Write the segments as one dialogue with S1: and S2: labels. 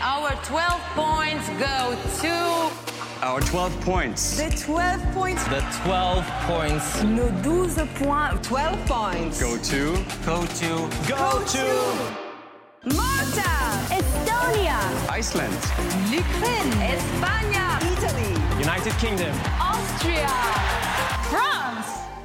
S1: our 12 points go to.
S2: Our 12 points.
S3: The 12 points.
S4: The 12 points
S3: Nos 12 points.
S5: 12 points.
S2: Go to.
S4: go to.
S3: Go to. Malta.
S6: Estonia,
S2: Iceland.
S3: L'Ukraine.
S1: España.
S5: Italy.
S4: United Kingdom.
S1: Austria. France.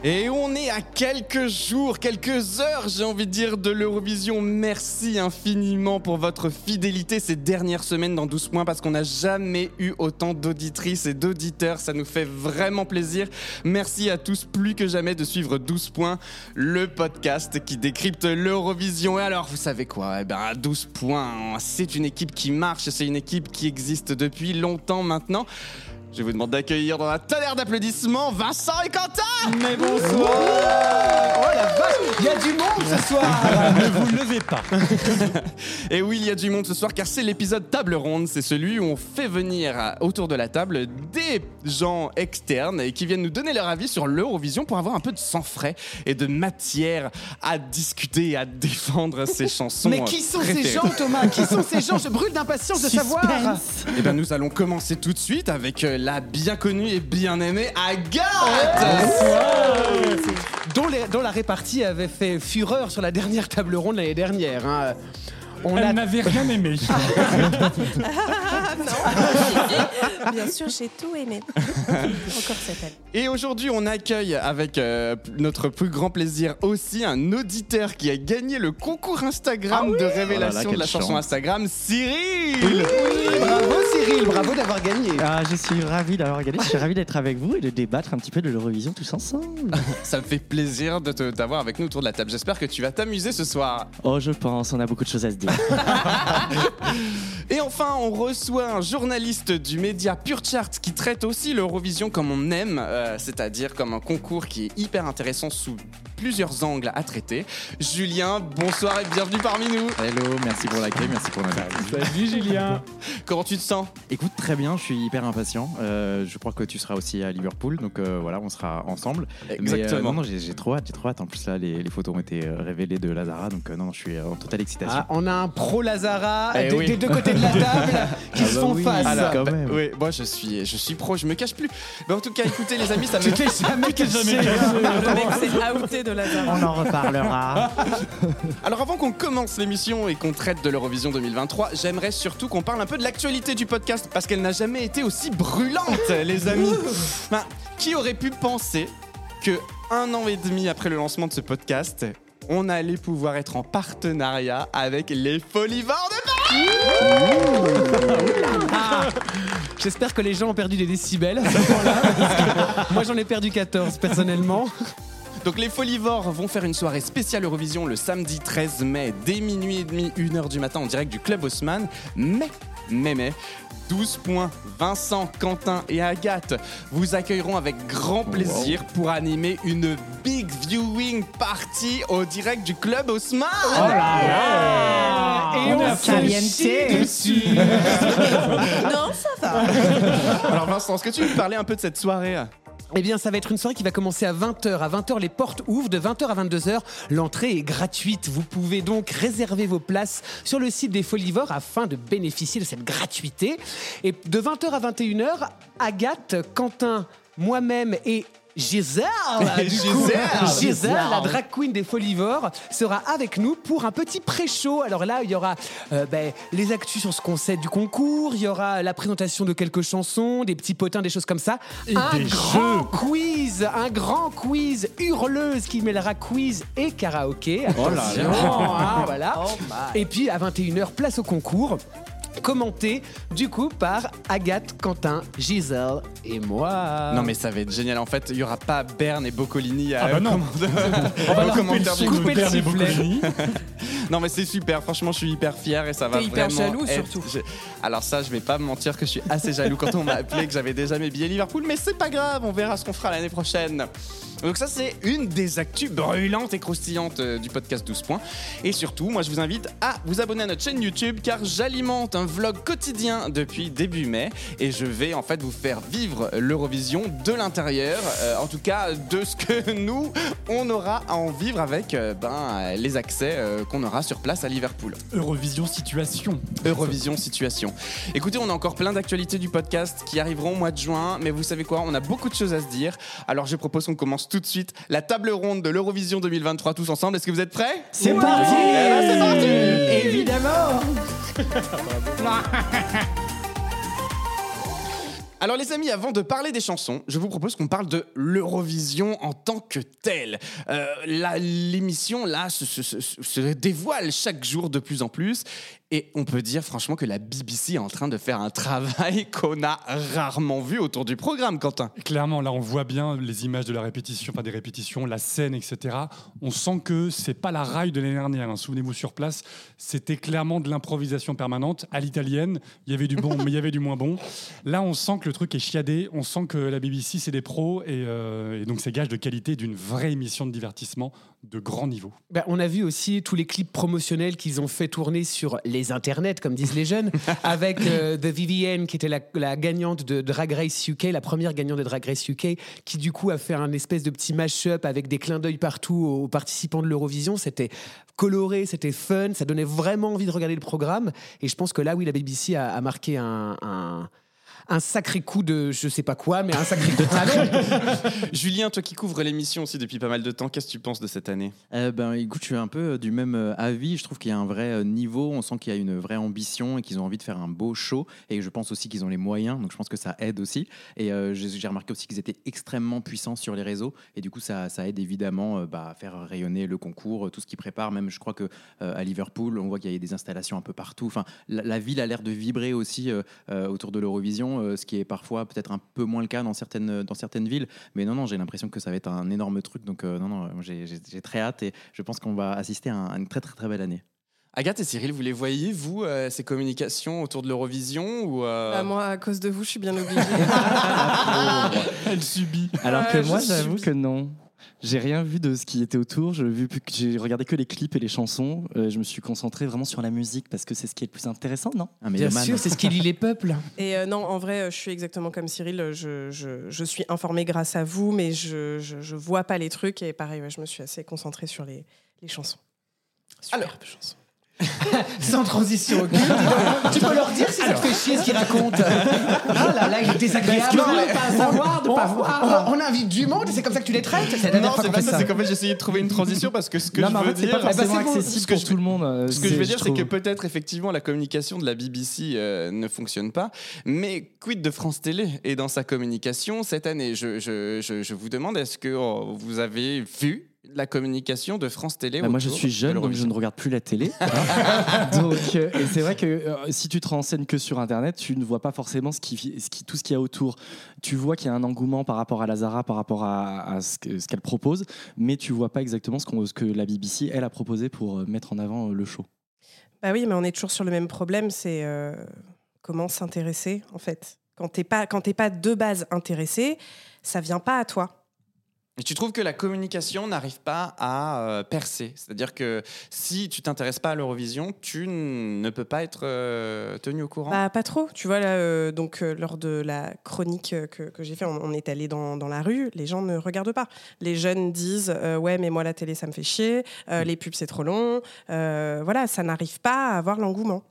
S7: Et on est à quelques jours, quelques heures, j'ai envie de dire, de l'Eurovision. Merci infiniment pour votre fidélité ces dernières semaines dans 12 points parce qu'on n'a jamais eu autant d'auditrices et d'auditeurs. Ça nous fait vraiment plaisir. Merci à tous plus que jamais de suivre 12 points, le podcast qui décrypte l'Eurovision. Et alors, vous savez quoi? Eh ben, à 12 points, c'est une équipe qui marche, c'est une équipe qui existe depuis longtemps maintenant. Je vous demande d'accueillir dans la tonnerre d'applaudissements Vincent et Quentin.
S8: Mais bonsoir. Oh la vache Il y a du monde ce soir. Ne vous levez pas.
S7: Et oui, il y a du monde ce soir car c'est l'épisode table ronde. C'est celui où on fait venir à- autour de la table des gens externes et qui viennent nous donner leur avis sur l'Eurovision pour avoir un peu de sang frais et de matière à discuter et à défendre ces chansons.
S8: Mais qui sont ces
S7: préférées.
S8: gens Thomas? Qui sont ces gens? Je brûle d'impatience de savoir.
S7: Eh bien, nous allons commencer tout de suite avec euh, la bien connue et bien aimée Agathe
S8: dont, les- dont la répartie avait fait fureur sur la dernière table ronde l'année dernière. hein. On a...
S9: Elle n'avait rien aimé.
S6: bien sûr, j'ai tout aimé. Encore cette année.
S7: Et aujourd'hui, on accueille avec euh, notre plus grand plaisir aussi un auditeur qui a gagné le concours Instagram de révélation de la chanson Instagram, Cyril
S8: Bravo Cyril, bravo d'avoir gagné.
S10: Ah, je suis ravi d'avoir regardé, je suis ravi d'être avec vous et de débattre un petit peu de l'Eurovision tous ensemble.
S7: Ça me fait plaisir de te- t'avoir avec nous autour de la table. J'espère que tu vas t'amuser ce soir.
S10: Oh, je pense, on a beaucoup de choses à se dire.
S7: Et enfin, on reçoit un journaliste du média Pure Chart qui traite aussi l'Eurovision comme on aime, euh, c'est-à-dire comme un concours qui est hyper intéressant sous plusieurs angles à traiter. Julien, bonsoir et bienvenue parmi nous.
S11: Hello, merci pour l'accueil, merci pour l'interview.
S9: Salut Julien.
S7: Comment tu te sens?
S11: Écoute, très bien, je suis hyper impatient. Euh, je crois que tu seras aussi à Liverpool, donc euh, voilà, on sera ensemble. Mais, euh,
S7: Exactement.
S11: non, non, j'ai trop hâte, j'ai trop hâte. En plus, là, les, les photos ont été révélées de Lazara, donc euh, non, je suis en totale excitation.
S8: Ah, on a un pro Lazara
S7: Eh
S8: des,
S7: oui.
S8: des deux côtés de la table qui
S11: Ah
S8: se
S11: bah
S8: font
S11: oui.
S8: face.
S11: Alors, quand
S7: bah,
S11: même.
S7: oui, moi je suis, je suis pro, je me cache plus. Mais en tout cas, écoutez les amis, ça me
S8: Tu jamais caché.
S6: Le mec s'est outé de la
S10: On en reparlera.
S7: Alors avant qu'on commence l'émission et qu'on traite de l'Eurovision 2023, j'aimerais surtout qu'on parle un peu de l'actualité du podcast parce qu'elle n'a jamais été aussi brûlante, les amis. Ben, qui aurait pu penser que un an et demi après le lancement de ce podcast, on allait pouvoir être en partenariat avec les Folivores de Paris
S8: Ah, J'espère que les gens ont perdu des décibels à ce moment-là, Moi j'en ai perdu 14 personnellement.
S7: Donc les Folivores vont faire une soirée spéciale Eurovision le samedi 13 mai dès minuit et demi, 1h du matin en direct du Club Haussmann. Mais, mais, mais, 12 points, Vincent, Quentin et Agathe vous accueilleront avec grand plaisir pour animer une big viewing party au direct du Club Haussmann.
S8: Et on chie dessus.
S6: Non, ça va.
S7: Alors Vincent, est-ce que tu veux nous parler un peu de cette soirée?
S8: Eh bien, ça va être une soirée qui va commencer à 20h. À 20h, les portes ouvrent. De 20h à 22h, l'entrée est gratuite. Vous pouvez donc réserver vos places sur le site des Folivores afin de bénéficier de cette gratuité. Et de 20h à 21h, Agathe, Quentin, moi-même et Gisèle, du coup,
S7: Gisèle.
S8: Gisèle, la drag queen des Folivores, sera avec nous pour un petit pré-show. Alors là, il y aura euh, ben, les actus sur ce qu'on sait du concours, il y aura la présentation de quelques chansons, des petits potins, des choses comme ça. un
S9: des
S8: grand quiz, un grand quiz hurleuse qui mêlera quiz et karaoké. Attention, hein, voilà. Et puis à 21h, place au concours. Commenté du coup par Agathe, Quentin, Gisèle et moi.
S7: Non mais ça va être génial. En fait, il y aura pas Berne et Boccolini à
S9: Ah bah non.
S7: On va
S8: couper le couper sifflet.
S7: Non mais c'est super, franchement je suis hyper fier et ça va
S6: T'es hyper
S7: vraiment
S6: jaloux,
S7: être-
S6: surtout.
S7: je- Alors ça je vais pas me mentir que je suis assez jaloux quand on m'a appelé que j'avais déjà mes billets Liverpool mais c'est pas grave, on verra ce qu'on fera l'année prochaine. Donc ça c'est une des actus brûlantes et croustillantes euh, du podcast 12 points. Et surtout, moi je vous invite à vous abonner à notre chaîne YouTube car j'alimente un vlog quotidien depuis début mai et je vais en fait vous faire vivre l'Eurovision de l'intérieur, euh, en tout cas de ce que nous on aura à en vivre avec euh, ben, les accès euh, qu'on aura sur place à Liverpool.
S5: Eurovision situation.
S7: Eurovision situation. Écoutez, on a encore plein d'actualités du podcast qui arriveront au mois de juin, mais vous savez quoi, on a beaucoup de choses à se dire. Alors je propose qu'on commence tout de suite la table ronde de l'Eurovision 2023 tous ensemble. Est-ce que vous êtes prêts?
S10: C'est parti
S7: Eh ben, c'est parti
S8: Évidemment
S7: Alors les amis, avant de parler des chansons, je vous propose qu'on parle de l'Eurovision en tant que telle. Euh, L'émission, là, se dévoile chaque jour de plus en plus. Et on peut dire franchement que la BBC est en train de faire un travail qu'on a rarement vu autour du programme, Quentin.
S5: Clairement, là, on voit bien les images de la répétition, enfin des répétitions, la scène, etc. On sent que c'est pas la raille de l'année dernière. hein. Souvenez-vous sur place, c'était clairement de l'improvisation permanente à l'italienne. Il y avait du bon, mais il y avait du moins bon. Là, on sent que le truc est chiadé. On sent que la BBC, c'est des pros et, euh, et donc c'est gage de qualité d'une vraie émission de divertissement de grand niveau.
S8: Ben, on a vu aussi tous les clips promotionnels qu'ils ont fait tourner sur les internets, comme disent les jeunes, avec euh, The Vivienne, qui était la, la gagnante de Drag Race UK, la première gagnante de Drag Race UK, qui du coup a fait un espèce de petit mash-up avec des clins d'œil partout aux participants de l'Eurovision. C'était coloré, c'était fun, ça donnait vraiment envie de regarder le programme. Et je pense que là, oui, la BBC a, a marqué un, un- un sacré coup de je sais pas quoi, mais un sacré coup de talent.
S7: Julien, toi qui couvres l'émission aussi depuis pas mal de temps, qu'est-ce que tu penses de cette année?
S11: Euh, ben, écoute, je suis un peu euh, du même euh, avis. Je trouve qu'il y a un vrai euh, niveau. On sent qu'il y a une vraie ambition et qu'ils ont envie de faire un beau show. Et je pense aussi qu'ils ont les moyens. Donc je pense que ça aide aussi. Et euh, j'ai remarqué aussi qu'ils étaient extrêmement puissants sur les réseaux. Et du coup, ça, ça aide évidemment euh, bah, à faire rayonner le concours, tout ce qu'ils préparent. Même, je crois que euh, à Liverpool, on voit qu'il y a des installations un peu partout. Enfin, la, la ville a l'air de vibrer aussi euh, euh, autour de l'Eurovision, euh, ce qui est parfois peut-être un peu moins le cas dans certaines, dans certaines villes. Mais non, non, j'ai l'impression que ça va être un énorme truc. Donc, euh, non, non, j'ai très hâte et je pense qu'on va assister à, un- à une très, très, très belle année.
S7: Agathe et Cyril, vous les voyez, vous, euh, ces communications autour de l'Eurovision ou euh,
S6: Bah, moi, à cause de vous, je suis bien obligée.
S5: Elle subit.
S10: Alors que
S6: je
S10: moi, j'avoue que non. J'ai rien vu de ce qui était autour. J'ai regardé que les clips et les chansons. Euh, je me suis concentré vraiment sur la musique parce que c'est ce qui est le plus intéressant, non?
S11: Un
S8: Bien sûr, c'est ce qui lie les peuples.
S6: Et euh, non, en vrai, euh, je suis exactement comme Cyril. Je, je, je suis informée grâce à vous, mais je, je, je vois pas les trucs. Et pareil, ouais, je me suis assez concentrée sur les, les chansons. Superbe
S7: Alors.
S6: chanson.
S8: Sans transition aucune. tu peux leur dire si ça te fait chier ce qu'ils racontent. Ah là là, il est désagréable. De pas savoir, de pas voir. On, on invite du monde et c'est comme ça que tu les traites. C'est la dernière
S7: Non,
S8: fois
S7: c'est
S8: qu'on
S7: pas
S8: fait
S7: ça,
S8: ça.
S7: c'est qu'en fait j'essayais de trouver une transition parce que ce que
S10: Non,
S7: je
S10: mais en
S7: veux
S10: fait, c'est
S7: dire,
S10: pas forcément
S7: Eh ben, c'est bon.
S10: accessible
S7: Ce que
S10: pour
S7: je-
S10: tout le monde. euh,
S7: Ce que je veux dire, c'est que
S10: trouve.
S7: peut-être effectivement la communication de la BBC euh, ne fonctionne pas, mais quid de France Télé et dans sa communication cette année? Je, je, je, je vous demande, est-ce que oh, vous avez vu la communication de France Télé
S10: Bah, moi, je suis jeune, donc je ne regarde plus la télé. donc, euh, et c'est vrai que euh, si tu te renseignes que sur Internet, tu ne vois pas forcément ce qui, ce qui, tout ce qu'il y a autour. Tu vois qu'il y a un engouement par rapport à Lazara, par rapport à, à ce que- ce qu'elle propose, mais tu vois pas exactement ce, que la BBC, elle, a proposé pour euh, mettre en avant le show.
S6: Bah oui, mais on est toujours sur le même problème. C'est euh, comment s'intéresser, en fait. Quand t'es pas, quand t'es pas de base intéressé, ça vient pas à toi.
S7: Et tu trouves que la communication n'arrive pas à euh, percer? C'est-à-dire que si tu t'intéresses pas à l'Eurovision, tu ne peux pas être euh, tenu au courant?
S6: Bah, pas trop. Tu vois, là, euh, donc, euh, lors de la chronique que, que j'ai fait, on, on est allé dans, dans la rue, les gens ne regardent pas. Les jeunes disent euh, Ouais, mais moi, la télé, ça me fait chier, euh, les pubs, c'est trop long. Euh, voilà, ça n'arrive pas à avoir l'engouement.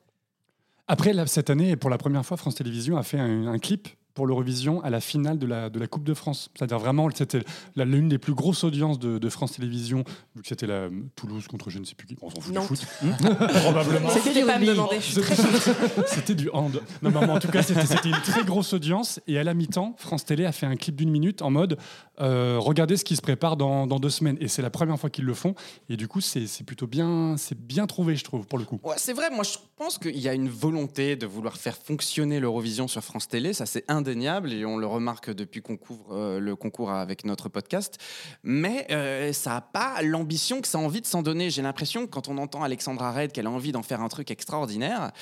S5: Après, là, cette année, pour la première fois, France Télévisions a fait un, un clip pour l'Eurovision à la finale de la, de la Coupe de France. C'est-à-dire vraiment, c'était la- l'une des plus grosses audiences de, de France Télévisions, vu que c'était la Toulouse contre je ne sais plus qui. On s'en fout du foot. Probablement.
S6: C'était pas
S5: du hand. Non, mais en tout cas, c'était une très grosse audience. Et à la mi-temps, France Télé a fait un clip d'une minute en mode euh, regardez ce qui se prépare dans, dans deux semaines. Et c'est la première fois qu'ils le font. Et du coup, c'est c'est plutôt bien, c'est bien trouvé, je trouve, pour le coup.
S7: Ouais, c'est vrai, moi je pense qu'il y a une volonté de vouloir faire fonctionner l'Eurovision sur France Télé, ça c'est indéniable et on le remarque depuis qu'on couvre euh, le concours avec notre podcast. Mais euh, ça n'a pas l'ambition que ça a envie de s'en donner. J'ai l'impression quand on entend Alexandra Red qu'elle a envie d'en faire un truc extraordinaire.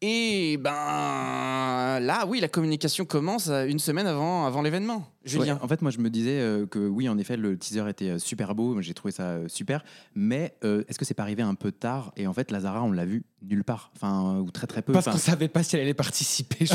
S7: Et ben là, oui, la communication commence euh, une semaine avant l'événement. Julien.
S11: Ouais, en fait, moi, je me disais euh, que oui, en effet, le teaser était euh, super beau. J'ai trouvé ça euh, super. Mais euh, est-ce que c'est pas arrivé un peu tard? Et en fait, Lazara, on l'a vu nulle part. Enfin, ou très très peu.
S8: Parce
S11: Enfin,
S8: qu'on savait pas si elle allait participer. Je,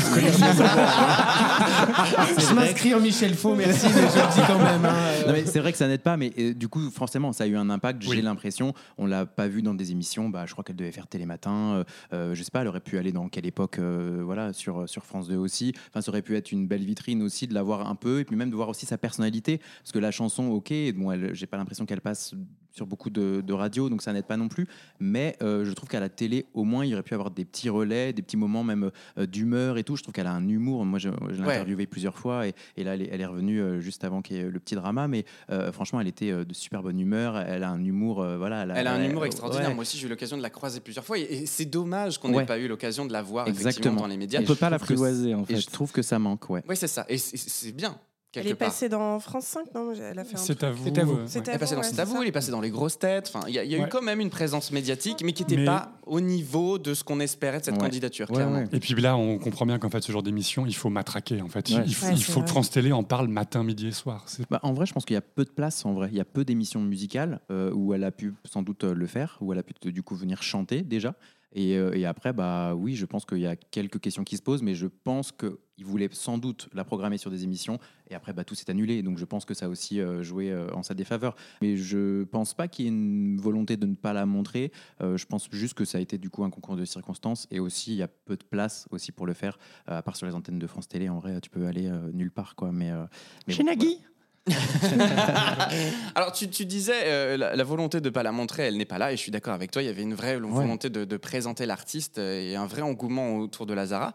S8: je m'inscris en Michel Faux, merci, mais je le dis quand même. hein.
S11: C'est vrai que ça n'aide pas, mais euh, du coup, forcément, ça a eu un impact.
S5: Oui.
S11: J'ai l'impression. On l'a pas vu dans des émissions. Bah, je crois qu'elle devait faire Télématin. Je sais pas, elle aurait pu aller dans quelle époque, euh, voilà, sur sur France 2 aussi. Enfin, ça aurait pu être une belle vitrine aussi de la voir un peu, et puis même de voir aussi sa personnalité, parce que la chanson, ok, bon, elle, j'ai pas l'impression qu'elle passe sur beaucoup de, de radios, donc ça n'aide pas non plus. Mais euh, je trouve qu'à la télé, au moins, il aurait pu avoir des petits relais, des petits moments même euh, d'humeur et tout. Je trouve qu'elle a un humour. Moi, je, je l'ai
S7: Ouais.
S11: interviewée plusieurs fois, et, et là, elle est, elle est revenue euh, juste avant qu'il y ait le petit drama. Mais euh, franchement, elle était de super bonne humeur. Elle a un humour, euh, voilà.
S7: Elle a un humour
S11: ouais.
S7: extraordinaire. Moi aussi, j'ai eu l'occasion de la croiser plusieurs fois. Et, et c'est dommage qu'on n'ait
S11: Ouais.
S7: pas eu l'occasion de la voir effectivement
S11: Exactement.
S7: dans les médias.
S10: On peut pas
S11: que
S10: l'apprivoiser en
S11: Et
S10: fait.
S11: je trouve que ça manque, ouais.
S7: Oui, c'est ça. Et c'est bien.
S6: Elle est
S7: part.
S6: passée dans France 5, non Elle a fait un
S5: C'est à vous.
S8: C'est à vous.
S5: euh.
S7: Elle est passée dans C'est à vous, elle est passée dans les grosses têtes. Enfin, il y a, il y a eu quand même une présence médiatique, mais qui n'était
S5: Mais-
S7: pas au niveau de ce qu'on espérait de cette
S11: Ouais.
S7: candidature,
S11: Ouais,
S7: clairement.
S11: ouais.
S5: Et puis là, on comprend bien qu'en fait, ce genre d'émission, il faut matraquer. En fait,
S10: Ouais.
S5: il, faut-
S6: Ouais,
S5: il
S6: c'est
S5: faut que. France Télé en parle matin, midi et soir.
S11: Bah, en vrai, je pense qu'il y a peu de place. En vrai, il y a peu d'émissions musicales euh, où elle a pu sans doute euh, le faire, où elle a pu du coup venir chanter déjà. Et, euh, et après, bah oui, je pense qu'il y a quelques questions qui se posent, mais je pense qu'il voulait sans doute la programmer sur des émissions. Et après, bah, tout s'est annulé. Donc je pense que ça a aussi euh, joué euh, en sa défaveur. Mais je pense pas qu'il y ait une volonté de ne pas la montrer. Euh, je pense juste que ça a été du coup un concours de circonstances. Et aussi, il y a peu de place aussi pour le faire. À part sur les antennes de France Télé, en vrai, tu peux aller nulle part. Quoi. Mais, mais
S10: Chez
S11: bon,
S10: Nagui?
S7: Alors, tu, tu disais, euh, la, la volonté de ne pas la montrer, elle n'est pas là, et je suis d'accord avec toi, il y avait une vraie volonté de, de présenter l'artiste euh, et un vrai engouement autour de Lazara.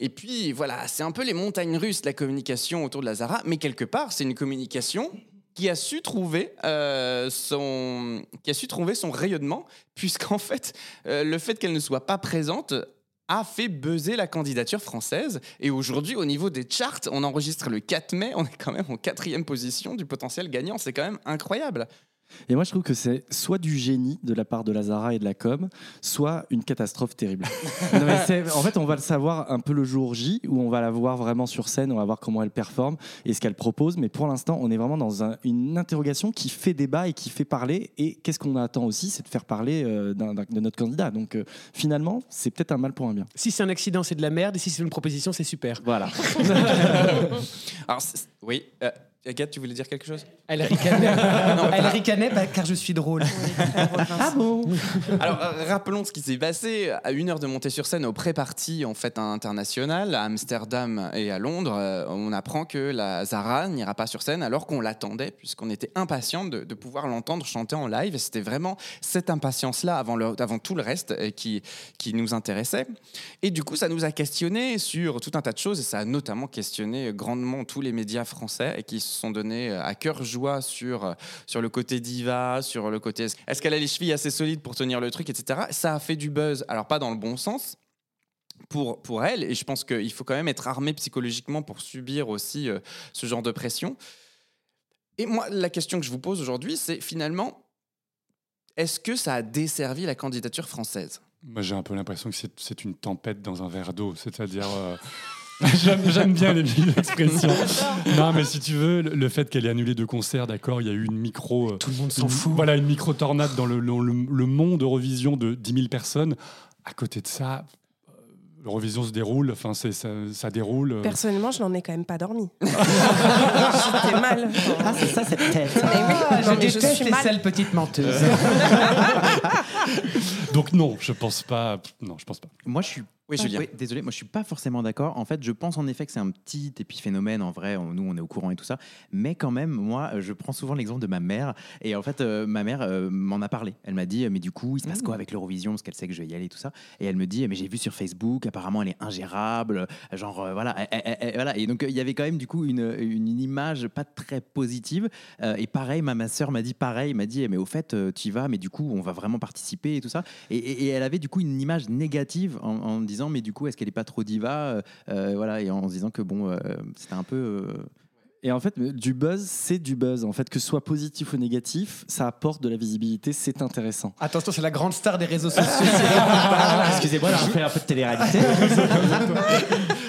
S7: Et puis, voilà, c'est un peu les montagnes russes, la communication autour de Lazara, mais quelque part, c'est une communication qui a su trouver euh, son qui a su trouver son rayonnement puisqu'en fait euh, le fait qu'elle ne soit pas présente a fait buzzer la candidature française. Et aujourd'hui, au niveau des charts, on enregistre le 4 mai, on est quand même en quatrième position du potentiel gagnant. C'est quand même incroyable.
S10: Et moi, je trouve que c'est soit du génie de la part de Lazara et de la com, soit une catastrophe terrible. Non, mais c'est- en fait, on va le savoir un peu le jour J, où on va la voir vraiment sur scène, on va voir comment elle performe et ce qu'elle propose. Mais pour l'instant, on est vraiment dans un- une interrogation qui fait débat et qui fait parler. Et qu'est-ce qu'on attend aussi, c'est de faire parler euh, de notre candidat. Donc euh, finalement, c'est peut-être un mal pour un bien.
S8: Si c'est un accident, c'est de la merde. Et si c'est une proposition, c'est super.
S10: Voilà.
S7: Alors, oui, euh, Agathe, tu voulais dire quelque chose?
S8: Elle ricanait, Elle ricanait bah, car je suis drôle.
S6: ah bon?
S7: Alors, euh, rappelons ce qui s'est passé. À une heure de montée sur scène au pré-party en fait international à Amsterdam et à Londres, euh, on apprend que la Zara n'ira pas sur scène alors qu'on l'attendait, puisqu'on était impatient de, de pouvoir l'entendre chanter en live. C'était vraiment cette impatience-là avant, le- avant tout le reste euh, qui, qui nous intéressait. Et du coup, ça nous a questionné sur tout un tas de choses et ça a notamment questionné grandement tous les médias français et qui se sont donnés euh, à cœur joie sur, euh, sur le côté diva, sur le côté est-ce- qu'elle a les chevilles assez solides pour tenir le truc, etc. Ça a fait du buzz, alors pas dans le bon sens. Pour, pour elle, et je pense qu'il faut quand même être armé psychologiquement pour subir aussi euh, ce genre de pression. Et moi, la question que je vous pose aujourd'hui, c'est finalement, est-ce que ça a desservi la candidature française?
S5: Moi, j'ai un peu l'impression que c'est- une tempête dans un verre d'eau. C'est-à-dire. J'aime bien les vieilles expressions. Non, mais si tu veux, le, le fait qu'elle ait annulé deux concerts, d'accord, il y a eu une micro. euh,
S8: Tout le monde s'en fout.
S5: Voilà, une micro-tornade dans le, le- le- le monde Eurovision de 10 000 personnes. À côté de ça, euh, l'Eurovision se déroule, enfin, ça, ça déroule. euh,
S6: Personnellement, je n'en ai quand même pas dormi. J'étais mal.
S10: Ah, c'est ça cette tête.
S8: Ah, je déteste
S6: suis
S8: les sales petites menteuses.
S5: Donc, non, je pense pas. Non, je pense pas.
S11: Moi, je suis.
S7: Oui, Julien.
S11: désolé, moi je suis pas forcément d'accord. En fait, je pense en effet que c'est un petit épiphénomène. En vrai, on- nous on est au courant et tout ça. Mais quand même, moi, je prends souvent l'exemple de ma mère. Et en fait, euh, ma mère euh, m'en a parlé. Elle m'a dit, mais du coup, il se passe quoi avec l'Eurovision? Parce qu'elle sait que je vais y aller et tout ça. Et elle me dit, mais j'ai vu sur Facebook, apparemment elle est ingérable. Genre, euh, voilà. elle- voilà. Et donc, il y avait quand même du coup une, une, une image pas très positive. Et pareil, ma, ma soeur m'a dit pareil. M'a dit, mais au fait, tu y vas, mais du coup, on va vraiment participer et tout ça. Et, et- et elle avait du coup une image négative en, en disant, mais du coup, est-ce qu'elle est pas trop diva Euh, euh, Voilà, et en se disant que bon, euh, c'était un peu. euh,
S10: Et en fait, du buzz, c'est du buzz. En fait, que ce soit positif ou négatif, ça apporte de la visibilité, c'est intéressant.
S8: Attention, c'est la grande star des réseaux sociaux.
S10: Excusez-moi, j'ai fait un peu de télé-réalité.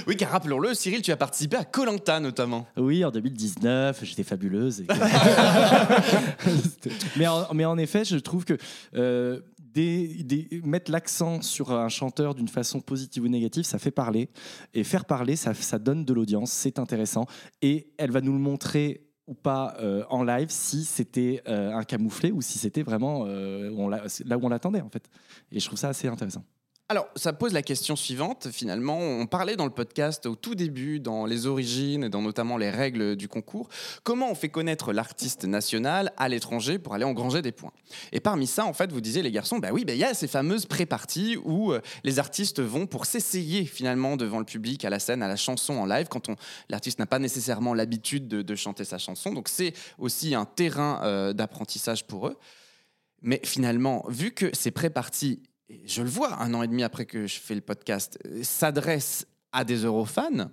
S7: Oui, car rappelons-le, Cyril, tu as participé à Colanta notamment.
S10: Oui, en 2019, j'étais fabuleuse. et- mais, en, mais en effet, je trouve que euh, mettre l'accent sur un chanteur d'une façon positive ou négative, ça fait parler. Et faire parler, ça, ça donne de l'audience, c'est intéressant. Et elle va nous le montrer ou pas euh, en live si c'était euh, un camouflé ou si c'était vraiment euh, on là où on l'attendait en fait. Et je trouve ça assez intéressant.
S7: Alors, ça pose la question suivante. Finalement, on parlait dans le podcast au tout début, dans les origines et dans notamment les règles du concours, comment on fait connaître l'artiste national à l'étranger pour aller engranger des points? Et parmi ça, en fait, vous disiez les garçons, bah oui, bah, il y a ces fameuses pré-parties où euh, les artistes vont pour s'essayer finalement devant le public, à la scène, à la chanson en live, quand l'artiste n'a pas nécessairement l'habitude de, de chanter sa chanson. Donc c'est aussi un terrain euh, d'apprentissage pour eux. Mais finalement, vu que ces pré-parties, et je le vois un an et demi après que je fais le podcast, euh, s'adressent à des eurofans,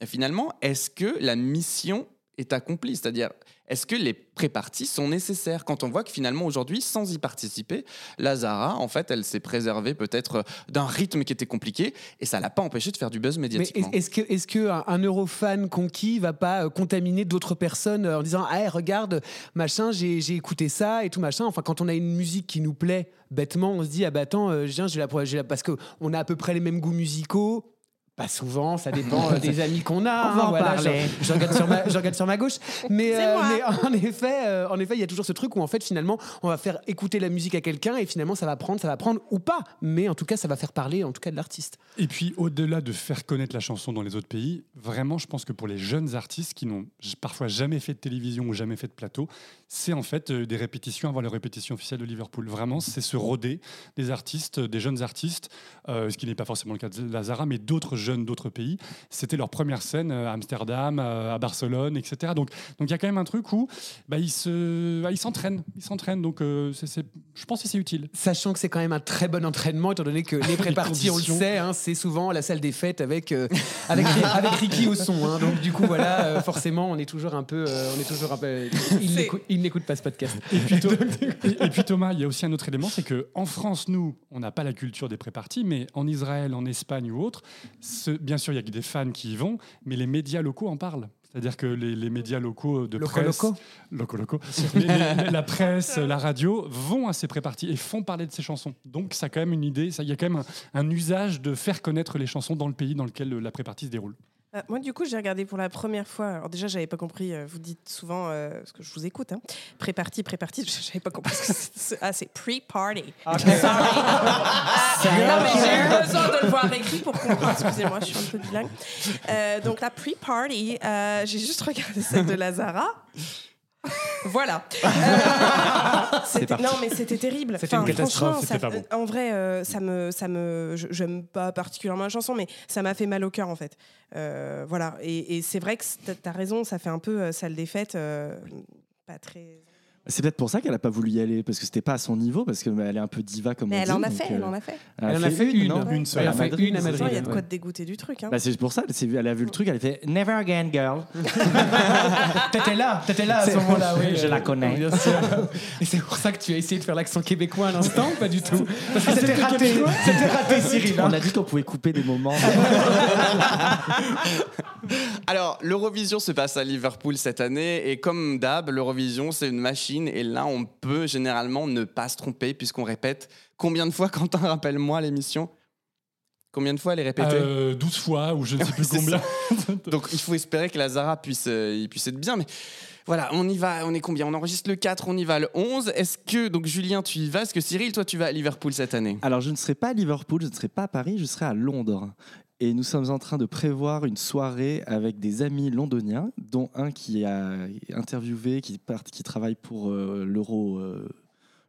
S7: et finalement, est-ce que la mission est accomplie? C'est-à-dire, est-ce que les pré-parties sont nécessaires? Quand on voit que finalement aujourd'hui, sans y participer, Lazara, en fait, elle s'est préservée peut-être d'un rythme qui était compliqué et ça l'a pas empêché de faire du buzz médiatiquement.
S8: est- est-ce que, est-ce que un, un eurofan conquis va pas euh, contaminer d'autres personnes euh, en disant ah regarde machin j'ai j'ai écouté ça et tout machin. Enfin quand on a une musique qui nous plaît bêtement on se dit ah bah attends euh, viens, j'ai la, j'ai la- parce que on a à peu près les mêmes goûts musicaux pas souvent, ça dépend euh, des amis qu'on a.
S3: On va en
S8: voilà,
S3: parler.
S8: Je, je regarde sur ma, je regarde sur ma gauche. Mais,
S3: C'est
S8: euh,
S3: moi.
S8: mais en effet, euh, en effet, il y a toujours ce truc où en fait finalement, on va faire écouter la musique à quelqu'un et finalement ça va prendre, ça va prendre ou pas. Mais en tout cas, ça va faire parler, en tout cas de l'artiste.
S5: Et puis, au-delà de faire connaître la chanson dans les autres pays, vraiment, je pense que pour les jeunes artistes qui n'ont parfois jamais fait de télévision ou jamais fait de plateau, c'est en fait euh, des répétitions avant la répétition officielle de Liverpool. Vraiment, c'est se roder des artistes, des jeunes artistes, euh, ce qui n'est pas forcément le cas de Lazara, mais d'autres jeunes d'autres pays. C'était leur première scène euh, à Amsterdam, euh, à Barcelone, etc. Donc, donc il y a quand même un truc où bah, ils se, bah, ils s'entraînent, ils s'entraînent. Donc, euh, je pense que c'est utile.
S8: Sachant que c'est quand même un très bon entraînement, étant donné que les pré-parties, on le sait, hein, c'est souvent la salle des fêtes avec, euh, avec, avec Ricky au son. hein. donc du coup, voilà, euh, forcément, on est toujours un peu... euh, on est toujours un peu il n'écoute- il n'écoute pas ce podcast.
S5: Et puis, Tho- et- et puis, Thomas, il y a aussi un autre élément, c'est que en France, nous, on n'a pas la culture des pré-parties, mais en Israël, en Espagne ou autre, ce- bien sûr, il y a que des fans qui y vont, mais les médias locaux en parlent. C'est-à-dire que les, les médias locaux de
S8: Loco,
S5: presse,
S8: loco.
S5: Loco, loco. Les- les- la presse, la radio vont à ces pré-parties et font parler de ces chansons. Donc, ça a quand même une idée, il y a quand même un, un usage de faire connaître les chansons dans le pays dans lequel la pré-partie se déroule.
S6: Euh, moi, du coup, j'ai regardé pour la première fois. Alors, déjà, j'avais pas compris. euh, vous dites souvent, euh, parce que je vous écoute, hein, pré-party, pré-party. J'avais pas compris. ce que c'est- ah, c'est pre-party. Sorry. Euh, non, mais j'ai eu besoin de le voir écrit pour comprendre. Excusez-moi, je suis un peu bilingue. Donc, la pre-party, j'ai juste regardé celle de Lazara. Voilà. Euh, c'était- non, mais c'était terrible.
S8: C'était une catastrophe,
S6: franchement,
S5: c'était
S6: ça-
S5: pas bon.
S6: En vrai, euh, ça me, ça me, j'aime pas particulièrement la chanson, mais ça m'a fait mal au cœur en fait. Euh, voilà. Et, et c'est vrai que t'as- raison, ça fait un peu salle des fêtes, pas très.
S10: C'est peut-être pour ça qu'elle a pas voulu y aller, parce que c'était pas à son niveau, parce qu'elle est un peu diva comme
S6: Mais
S10: on
S6: elle
S10: dit,
S6: en a fait,
S10: euh,
S6: elle en a fait.
S8: Elle en a fait une.
S5: Une seule.
S8: Elle a fait
S10: Madrid,
S8: une à Madrid.
S6: Il y a de quoi te dégoûter du truc. Hein.
S10: Bah, c'est pour ça, elle a vu le truc, elle a fait Never again, girl.
S8: T'étais là, t'étais là à ce moment-là, oui.
S10: Je la connais.
S8: Bien sûr. Et c'est pour ça que tu as essayé de faire l'accent québécois à l'instant, ou pas du tout? Parce que c'était raté, c'était raté, Cyril. hein.
S10: On a dit qu'on pouvait couper des moments.
S7: Alors, l'Eurovision se passe à Liverpool cette année et comme d'hab, l'Eurovision c'est une machine et là on peut généralement ne pas se tromper puisqu'on répète combien de fois Quentin rappelle-moi l'émission? Combien de fois elle est répétée?
S5: Euh, 12 fois ou je ne sais plus combien.
S7: Donc il faut espérer que la Zara puisse, euh, il puisse être bien. Mais voilà, on y va, on est combien? On enregistre le 4, on y va le 11. Est-ce que, donc Julien, tu y vas? Est-ce que Cyril, toi, tu vas à Liverpool cette année?
S10: Alors, je ne serai pas à Liverpool, je ne serai pas à Paris, je serai à Londres. Et nous sommes en train de prévoir une soirée avec des amis londoniens, dont un qui a interviewé, qui, part- qui travaille pour euh, l'Euro. euh,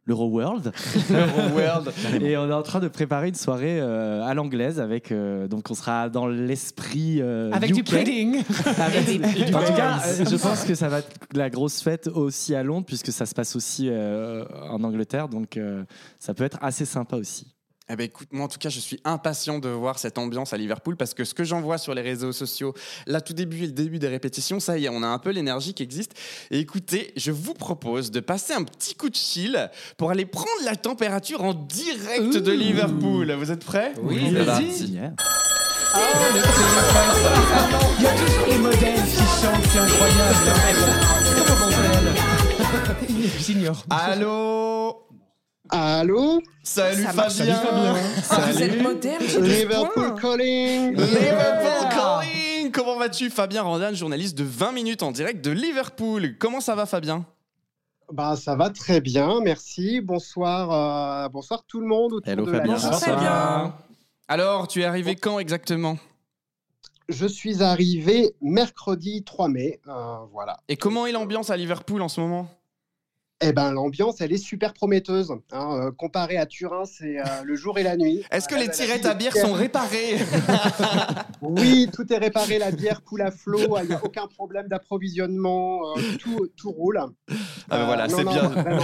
S10: l'Euro World.
S7: World.
S10: Et on est en train de préparer une soirée euh, à l'anglaise avec euh, donc on sera dans l'esprit euh,
S8: Avec du pudding.
S10: Avec- en tout cas, je pense que ça va être la grosse fête aussi à Londres puisque ça se passe aussi euh, en Angleterre, donc euh, ça peut être assez sympa aussi.
S7: Eh ben écoute, moi en tout cas, je suis impatient de voir cette ambiance à Liverpool parce que ce que j'en vois sur les réseaux sociaux, là tout début et le début des répétitions, ça y est, on a un peu l'énergie qui existe. Et écoutez, je vous propose de passer un petit coup de chill pour aller prendre la température en direct de Liverpool. Vous êtes prêts?
S8: Oui,
S7: C'est
S8: vas-y.
S7: parti.
S10: Yeah.
S8: Il y a toujours les modèles qui chantent, c'est incroyable.
S7: Allô?
S9: Allô?
S7: Salut
S6: Ça marche,
S7: Fabien
S6: Ah, vous êtes moderne,
S9: Liverpool calling
S7: Liverpool calling Comment vas-tu Fabien Randan, journaliste de 20 minutes en direct de Liverpool? Comment ça va Fabien?
S9: Bah ça va très bien, merci. Bonsoir, euh, bonsoir tout le monde autour
S11: Hello,
S9: de
S11: Fabien.
S9: la.
S6: Bonsoir, Fabien.
S7: Alors, tu es arrivé quand exactement?
S9: Je suis arrivé mercredi 3 mai, euh, voilà.
S7: Et comment est l'ambiance à Liverpool en ce moment?
S9: Eh ben l'ambiance, elle est super prometteuse. hein. Euh, comparé à Turin, c'est euh, le jour et la nuit.
S7: Est-ce que
S9: Ah,
S7: les tirettes à bière sont réparées
S9: Oui, tout est réparé, la bière coule à flot, il n'y a aucun problème d'approvisionnement, euh, tout, tout roule.
S7: Ah ben voilà, c'est bien.
S9: vraiment.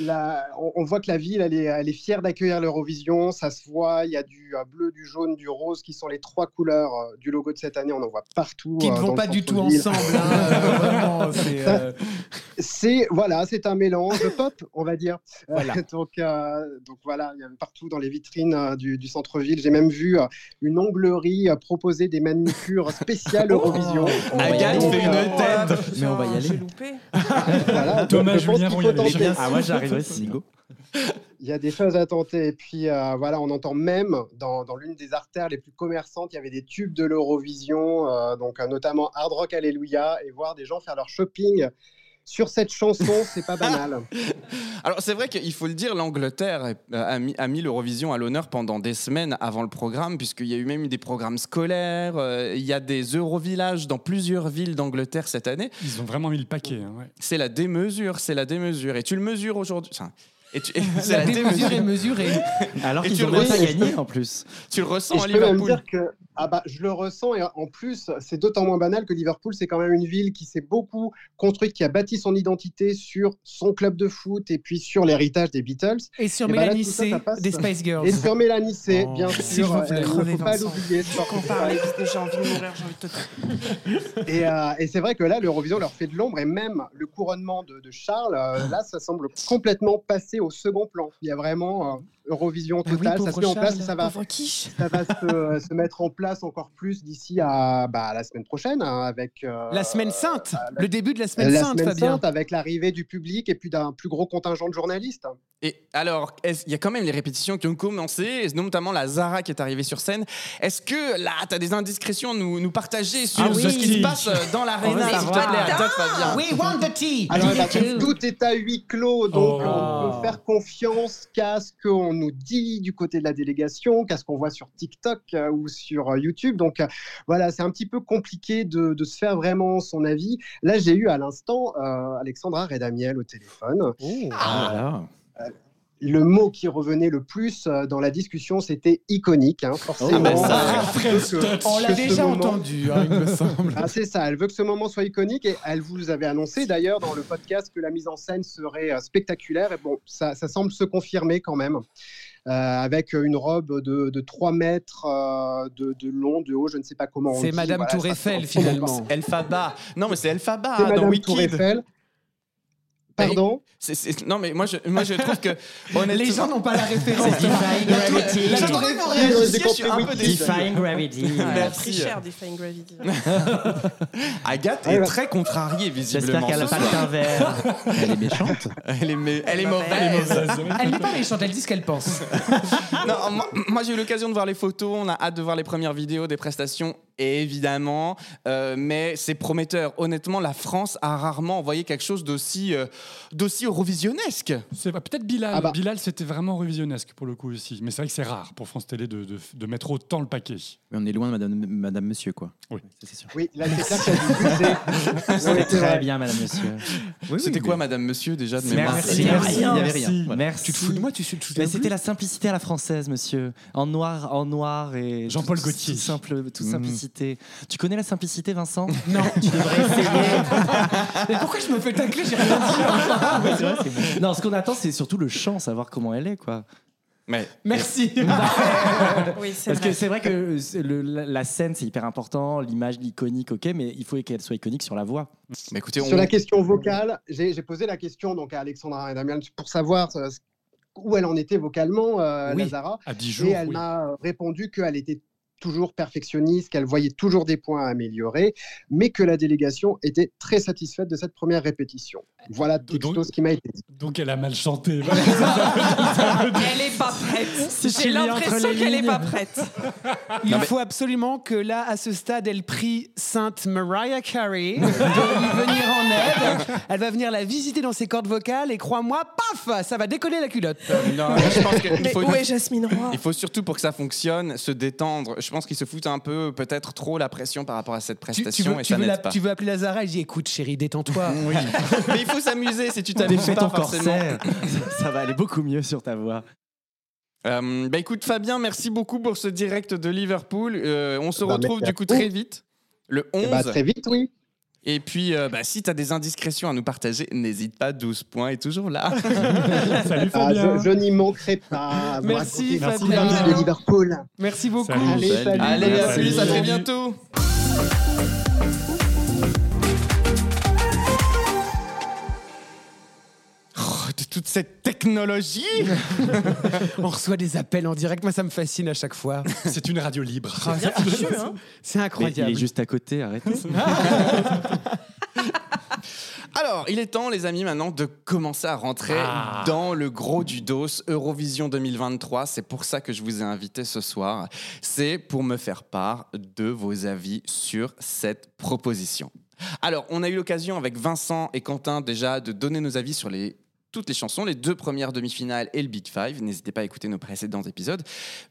S9: La- on, on voit que la ville, elle est, elle est fière d'accueillir l'Eurovision. Ça se voit, il y a du euh, bleu, du jaune, du rose, qui sont les trois couleurs euh, du logo de cette année. On en voit partout.
S8: Qui ne
S9: euh,
S8: vont pas du tout ensemble. hein, euh, vraiment, c'est, euh,
S9: voilà, c'est un mélange de pop, on va dire. Euh,
S8: Voilà.
S9: donc, euh, donc voilà, il y a partout dans les vitrines euh, du, du centre-ville. J'ai même vu euh, une onglerie euh, proposer des manucures spéciales Eurovision.
S10: Y
S7: Agathe fait une
S6: Oh,
S7: tête.
S6: putain,
S10: Mais on va y aller.
S6: J'ai loupé.
S9: Voilà,
S5: Thomas,
S9: donc je pense
S5: Julien vont y aller.
S10: Ah, j'arrive aussi. Go.
S9: Il y a des choses à tenter. Et puis, euh, voilà, on entend même dans, dans l'une des artères les plus commerçantes, il y avait des tubes de l'Eurovision, euh, donc euh, notamment Hard Rock Alléluia, et voir des gens faire leur shopping sur cette chanson, c'est pas banal.
S7: Alors c'est vrai qu'il faut le dire, l'Angleterre euh, a mis, a mis l'Eurovision à l'honneur pendant des semaines avant le programme, puisqu'il y a eu même eu des programmes scolaires, euh, il y a des Eurovillages dans plusieurs villes d'Angleterre cette année.
S5: Ils ont vraiment mis le paquet. hein, ouais.
S7: C'est la démesure, c'est la démesure. Et tu le mesures aujourd'hui. enfin, Et tu, et c'est
S8: La
S7: la
S8: démesure est mesurée.
S10: Alors
S7: Et
S10: qu'ils
S7: tu
S10: ont même pas gagné en plus.
S7: Tu le
S9: Et
S7: ressens à
S9: je peux même
S7: Liverpool.
S9: dire que ah bah, je le ressens, et en plus, c'est d'autant moins banal que Liverpool, c'est quand même une ville qui s'est beaucoup construite, qui a bâti son identité sur son club de foot et puis sur l'héritage des Beatles.
S8: Et sur
S9: Et bah là,
S8: Mélanie
S9: ça, ça passe.
S8: des Spice Girls.
S9: Et sur Mélanie C,
S8: Oh,
S9: bien sûr, euh, il ne
S6: Crevez,
S9: faut pas l'oublier. sportif.
S6: parle, j'ai envie de mourir, j'ai envie de te
S9: Et, euh, et c'est vrai que là, l'Eurovision leur fait de l'ombre et même le couronnement de, de Charles, euh, là, ça semble complètement passer au second plan. Il y a vraiment Eurovision
S8: Ah oui,
S9: totale, ça se met en place et ça va, ça va se, se mettre en place encore plus d'ici à, bah, la semaine prochaine hein, avec euh,
S8: La semaine sainte, le début de la semaine
S9: la
S8: sainte,
S9: semaine
S8: Fabien.
S9: sainte avec l'arrivée du public et puis d'un plus gros contingent de journalistes.
S7: Et alors, il y a quand même les répétitions qui ont commencé, notamment la Zara qui est arrivée sur scène. Est-ce que là, tu as des indiscrétions à nous, nous partager sur
S5: Ah oui.
S7: ce qui se passe euh, dans s'il te plaît, Agathe, Fabien
S8: We want the tea.
S9: Alors, bah, tout est à huis clos, donc
S5: Oh.
S9: on peut faire confiance qu'à ce qu'on nous dit du côté de la délégation, qu'à ce qu'on voit sur TikTok euh, ou sur euh, YouTube. Donc euh, voilà, c'est un petit peu compliqué de, de se faire vraiment son avis. Là, j'ai eu à l'instant Alexandra Redamiel au téléphone.
S11: Ah,
S9: Le mot qui revenait le plus euh, dans la discussion, c'était iconique, hein, forcément.
S7: Ah bah ça,
S9: Euh, que-
S8: On l'a déjà
S9: moment-
S8: entendu, hein, il me semble.
S9: Ah, c'est ça, elle veut que ce moment soit iconique et elle vous avait annoncé d'ailleurs dans le podcast que la mise en scène serait euh, spectaculaire. Et bon, ça, ça semble se confirmer quand même. Euh, avec une robe de, de 3 mètres euh, de, de long, de haut, je ne sais pas comment on
S8: C'est. Madame
S9: Voilà,
S8: Tour Eiffel, finalement.
S7: Elphaba. Non, mais c'est Elphaba
S9: C'est
S7: dans
S9: Madame. Tour Eiffel. Pardon
S7: C'est- c'est- Non, mais moi je, moi, je trouve que. honnêtement-
S8: Les gens n'ont pas la référence.
S10: Defying Gravity.
S8: la
S7: Je suis un peu déçu.
S10: Defying Gravity.
S7: Merci.
S6: Tricheur, Defying Gravity.
S7: Agathe est très contrariée,
S10: J'espère
S7: visiblement.
S10: qu'elle a
S7: ce
S10: pas le teint vert.
S11: Elle est méchante.
S7: Elle est, mé- est
S6: Elle est
S7: mauvaise.
S8: Elle n'est pas méchante, elle dit ce qu'elle pense.
S7: Non, moi, moi, j'ai eu l'occasion de voir les photos, on a hâte de voir les premières vidéos des prestations, évidemment, euh, mais c'est prometteur. Honnêtement, la France a rarement envoyé quelque chose d'aussi euh, d'aussi eurovisionnesque.
S5: C'est peut-être Bilal.
S9: Ah bah.
S5: Bilal, c'était vraiment revisionnesque pour le coup aussi. Mais c'est vrai que c'est rare pour France Télé de, de- de mettre autant le paquet.
S11: Mais on est loin de Madame, Madame Monsieur, quoi.
S5: Oui.
S11: Ça, c'est sûr.
S9: Oui, là, c'est clair qu'il y a du budget.
S10: C'était
S9: c'est
S10: très bien, madame, monsieur.
S11: Oui,
S7: C'était
S11: oui,
S7: quoi,
S11: mais-
S7: Madame Monsieur, déjà de mémoire
S10: Merci,
S11: Il y avait
S10: merci.
S11: rien, il y avait rien.
S10: Merci.
S11: Voilà.
S10: Merci.
S8: Tu te fous de moi, tu, tu te
S10: Mais c'était la simplicité à la française, monsieur. En noir, en noir et
S5: Jean-Paul
S10: tout-
S5: Gaultier.
S10: Tout simple, tout
S11: Mhm.
S10: Simplicité. Tu connais la simplicité, Vincent?
S8: Non.
S10: Tu devrais essayer.
S8: Mais pourquoi je me fais tacler J'ai rien dit.
S10: non, ce qu'on attend, c'est surtout le chant, savoir comment elle est, quoi.
S7: Mais
S8: Merci.
S6: Oui,
S10: Parce
S6: vrai.
S10: que c'est vrai que euh, le- la, la scène, c'est hyper important, l'image, l'iconique, ok, mais il faut qu'elle soit iconique sur la voix.
S7: écoutez, on...
S9: Sur la question vocale, j'ai posé la question donc à Alexandra et Damien pour savoir euh, où elle en était vocalement, euh,
S10: Oui.
S9: Lazara.
S5: À 10
S9: Et elle
S5: oui.
S9: m'a répondu qu'elle était toujours perfectionniste, qu'elle voyait toujours des points à améliorer, mais que la délégation était très satisfaite de cette première répétition. Voilà tout ce qui m'a été dit.
S5: Donc elle a mal chanté.
S6: Elle est pas prête. J'ai l'impression qu'elle est
S10: lignes.
S6: pas prête.
S8: Il
S7: Non, mais-
S8: faut absolument que là, à ce stade, elle prie Sainte Mariah Carey de lui venir en aide. Elle va venir la visiter dans ses cordes vocales et crois-moi, paf, ça va décoller la culotte.
S7: Non, je pense qu'il
S6: Mais
S7: faut...
S6: où est Jasmine Roy?
S7: Il faut surtout pour que ça fonctionne se détendre. Je pense qu'ils se foutent un peu, peut-être trop la pression par rapport à cette prestation
S8: tu veux,
S7: et
S8: tu
S7: ça
S8: veux
S7: n'aide
S8: la-
S7: pas.
S8: tu veux appeler Lazara et je dis écoute chérie, détends-toi.
S7: Oui. Mais il faut s'amuser si tu t'amuses pas
S10: ton
S7: forcément.
S10: corset, ça, ça va aller beaucoup mieux sur ta voix.
S7: Euh, bah écoute Fabien, merci beaucoup pour ce direct de Liverpool. Euh, on se
S9: Bah,
S7: retrouve du coup très vite, le 11.
S9: Eh ben, très vite, oui.
S7: Et puis, euh, bah, si tu as des indiscrétions à nous partager, n'hésite pas, 12 points est toujours là.
S5: Salut
S9: Ah,
S5: Fabien.
S9: je, je n'y manquerai pas.
S8: Merci, Fabien.
S9: de Liverpool.
S8: Merci beaucoup.
S5: Salut.
S9: Allez, salut.
S7: Allez, à
S5: Salut.
S7: plus, à très
S5: Salut.
S7: bientôt. Toute cette technologie
S8: On reçoit des appels en direct, moi ça me fascine à chaque fois.
S5: C'est une radio libre.
S6: Fichu, hein.
S8: C'est
S10: Mais
S8: incroyable.
S10: il est juste à côté, arrêtez.
S7: Alors, il est temps, les amis, maintenant de commencer à rentrer
S5: Ah.
S7: dans le gros du dos, Eurovision 2023. C'est pour ça que je vous ai invité ce soir. C'est pour me faire part de vos avis sur cette proposition. Alors, on a eu l'occasion avec Vincent et Quentin déjà de donner nos avis sur les toutes les chansons, les deux premières demi-finales et le Big Five. N'hésitez pas à écouter nos précédents épisodes.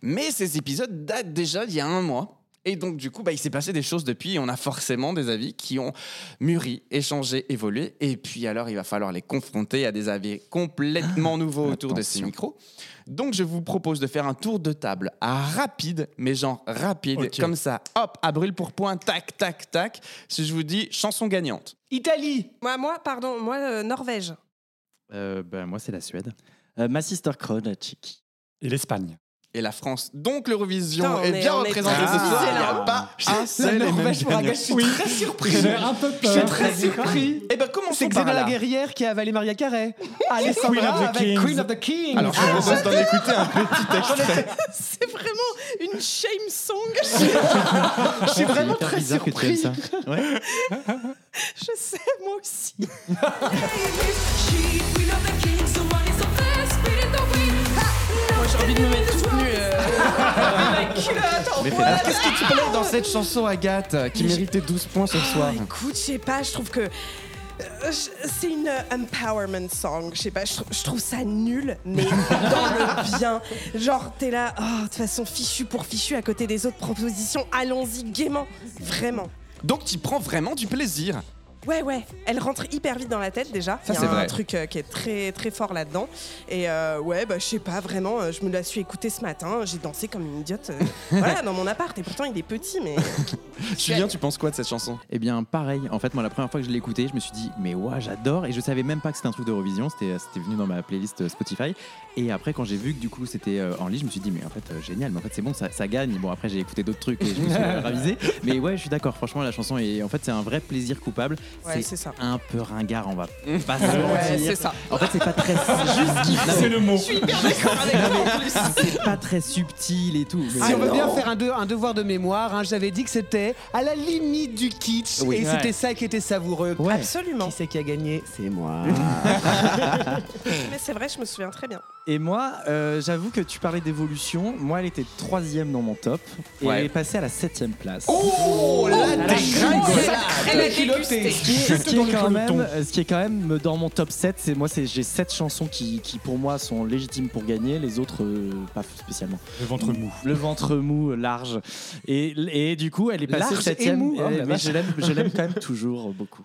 S7: Mais ces épisodes datent déjà d'il y a un mois. Et donc, du coup, bah, il s'est passé des choses depuis et on a forcément des avis qui ont mûri, échangé, évolué. Et puis, alors, il va falloir les confronter à des avis complètement nouveaux autour de ces micros. Donc, je vous propose de faire un tour de table rapide, mais genre rapide, comme ça, hop, à brûle pour point, tac, tac, tac. Si je vous dis chanson gagnante.
S8: Italie
S6: Moi, moi, pardon, moi, euh, Norvège.
S11: Euh, bah, moi, c'est la Suède.
S10: Euh, ma sister Crown, Chick.
S5: Et l'Espagne.
S7: Et la France. Donc l'Eurovision est,
S6: est-
S7: bien représentée ce soir. Il n'y a pas un
S8: La
S7: seul et même
S8: Norvège pour je suis très surpris.
S5: J'ai un peu
S8: Je suis
S5: peur.
S8: très surpris.
S7: Eh ben
S8: C'est
S7: commençons
S8: Xena
S7: par
S8: la guerrière qui a avalé Maria Carré.
S5: Queen of
S8: Alessandra
S5: the
S8: avec
S5: Kings.
S8: Queen of the King.
S7: Alors je vous propose d'en écouter un petit extrait.
S6: C'est vraiment une shame song.
S8: je suis vraiment très
S11: que
S8: surpris.
S11: ça. Ouais.
S6: Je sais, moi aussi. J'ai envie de me mettre toute nue. euh, culotte en
S11: Mais fais
S6: poil.
S7: Qu'est-ce qui te plaît dans cette chanson, Agathe, qui méritait 12 points ce soir
S6: Ah, écoute, je sais pas, je trouve que. euh, je- C'est une euh, empowerment song, je sais pas, je, trou- je trouve ça nul, mais dans le bien. Genre, t'es là, oh, de toute façon, fichu pour fichu à côté des autres propositions, allons-y gaiement, vraiment.
S7: Donc tu prends vraiment du plaisir.
S6: Ouais, ouais, elle rentre hyper vite dans la tête déjà.
S7: Ça,
S6: Il y a
S7: c'est
S6: un
S7: vrai.
S6: truc euh, qui est très très fort là-dedans. Et euh, ouais, bah je sais pas, vraiment, euh, je me la suis écoutée ce matin, j'ai dansé comme une idiote. euh, voilà, dans mon appart. Et pourtant, il est petit, mais.
S7: Julien, tu penses quoi de cette chanson?
S11: Eh bien, pareil. En fait, moi, la première fois que je l'ai écouté, je me suis dit, mais ouais, j'adore. Et je savais même pas que c'était un truc d'Eurovision. C'était, c'était venu dans ma playlist Spotify. Et après, quand j'ai vu que du coup c'était euh, en ligne, je me suis dit, mais en fait, euh, génial. Mais en fait, c'est bon, ça, ça gagne. Bon, après, j'ai écouté d'autres trucs et je me suis ravisé. Mais ouais, je suis d'accord. Franchement, la chanson est, en fait, c'est un vrai plaisir coupable.
S6: Ouais, c'est ça.
S11: un peu ringard, on va pas se
S6: Ouais,
S11: mentir.
S6: c'est ça.
S11: En fait, c'est pas très juste.
S5: C'est le mot.
S6: Je suis hyper d'accord avec toi en plus.
S11: C'est pas très subtil et tout.
S8: Si on veut bien faire un, de- un devoir de mémoire, hein, j'avais dit que c'était à la limite du kitsch
S11: Oui.
S8: et
S10: Ouais.
S8: c'était ça qui était savoureux.
S11: Ouais.
S6: Absolument.
S8: Qui c'est qui a gagné C'est moi.
S6: Mais c'est vrai, je me souviens très bien.
S10: Et moi, euh, j'avoue que tu parlais d'évolution. Moi, elle était troisième dans mon top. Et
S7: Ouais.
S10: elle est passée à la septième place.
S7: Oh la
S6: Elle a dégusté.
S10: Ce qui est, ce qui est quand même, ce qui est quand même dans mon top 7, c'est moi, c'est j'ai sept chansons qui, qui pour moi sont légitimes pour gagner, les autres euh, pas spécialement.
S5: Le ventre mou.
S10: Le ventre mou, large, et, et du coup, elle est passée
S8: Large et
S10: septième.
S8: mou, oh,
S10: mais
S8: vache.
S10: je l'aime, je l'aime quand même toujours beaucoup.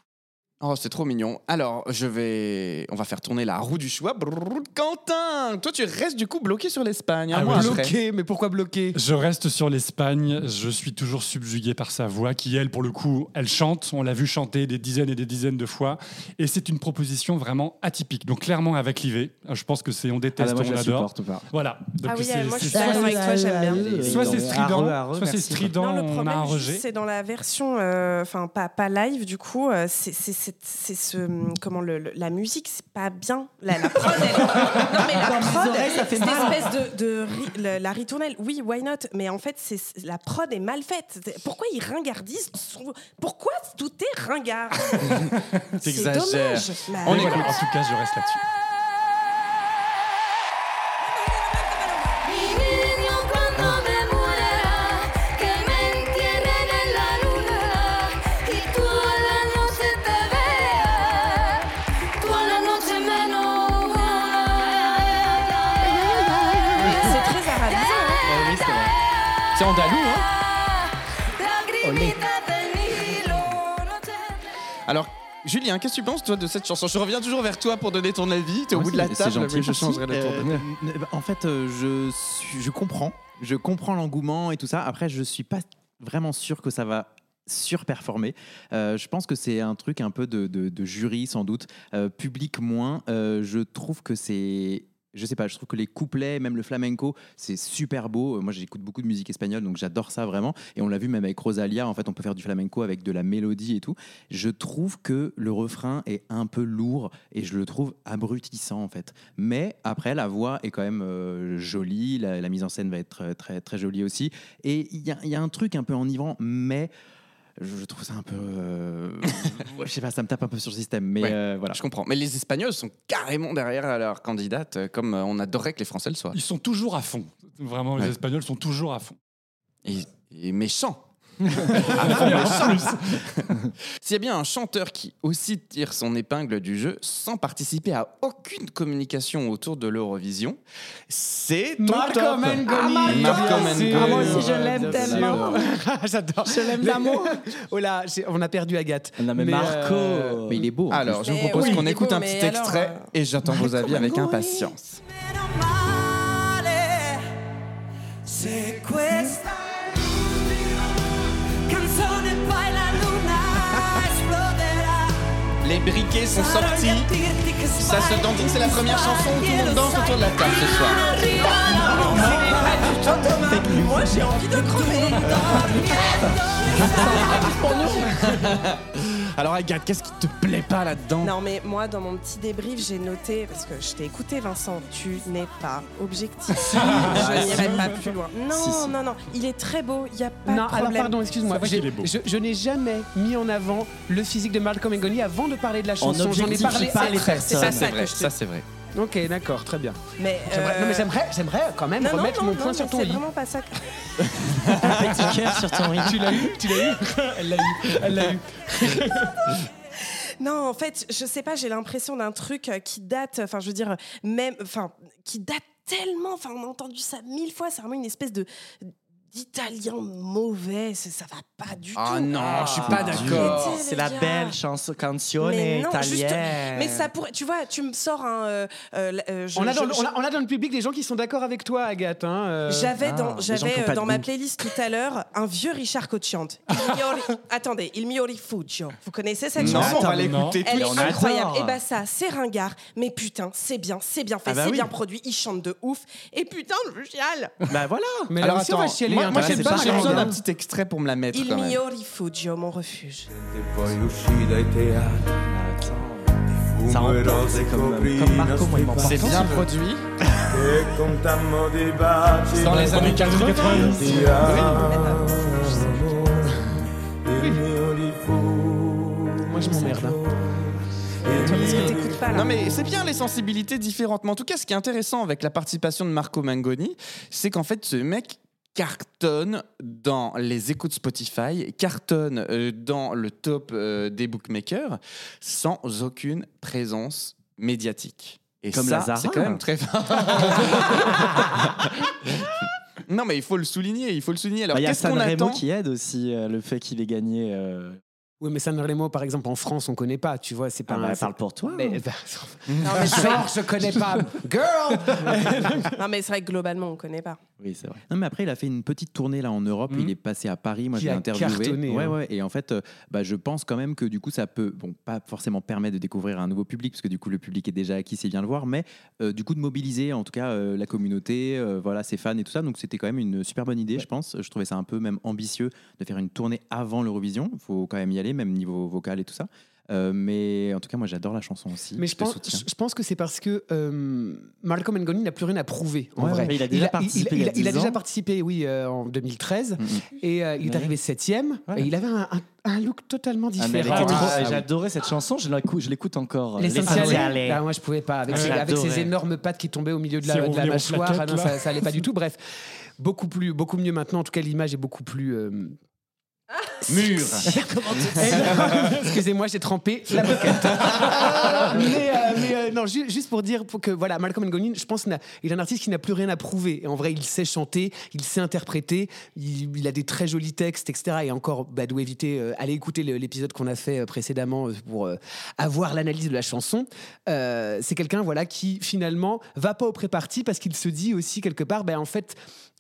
S7: Oh, c'est trop mignon. Alors, je vais. On va faire tourner la roue du choix. Brrr, Quentin, toi, tu restes du coup bloqué sur l'Espagne. hein,
S5: Ah
S7: moi,
S5: oui.
S8: Bloqué, mais pourquoi bloqué?
S5: Je reste sur l'Espagne. Je suis toujours subjugué par sa voix, qui elle, pour le coup, elle chante. On l'a vu chanter des dizaines et des dizaines de fois, et c'est une proposition vraiment atypique. Donc clairement avec l'IV, je pense que c'est on
S10: Ah
S5: déteste,
S10: bah, moi, je
S5: on
S10: la
S5: adore.
S10: supporte pas.
S5: Voilà. Donc
S6: Ah oui,
S5: c'est-
S6: moi, je suis
S5: soit
S6: d'accord
S5: c'est-
S6: avec toi, j'aime bien.
S5: Soit c'est strident,
S10: Arre, arre,
S5: soit c'est strident,
S6: Non, le
S5: on a un rejet.
S6: c'est dans la version, euh, enfin pas, pas live du coup, euh, c'est c'est- ce comment le, le- la musique, c'est pas bien. La, la prod, elle- non mais la prod,
S3: oreilles, ça fait
S6: cette
S3: mal.
S6: espèce de, de ri- la, la ritournelle, oui, why not? Mais en fait, c'est la prod est mal faite. Pourquoi ils ringardisent son- Pourquoi tout est ringard? C'est
S7: T'exagères.
S6: dommage. Bah,
S7: On
S5: voilà, en tout cas, je reste là-dessus.
S7: Alors, Julien, qu'est-ce que tu penses, toi, de cette chanson? Je reviens toujours vers toi pour donner ton avis. T'es au
S11: Ouais,
S7: bout de la table,
S11: gentil,
S7: mais je changerai le tour de
S11: Euh, En fait, euh, je, suis- je comprends. Je comprends l'engouement et tout ça. Après, je suis pas vraiment sûr que ça va surperformer. Euh, je pense que c'est un truc un peu de, de- de jury, sans doute. Euh, public moins. Euh, je trouve que c'est... Je sais pas, je trouve que les couplets, même le flamenco, c'est super beau. Euh, Moi, j'écoute beaucoup de musique espagnole, donc j'adore ça vraiment. Et on l'a vu même avec Rosalia, en fait, on peut faire du flamenco avec de la mélodie et tout. Je trouve que le refrain est un peu lourd et je le trouve abrutissant, en fait. Mais après, la voix est quand même euh, jolie, la, mise en scène va être très, très jolie aussi. Et il y y a un truc un peu enivrant, mais je trouve ça un peu. euh, je sais pas, ça me tape un peu sur le système. Mais
S7: Ouais.
S11: euh, voilà.
S7: Je comprends. Mais les Espagnols sont carrément derrière leur candidate, euh, comme euh, on adorerait que les Français le soient.
S5: Ils sont toujours à fond. Vraiment, les
S7: Ouais.
S5: Espagnols sont toujours à fond.
S7: Et, et méchants. Méchants. S'il y a bien un chanteur qui aussi tire son épingle du jeu sans participer à aucune communication autour de l'Eurovision, c'est ton
S8: Marco. Mengoni.
S7: Marco
S8: Bien sûr.
S7: Mengoni.
S8: Ah, moi aussi, je l'aime tellement. J'adore. Je l'aime d'amour. Oh là, on a perdu Agathe.
S10: Non, mais Marco.
S8: euh,
S11: Mais il est beau.
S7: Alors, je vous propose
S6: oui,
S7: qu'on écoute
S6: beau,
S7: un petit extrait
S6: euh,
S7: et j'attends vos avis avec impatience.
S3: Se questa
S7: Les briquets sont sortis. Ça se dandine, c'est la première chanson où tout le monde danse autour de la table ce soir.
S3: Moi j'ai envie de crever.
S7: Alors Agathe, qu'est-ce qui te plaît pas là-dedans?
S6: Non, mais moi, dans mon petit débrief, j'ai noté, parce que je t'ai écouté, Vincent, tu n'es pas objectif. je n'irai pas plus loin. Non,
S10: Si, si.
S6: non, non, il est très beau, il n'y a pas
S8: Non,
S6: de
S8: alors
S6: problème.
S8: pardon, excuse-moi. Je, je n'ai jamais mis en avant le physique de Malcolm Mengoni avant de parler de la chanson. J'en ai parlé
S10: pas les
S6: pas
S7: Ça c'est vrai, ça c'est vrai.
S8: Ok, d'accord, très bien.
S6: Mais,
S8: J'aimerais-
S6: euh,
S8: Non, mais j'aimerais, j'aimerais quand même
S6: non, non,
S8: remettre
S6: non,
S8: mon
S6: non,
S8: point
S6: mais
S8: sur ton
S6: C'est
S8: i.
S6: vraiment pas ça. que-
S10: Petit cœur sur ton riz.
S8: Tu l'as eu, tu l'as eu. Elle l'a eu, elle l'a eu.
S6: Non, en fait, je sais pas, j'ai l'impression d'un truc euh, qui date, enfin, je veux dire, même, enfin, qui date tellement, enfin, on a entendu ça mille fois, c'est vraiment une espèce de d'italien mauvais, ça va pas du
S7: Ah
S6: tout.
S7: non, je suis pas d'accord.
S10: C'est la belle chanson canzone
S6: Mais non, juste-
S10: italienne.
S6: Mais ça pourrait, tu vois, tu me sors un. euh, euh, euh, je-
S8: On a, dans,
S6: je-
S8: le- on, a, on a dans le public des gens qui sont d'accord avec toi, Agathe. hein, euh.
S6: J'avais
S10: Ah,
S6: dans, j'avais euh, dans ma playlist tout à l'heure un vieux Richard Cocciante. Attendez, Il mio rifugio. Vous connaissez cette
S7: Non,
S6: chanson
S7: on va l'écouter
S6: Elle est incroyable. Et bah ça, c'est ringard. Mais putain, c'est bien, c'est bien fait,
S10: Ah bah
S6: c'est
S10: oui.
S6: bien produit. Il chante de ouf. Et putain, je chiale.
S10: Bah voilà.
S8: Mais
S7: Alors attends, moi, j'ai pas besoin d'un petit extrait pour me la mettre
S6: Il mio rifugio, mon refuge.
S10: Ça remporte, c'est comme, comme Marco, moi, il m'emporte.
S7: C'est bien produit.
S5: Dans les années 90.
S8: Moi, je m'emmerde.
S6: t'écoutes pas là.
S7: Non mais c'est bien les sensibilités différentes. Mais en tout cas, ce qui est intéressant avec la participation de Marco Mangoni, c'est qu'en fait, ce mec cartonne dans les écoutes Spotify, cartonne euh, dans le top euh, des bookmakers, sans aucune présence médiatique. Et
S10: Comme
S7: ça, c'est quand même très Non mais il faut le souligner, il faut le souligner. Alors
S10: Bah, Il y a
S7: qu'est-ce qu'on
S10: Sanremo
S7: attend
S10: qui aide aussi euh, le fait qu'il ait gagné. euh,
S8: Oui, mais San Remo, par exemple, en France, on connaît pas, tu vois, c'est pas.
S10: Ah bah, parle pour toi.
S8: Mais, bah,
S6: Non, mais c'est vrai-
S8: genre, je connais pas. Girl
S6: non, mais c'est vrai que globalement, on connaît pas.
S10: Oui, c'est vrai.
S11: Non, mais après, il a fait une petite tournée là en Europe.
S8: Mhm.
S11: Il est passé à Paris. Moi,
S8: a
S11: interviewé.
S8: cartonné,
S11: ouais,
S8: hein.
S11: ouais. Et en fait, euh, bah, je pense quand même que du coup, ça peut, bon, pas forcément permettre de découvrir un nouveau public, parce que du coup, le public est déjà acquis, c'est bien le voir, mais euh, du coup, de mobiliser en tout cas euh, la communauté, voilà, ses fans et tout ça. Donc, c'était quand même une super bonne idée, je pense. Je trouvais ça un peu même ambitieux de faire une tournée avant l'Eurovision. Il faut quand même y aller, même niveau vocal et tout ça. Euh, mais en tout cas, moi, j'adore la chanson aussi.
S8: Mais je pense,
S11: soutiens.
S8: je pense que c'est parce que euh, Marco Mengoni n'a plus rien à prouver, en
S10: Ouais,
S8: vrai.
S10: mais il a déjà participé il a
S8: il a
S10: 10
S8: déjà participé, oui, euh, en 2013.
S11: Mhm.
S8: Et euh, il est
S10: Ouais.
S8: arrivé septième. Et il avait un, un- un look totalement
S10: Ah,
S8: différent.
S11: Ah.
S10: J'ai adoré cette chanson, je l'écoute, encore.
S8: L'essentiel.
S10: L'essentiel.
S8: Ah, moi, je pouvais pas. Avec,
S10: Ah,
S8: ses, avec
S10: j'adorais.
S8: ses énormes pattes qui tombaient au milieu de la, de la mâchoire, ah non, ça, ça allait pas du tout. Bref, beaucoup, plus, beaucoup mieux maintenant. En tout cas, l'image est beaucoup plus. euh,
S11: Mûr.
S8: Non, Excusez-moi, j'ai trempé la moquette. mais euh, mais, euh, non, ju- juste pour dire pour que voilà, Malcolm Ngonin, je pense, n'a- il est un artiste qui n'a plus rien à prouver. Et en vrai, il sait chanter, il sait interpréter, il, il a des très jolis textes, etc. Et encore, bah, d'où éviter, euh, allez écouter l'épisode qu'on a fait euh, précédemment pour euh, avoir l'analyse de la chanson. Euh, c'est quelqu'un voilà qui finalement va pas au pré-parti parce qu'il se dit aussi quelque part, ben en fait.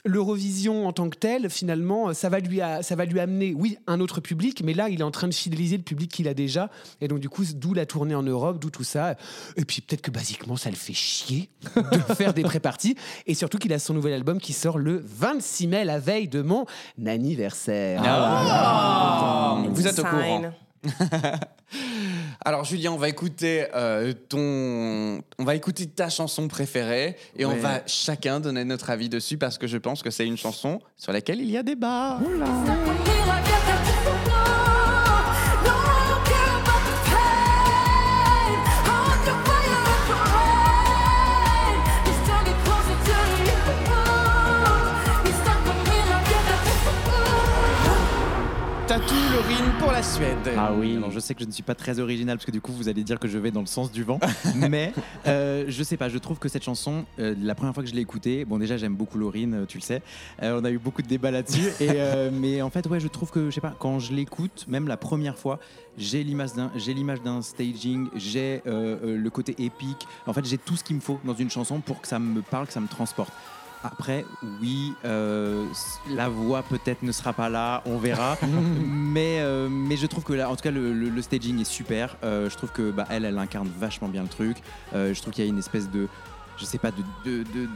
S8: L'Eurovision en tant que tel, finalement, ça va, lui a- ça va lui amener, oui, un autre public, mais là, il est en train de fidéliser le public qu'il a déjà. Et donc, du coup, d'où la tournée en Europe, d'où tout ça. Et puis, peut-être que basiquement, ça le fait chier de faire des pré-parties. Et surtout qu'il a son nouvel album qui sort le 26 mai, la veille de mon anniversaire.
S7: Ah. Vous êtes au courant. Alors Julien, on va écouter euh, ton, on va écouter ta chanson préférée et on va chacun donner notre avis dessus parce que je pense que c'est une chanson sur laquelle il y a débat.
S12: Mira
S7: la Suède.
S10: Ah oui.
S11: Alors je sais que je ne suis pas très original parce que du coup vous allez dire que je vais dans le sens du vent, mais euh, je sais pas, je trouve que cette chanson, euh, la première fois que je l'ai écoutée, bon déjà j'aime beaucoup Laurine, euh, tu le sais, Euh, on a eu beaucoup de débats là-dessus, et, mais en fait ouais je trouve que je sais pas, quand je l'écoute, même la première fois, j'ai l'image d'un, j'ai l'image d'un staging, j'ai le côté épique, en fait j'ai tout ce qu'il me faut dans une chanson pour que ça me parle, que ça me transporte. Après, oui, euh, la voix peut-être ne sera pas là, on verra. mais, euh, mais je trouve que là, en tout cas, le, le- le staging est super. Euh, je trouve que bah, elle, elle incarne vachement bien le truc. Je trouve qu'il y a une espèce de je sais pas de, de, de- de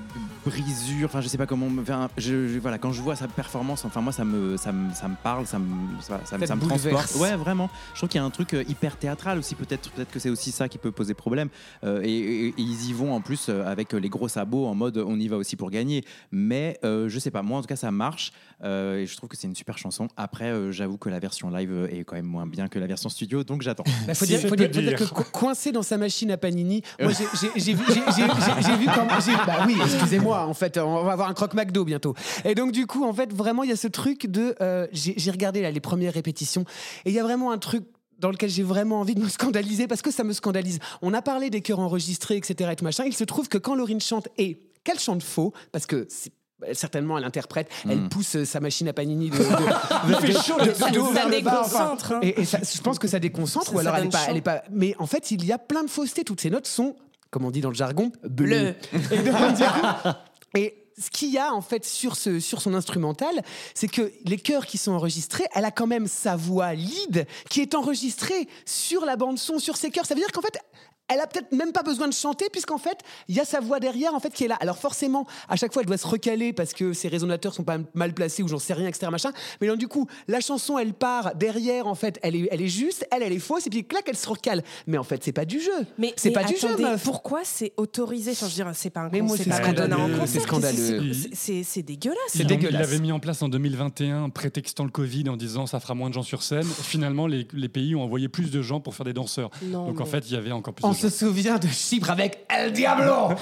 S11: brisure enfin je sais pas comment me enfin, je, je- voilà quand je vois sa performance enfin moi ça me ça me, ça me parle ça me ça, ça me-
S8: Ça
S11: transporte. ouais vraiment. Je trouve qu'il y a un truc euh, hyper théâtral aussi peut-être peut-être que c'est aussi ça qui peut poser problème. Euh, et, et- et ils y vont en plus euh, avec les gros sabots en mode on y va aussi pour gagner. Mais euh, je sais pas. Moi en tout cas ça marche. Euh, et je trouve que c'est une super chanson. Après euh, j'avoue que la version live est quand même moins bien que la version studio donc j'attends.
S8: Bah, faut
S5: Si
S8: dire,
S5: je
S8: faut
S5: peux
S8: dire- faut dire
S5: dire.
S8: que co- coincé dans sa machine à Panini, moi j'ai- j'ai vu, j'ai- j'ai- j'ai- j'ai vu comme. j'ai- Bah oui, excusez-moi, en fait, on va avoir un croque McDo bientôt. Et donc, du coup, en fait, vraiment, il y a ce truc de. euh, j'ai j'ai regardé là, les premières répétitions, et il y a vraiment un truc dans lequel j'ai vraiment envie de me scandaliser parce que ça me scandalise. On a parlé des chœurs enregistrés, etc. Et tout machin. Il se trouve que quand Laurine chante, et qu'elle chante faux, parce que c'est- Certainement, elle interprète, elle pousse euh, sa machine à panini de, de, de-
S6: fait
S8: de-
S6: chaud,
S8: de-
S6: ça-
S8: de
S6: ça
S8: vers le bas, enfin.
S6: déconcentre, hein.
S8: Et, et ça- je pense que ça déconcentre,
S6: Ça-
S8: ou alors
S6: ça
S8: elle est,
S6: donne
S8: pas,
S6: chaud.
S8: elle est pas. Mais en fait, il y a plein de faussetés. Toutes ces notes sont, comme on dit dans le jargon.
S6: Bleu.
S8: Et, donc, du coup, et ce qu'il y a en fait sur, ce, sur son instrumental, c'est que les chœurs qui sont enregistrés, elle a quand même sa voix lead qui est enregistrée sur la bande son, sur ses chœurs. Ça veut dire qu'en fait, elle a peut-être même pas besoin de chanter puisqu'en fait il y a sa voix derrière en fait qui est là. Alors forcément à chaque fois elle doit se recaler parce que ses résonateurs sont pas mal placés ou j'en sais rien etc machin. Mais donc du coup la chanson elle part derrière en fait elle est elle est juste elle elle est fausse et puis clac elle se recale. Mais en fait c'est pas du jeu.
S6: Mais
S8: c'est
S6: mais
S8: pas du jeu meuf.
S6: Pourquoi c'est autorisé? Enfin, je veux dire, c'est pas un
S8: Mais moi,
S6: c'est
S5: scandaleux.
S8: C'est scandaleux.
S6: c'est- dégueulasse.
S8: C'est dégueulasse.
S5: l'avait mis en place en 2021, prétextant le Covid, en disant ça fera moins de gens sur scène. Finalement, les, les pays ont envoyé plus de gens pour faire des danseurs.
S6: Non,
S5: Donc en fait, il y avait encore plus de
S8: se souvient de Chypre avec El Diablo.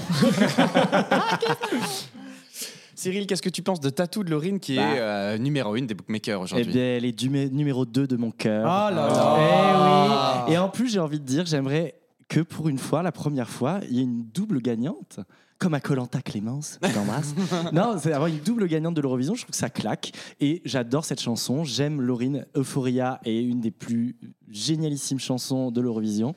S7: Cyril, qu'est-ce que tu penses de Tatou de Laurine qui
S10: Bah.
S7: est euh, numéro une des bookmakers
S10: Eh
S7: aujourd'hui
S10: bien, elle est du numéro 2 de mon cœur.
S8: Oh là
S10: Eh oui. Et en plus, j'ai envie de dire, j'aimerais que pour une fois, la première fois, il y ait une double gagnante. Comme à Colanta Clémence, je t'embrasse. non, c'est avoir une double gagnante de l'Eurovision, je trouve que ça claque. Et j'adore cette chanson. J'aime Laurine. Euphoria est une des plus génialissimes chansons de l'Eurovision.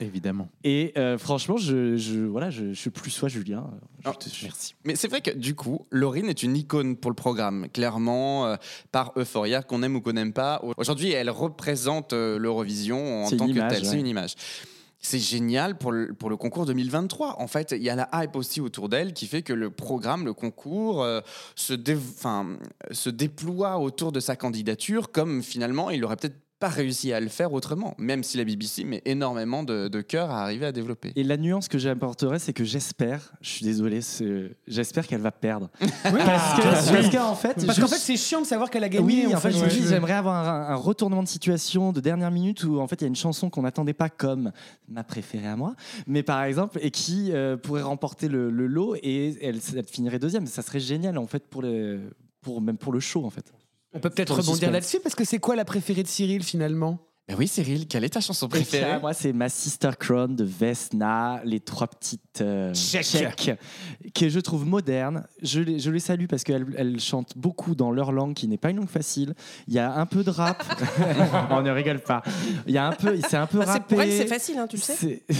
S11: Évidemment.
S10: Et euh, franchement, je, je, voilà, je, je suis plus soi Julien. Je te-
S7: Merci. Mais c'est vrai que du coup, Laurine est une icône pour le programme, clairement, euh, par Euphoria, qu'on aime ou qu'on n'aime pas. Aujourd'hui, elle représente euh, l'Eurovision en
S10: C'est
S7: tant que
S10: image,
S7: telle. C'est
S10: ouais.
S7: une image. C'est génial pour le, concours 2023. En fait, il y a la hype aussi autour d'elle qui fait que le programme, le concours, euh, se, se déploie autour de sa candidature comme finalement il aurait peut-être pas réussi à le faire autrement, même si la BBC met énormément de, de cœur à arriver à développer.
S10: Et la nuance que j'apporterais, c'est que j'espère, je suis désolé, c'est- j'espère qu'elle va perdre. parce que- parce qu'en fait,
S8: Parce qu'en
S10: juste-
S8: fait, c'est chiant de savoir qu'elle a gagné.
S10: Oui, en fait, je me
S8: Ouais.
S10: dis, j'aimerais avoir un, un retournement de situation de dernière minute où en fait il y a une chanson qu'on n'attendait pas comme ma préférée à moi, mais par exemple, et qui euh, pourrait remporter le, le lot et elle, elle finirait deuxième. Ça serait génial en fait pour le, pour même pour le show en fait.
S8: On peut peut-être rebondir là-dessus parce que c'est quoi la préférée de Cyril finalement?
S7: Ben oui, Cyril, quelle est ta chanson
S10: Et
S7: préférée?
S10: ça, moi, c'est ma Sister Crown de Vesna, les trois petites euh,
S8: Check.
S10: check, que je trouve modernes. Je les, je les salue parce qu'elles elles chantent beaucoup dans leur langue qui n'est pas une langue facile. Il y a un peu de rap. On ne rigole pas. Il y a un peu, c'est un peu
S6: Bah,
S10: rappé.
S6: pour elle, c'est facile, hein, tu le sais.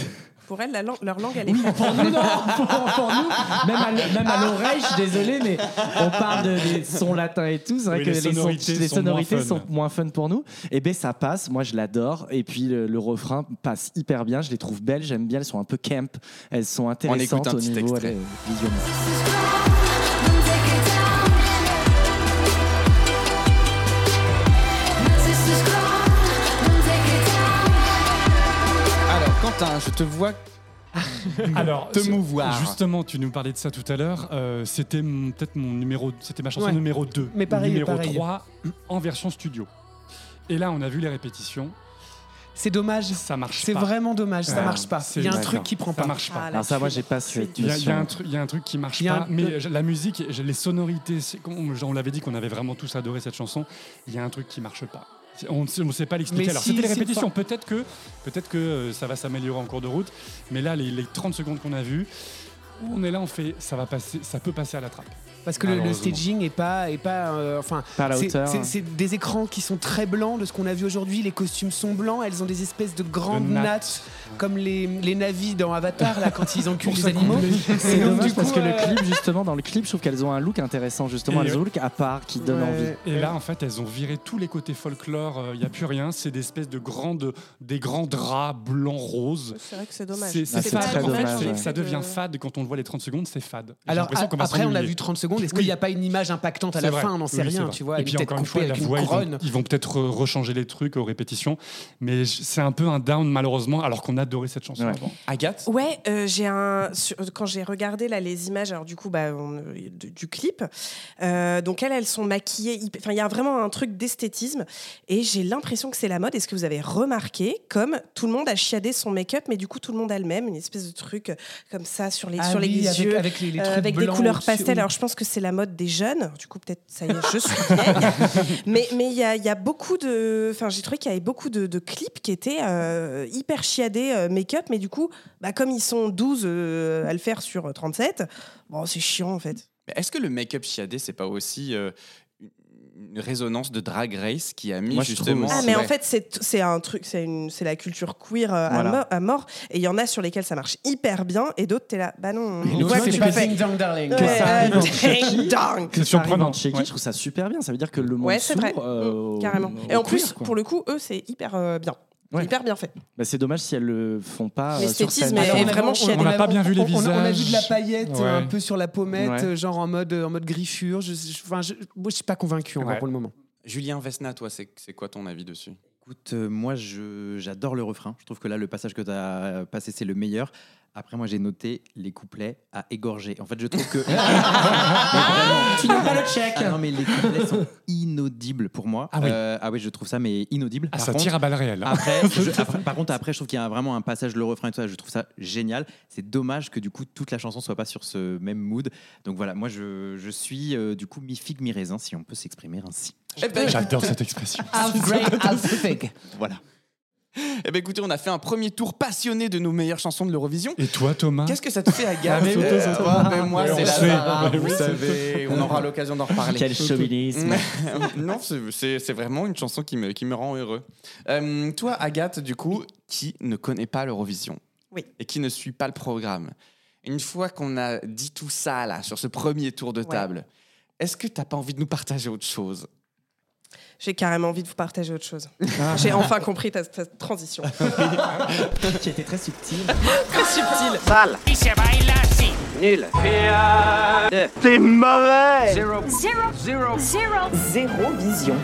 S6: Pour elle, la lang- leur langue, elle est
S10: pour nous, non. Pour, pour nous, même à, même à l'oreille, je suis désolé, mais on parle de, des sons latins et tout. C'est vrai
S5: Oui,
S10: que
S5: les sonorités
S10: les
S5: sont
S10: sonorités
S5: moins fun.
S10: sont moins fun pour nous. Et ben ça passe. Moi, je l'adore. Et puis le, le refrain passe hyper bien. Je les trouve belles. J'aime bien. Elles sont un peu camp. Elles sont intéressantes
S7: écoute un
S10: au
S7: petit
S10: niveau euh, visuellement.
S7: Quentin, je te vois
S5: Alors,
S7: te mouvoir.
S5: Justement, tu nous parlais de ça tout à l'heure. euh, c'était peut-être mon numéro, c'était ma chanson
S8: Ouais.
S5: numéro 2.
S8: Mais pareil,
S5: numéro
S8: pareil.
S5: 3 en version studio. Et là, on a vu les répétitions.
S8: C'est dommage.
S5: Ça marche
S8: C'est vraiment dommage. Ça marche pas.
S5: c'est-
S8: Il y a un truc qui prend
S5: Ça
S8: pas.
S5: marche pas.
S6: Ah,
S10: ça, moi, j'ai pas cette
S5: Il y, a, il y a un truc, qui marche pas, mais la musique, les sonorités, c'est- on, on l'avait dit qu'on avait vraiment tous adoré cette chanson. Il y a un truc qui marche pas. On ne sait pas l'expliquer.
S8: Mais
S5: Alors
S8: si,
S5: c'était les répétitions.
S8: pas-
S5: Peut-être que, peut-être que euh, ça va s'améliorer en cours de route. Mais là, les, les 30 secondes qu'on a vues, on est là, on fait, ça va passer, ça peut passer à la trappe.
S8: Parce que le, le staging est pas, est pas, euh, enfin,
S10: Pas à la
S8: c'est-
S10: hauteur.
S8: c'est- C'est des écrans qui sont très blancs de ce qu'on a vu aujourd'hui. Les costumes sont blancs. Elles ont des espèces de grandes
S5: De nattes.
S8: nattes, comme les, les navis dans Avatar là quand ils enculent les animaux.
S10: C'est dommage parce
S8: coup,
S10: que
S8: euh,
S10: le clip, justement, dans le clip, je trouve qu'elles ont un look intéressant. Justement,
S5: Et
S10: elles ont un look à part qui donne
S8: Ouais.
S10: envie.
S5: Et là, en fait, elles ont viré tous les côtés folklore. Il n'y a plus rien. C'est des espèces de grandes, des grands draps blancs roses.
S6: C'est vrai que c'est dommage.
S5: C'est
S10: Ah,
S5: c'est
S10: c'est
S5: fade.
S10: très
S5: En fait,
S10: dommage,
S5: c'est-
S10: ouais.
S5: ça devient
S6: de-
S5: fade quand on le voit les 30 secondes. C'est fade. J'ai
S8: Alors
S5: l'impression
S8: a-
S5: qu'on va
S8: après, on a vu 30 secondes. Est-ce
S5: Oui.
S8: qu'il n'y a pas une image impactante à la
S5: vrai.
S8: fin On n'en sait
S5: Oui,
S8: rien, tu vois.
S5: Et puis encore une fois, la
S8: une
S5: ils vont,
S8: couronne.
S5: ils vont peut-être re- rechanger les trucs aux répétitions, mais c'est un peu un down malheureusement, alors qu'on adorait cette chanson
S10: Ouais.
S5: avant.
S7: Agathe?
S6: Ouais, euh, j'ai un sur- quand j'ai regardé là les images, alors du coup bah on- du, du clip, euh, donc elles elles sont maquillées, enfin il y a vraiment un truc d'esthétisme et j'ai l'impression que c'est la mode. Est-ce que vous avez remarqué comme tout le monde a chiadé son make-up, mais du coup tout le monde a le même, une espèce de truc comme ça sur les
S8: Ah
S6: sur les
S8: avec-
S6: yeux,
S8: avec les- les
S6: euh, des couleurs pastel. Alors je pense que c'est la mode des jeunes. Du coup peut-être ça y est, je suis vieille. mais mais il y a, il y a beaucoup de, enfin j'ai trouvé qu'il y avait beaucoup de, de clips qui étaient euh, hyper chiadés euh, make-up, mais du coup bah, comme ils sont 12 euh, à le faire sur 37, bon c'est chiant en fait.
S7: Est-ce que le make-up chiadé, c'est pas aussi euh, une résonance de Drag Race qui a mis
S10: Moi,
S7: justement.
S6: Ah mais en fait c'est c'est un truc, c'est une c'est la culture queer euh, à,
S10: Voilà.
S6: mo- à mort et il y en a sur lesquels ça marche hyper bien et d'autres t'es là bah non.
S10: Et l'autre, c'est
S6: pas.
S8: Ding dong darling.
S10: Que ça arrive
S6: ding dong.
S5: C'est
S10: en
S5: surprenant. Ouais.
S10: je trouve ça super bien. Ça veut dire que le monde
S6: Ouais, c'est vrai.
S10: euh,
S6: carrément.
S10: au
S6: Et en
S10: queer,
S6: plus,
S10: quoi.
S6: pour le coup, eux, c'est hyper euh, bien.
S10: Ouais.
S6: Hyper bien fait.
S10: Bah, c'est dommage si elles le font pas euh, sur
S6: L'esthétisme est- vraiment chiadé.
S5: On n'a pas bien vu les
S8: on- on a- On a vu de la
S5: visages.
S8: paillette
S5: Ouais.
S8: un peu sur la pommette,
S10: Ouais.
S8: genre en mode, en mode griffure. Je, je- enfin, je, moi, je suis pas convaincu encore pour le moment.
S7: Julien Vesna, toi, c'est c'est quoi ton avis dessus?
S11: Écoute, euh, moi, je- j'adore le refrain. Je trouve que là, le passage que tu as passé, c'est le meilleur. Après, moi, j'ai noté les couplets à égorger. En fait, je trouve que. Mais vraiment.
S8: Tu n'as pas le check.
S11: Ah non, mais les couplets sont inaudibles pour moi.
S5: Ah oui.
S11: Euh, ah oui, je trouve ça, mais inaudible.
S5: Ah,
S11: Par
S5: ça
S11: contre-
S5: tire à balles réelles. hein.
S11: Après, je- après- par contre, après, je trouve qu'il y a vraiment un passage, le refrain et tout ça, je trouve ça génial. C'est dommage que du coup, toute la chanson soit pas sur ce même mood. Donc voilà, moi, je, je suis euh, du coup mi-figue, mi-raisin, si on peut s'exprimer ainsi.
S5: J'adore cette expression.
S8: Half grape, half fig.
S11: Voilà.
S7: Eh ben écoutez, on a fait un premier tour passionné de nos meilleures chansons de l'Eurovision.
S5: Et toi, Thomas
S7: Qu'est-ce que ça te fait, Agathe
S5: Ah, mais
S7: Euh,
S5: c'est toi,
S7: toi, ben moi,
S5: Mais
S7: c'est
S5: on
S7: la
S5: sait.
S7: Zara,
S5: Mais
S7: vous savez. On aura l'occasion d'en reparler.
S10: Quel chauvinisme.
S7: non, c'est- vraiment une chanson qui me, qui me rend heureux. Euh, toi, Agathe, du coup, qui ne connaît pas l'Eurovision
S6: Oui.
S7: et qui ne suit pas le programme, une fois qu'on a dit tout ça, là, sur ce premier tour de table, est-ce que tu n'as pas envie de nous partager autre chose?
S6: J'ai carrément envie de vous partager autre chose.
S7: Ah.
S6: J'ai enfin compris ta, ta transition.
S10: qui était très subtil.
S6: Très subtil.
S3: Sale. Nul. C'est mauvais.
S1: Zero. Zero. Zero.
S6: Zéro vision.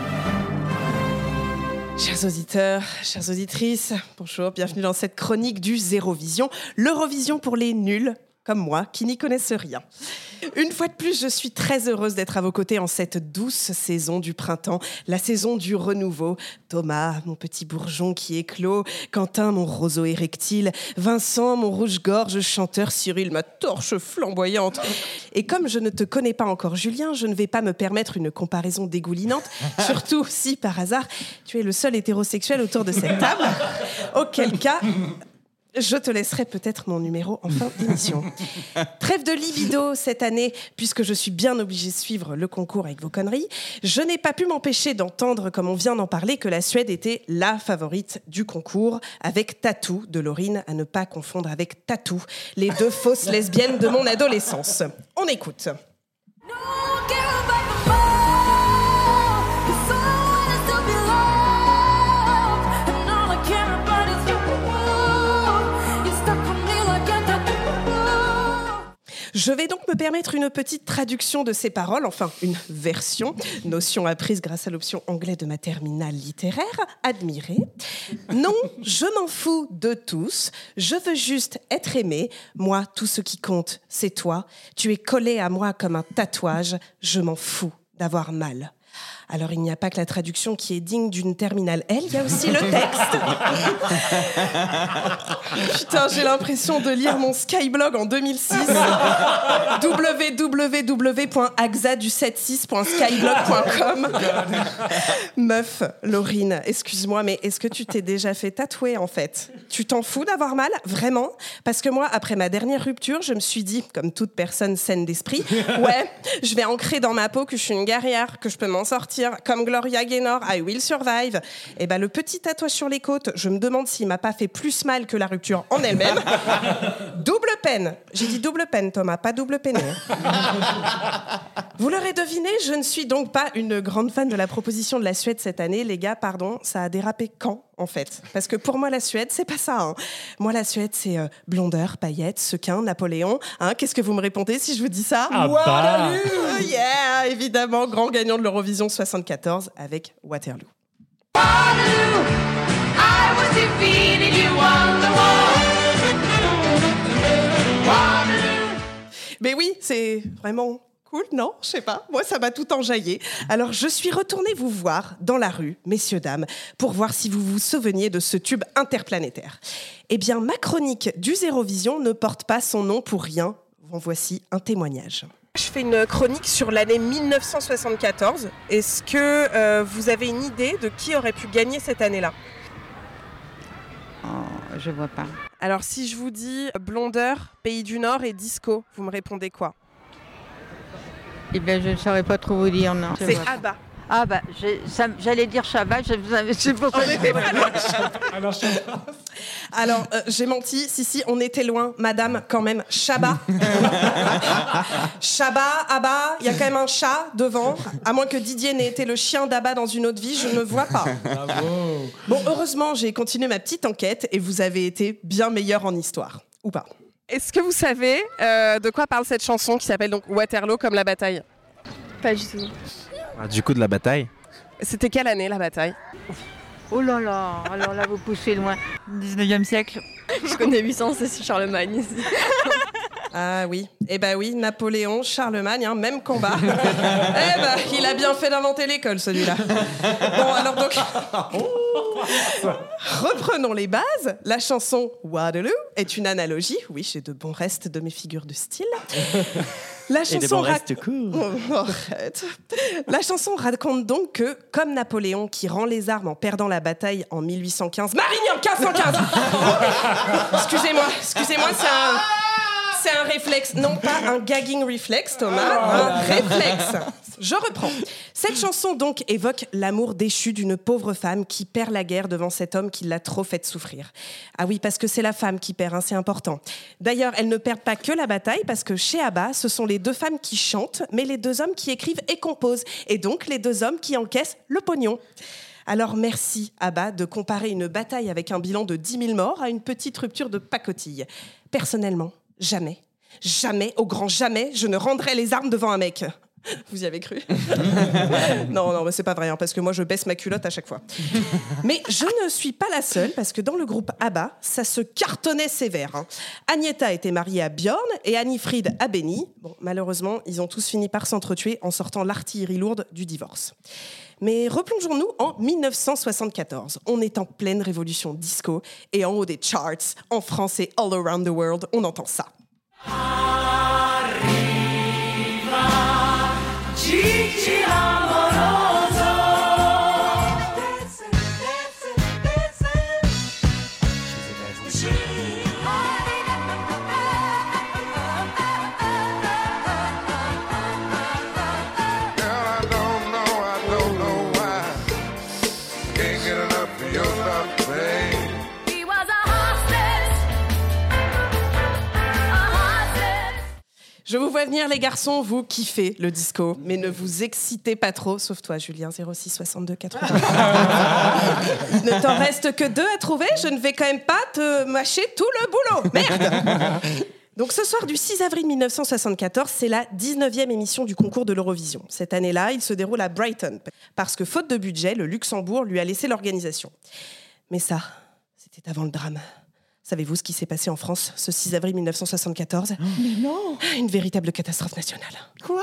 S6: Chers auditeurs, chères auditrices, bonjour, bienvenue dans cette chronique du Zéro Vision, l'Eurovision pour les nuls, comme moi, qui n'y connaissent rien. Une fois de plus, je suis très heureuse d'être à vos côtés en cette douce saison du printemps, la saison du renouveau. Thomas, mon petit bourgeon qui éclot, Quentin, mon roseau érectile, Vincent, mon rouge-gorge chanteur, Cyril, ma torche flamboyante. Et comme je ne te connais pas encore, Julien, je ne vais pas me permettre une comparaison dégoulinante, surtout si par hasard tu es le seul hétérosexuel autour de cette table. Auquel cas, je te laisserai peut-être mon numéro en fin d'émission. Trêve de libido cette année, puisque je suis bien obligée de suivre le concours avec vos conneries. Je n'ai pas pu m'empêcher d'entendre, comme on vient d'en parler, que la Suède était la favorite du concours, avec Tatou de Laurine, à ne pas confondre avec Tatou, les deux fausses lesbiennes de mon adolescence. On écoute. Je vais donc me permettre une petite traduction de ces paroles, enfin une version, notion apprise grâce à l'option anglais de ma terminale littéraire, admirée. Non, je m'en fous de tous, je veux juste être aimé. Moi, tout ce qui compte, c'est toi. Tu es collé à moi comme un tatouage, je m'en fous d'avoir mal. Alors, il n'y a pas que la traduction qui est digne d'une terminale L, il y a aussi le texte. Putain, j'ai l'impression de lire mon Skyblog en 2006. www.axa du76.skyblog.com Meuf, Laurine, excuse-moi, mais est-ce que tu t'es déjà fait tatouer en fait? Tu t'en fous d'avoir mal? Vraiment? Parce que moi, après ma dernière rupture, je me suis dit, comme toute personne saine d'esprit, ouais, je vais ancrer dans ma peau que je suis une guerrière, que je peux m'en sortir. Comme Gloria Gaynor, I will survive. Et ben le petit tatouage sur les côtes, je me demande s'il m'a pas fait plus mal que la rupture en elle-même. double peine. J'ai dit double peine, Thomas, pas double peine. Vous l'aurez deviné, je ne suis donc pas une grande fan de la proposition de la Suède cette année. Les gars, pardon, ça a dérapé quand en fait? Parce que pour moi, la Suède, c'est pas ça. hein. Moi, la Suède, c'est euh, blondeur, paillettes, sequin, Napoléon. Hein, Qu'est-ce que vous me répondez si je vous dis ça?
S5: Ah bah.
S6: Waterloo Yeah Évidemment, grand gagnant de l'Eurovision 74 avec Waterloo. Mais oui, c'est vraiment cool, non Je sais pas. Moi, ça m'a tout enjaillé. Alors, je suis retournée vous voir dans la rue, messieurs, dames, pour voir si vous vous souveniez de ce tube interplanétaire. Eh bien, ma chronique du Zérovision ne porte pas son nom pour rien. En voici un témoignage. Je fais une chronique sur l'année 1974. Est-ce que euh, vous avez une idée de qui aurait pu gagner cette année-là?
S13: Je vois pas.
S6: Alors, si je vous dis blondeur, pays du Nord et disco, vous me répondez quoi?
S13: Eh bien, je ne saurais pas trop vous dire, non.
S6: C'est. ABBA.
S13: Ah bah, j'allais dire Shabbat, je que-
S6: était pas loin. Alors, euh, j'ai menti. Si, si, on était loin. Madame, quand même, Chabat. Chabat, Abba, il y a quand même un chat devant. À moins que Didier n'ait été le chien d'Abba dans une autre vie, je ne vois pas. Bon, heureusement, j'ai continué ma petite enquête et vous avez été bien meilleur en histoire. Ou pas. Est-ce que vous savez euh, de quoi parle cette chanson qui s'appelle donc Waterloo comme la bataille? Pas du tout.
S14: Ah, du coup, de la bataille?
S6: C'était quelle année la bataille?
S13: Oh là là, alors là, vous poussez loin.
S15: 19e siècle. Je connais 800, c'est Charlemagne.
S6: Ah oui, eh ben oui, Napoléon, Charlemagne, hein, même combat. eh ben, il a bien fait d'inventer l'école, celui-là. Bon, alors donc, reprenons les bases. La chanson Waterloo est une analogie, oui, j'ai de bons restes de mes figures de style, La
S10: Et des
S6: chanson,
S10: bons
S6: rac-
S10: restes courts.
S6: Oh, arrête. La chanson raconte donc que, comme Napoléon qui rend les armes en perdant la bataille en 1815, Marigny en 1515 Excusez-moi, excusez-moi, c'est un... C'est un réflexe, non pas un gagging réflexe, Thomas, un réflexe. Je reprends. Cette chanson donc évoque l'amour déchu d'une pauvre femme qui perd la guerre devant cet homme qui l'a trop fait souffrir. Ah oui, parce que c'est la femme qui perd, hein, c'est important. D'ailleurs, elle ne perd pas que la bataille, parce que chez Abba, ce sont les deux femmes qui chantent, mais les deux hommes qui écrivent et composent, et donc les deux hommes qui encaissent le pognon. Alors merci, Abba, de comparer une bataille avec un bilan de 10 000 morts à une petite rupture de pacotille. Personnellement, jamais, jamais, au grand jamais, je ne rendrai les armes devant un mec. Vous y avez cru? Non, non, mais c'est pas vrai, hein, parce que moi je baisse ma culotte à chaque fois. Mais je ne suis pas la seule, parce que dans le groupe ABBA, ça se cartonnait sévère. hein. Agnetha était mariée à Björn et Annie-Fried à Benny. Bon, malheureusement, ils ont tous fini par s'entretuer en sortant l'artillerie lourde du divorce. Mais replongeons-nous en 1974. On est en pleine révolution disco et en haut des charts, en France et all around the world, on entend ça. Je vous vois venir les garçons, vous kiffez le disco, mais ne vous excitez pas trop, sauf toi Julien 06 62 80. Il ne t'en reste que deux à trouver, je ne vais quand même pas te mâcher tout le boulot. Merde Donc ce soir du 6 avril 1974, c'est la 19e émission du concours de l'Eurovision. Cette année-là, il se déroule à Brighton, parce que faute de budget, le Luxembourg lui a laissé l'organisation. Mais ça, c'était avant le drame. Savez-vous ce qui s'est passé en France ce 6 avril 1974
S12: Mais non.
S6: Une véritable catastrophe nationale.
S12: Quoi?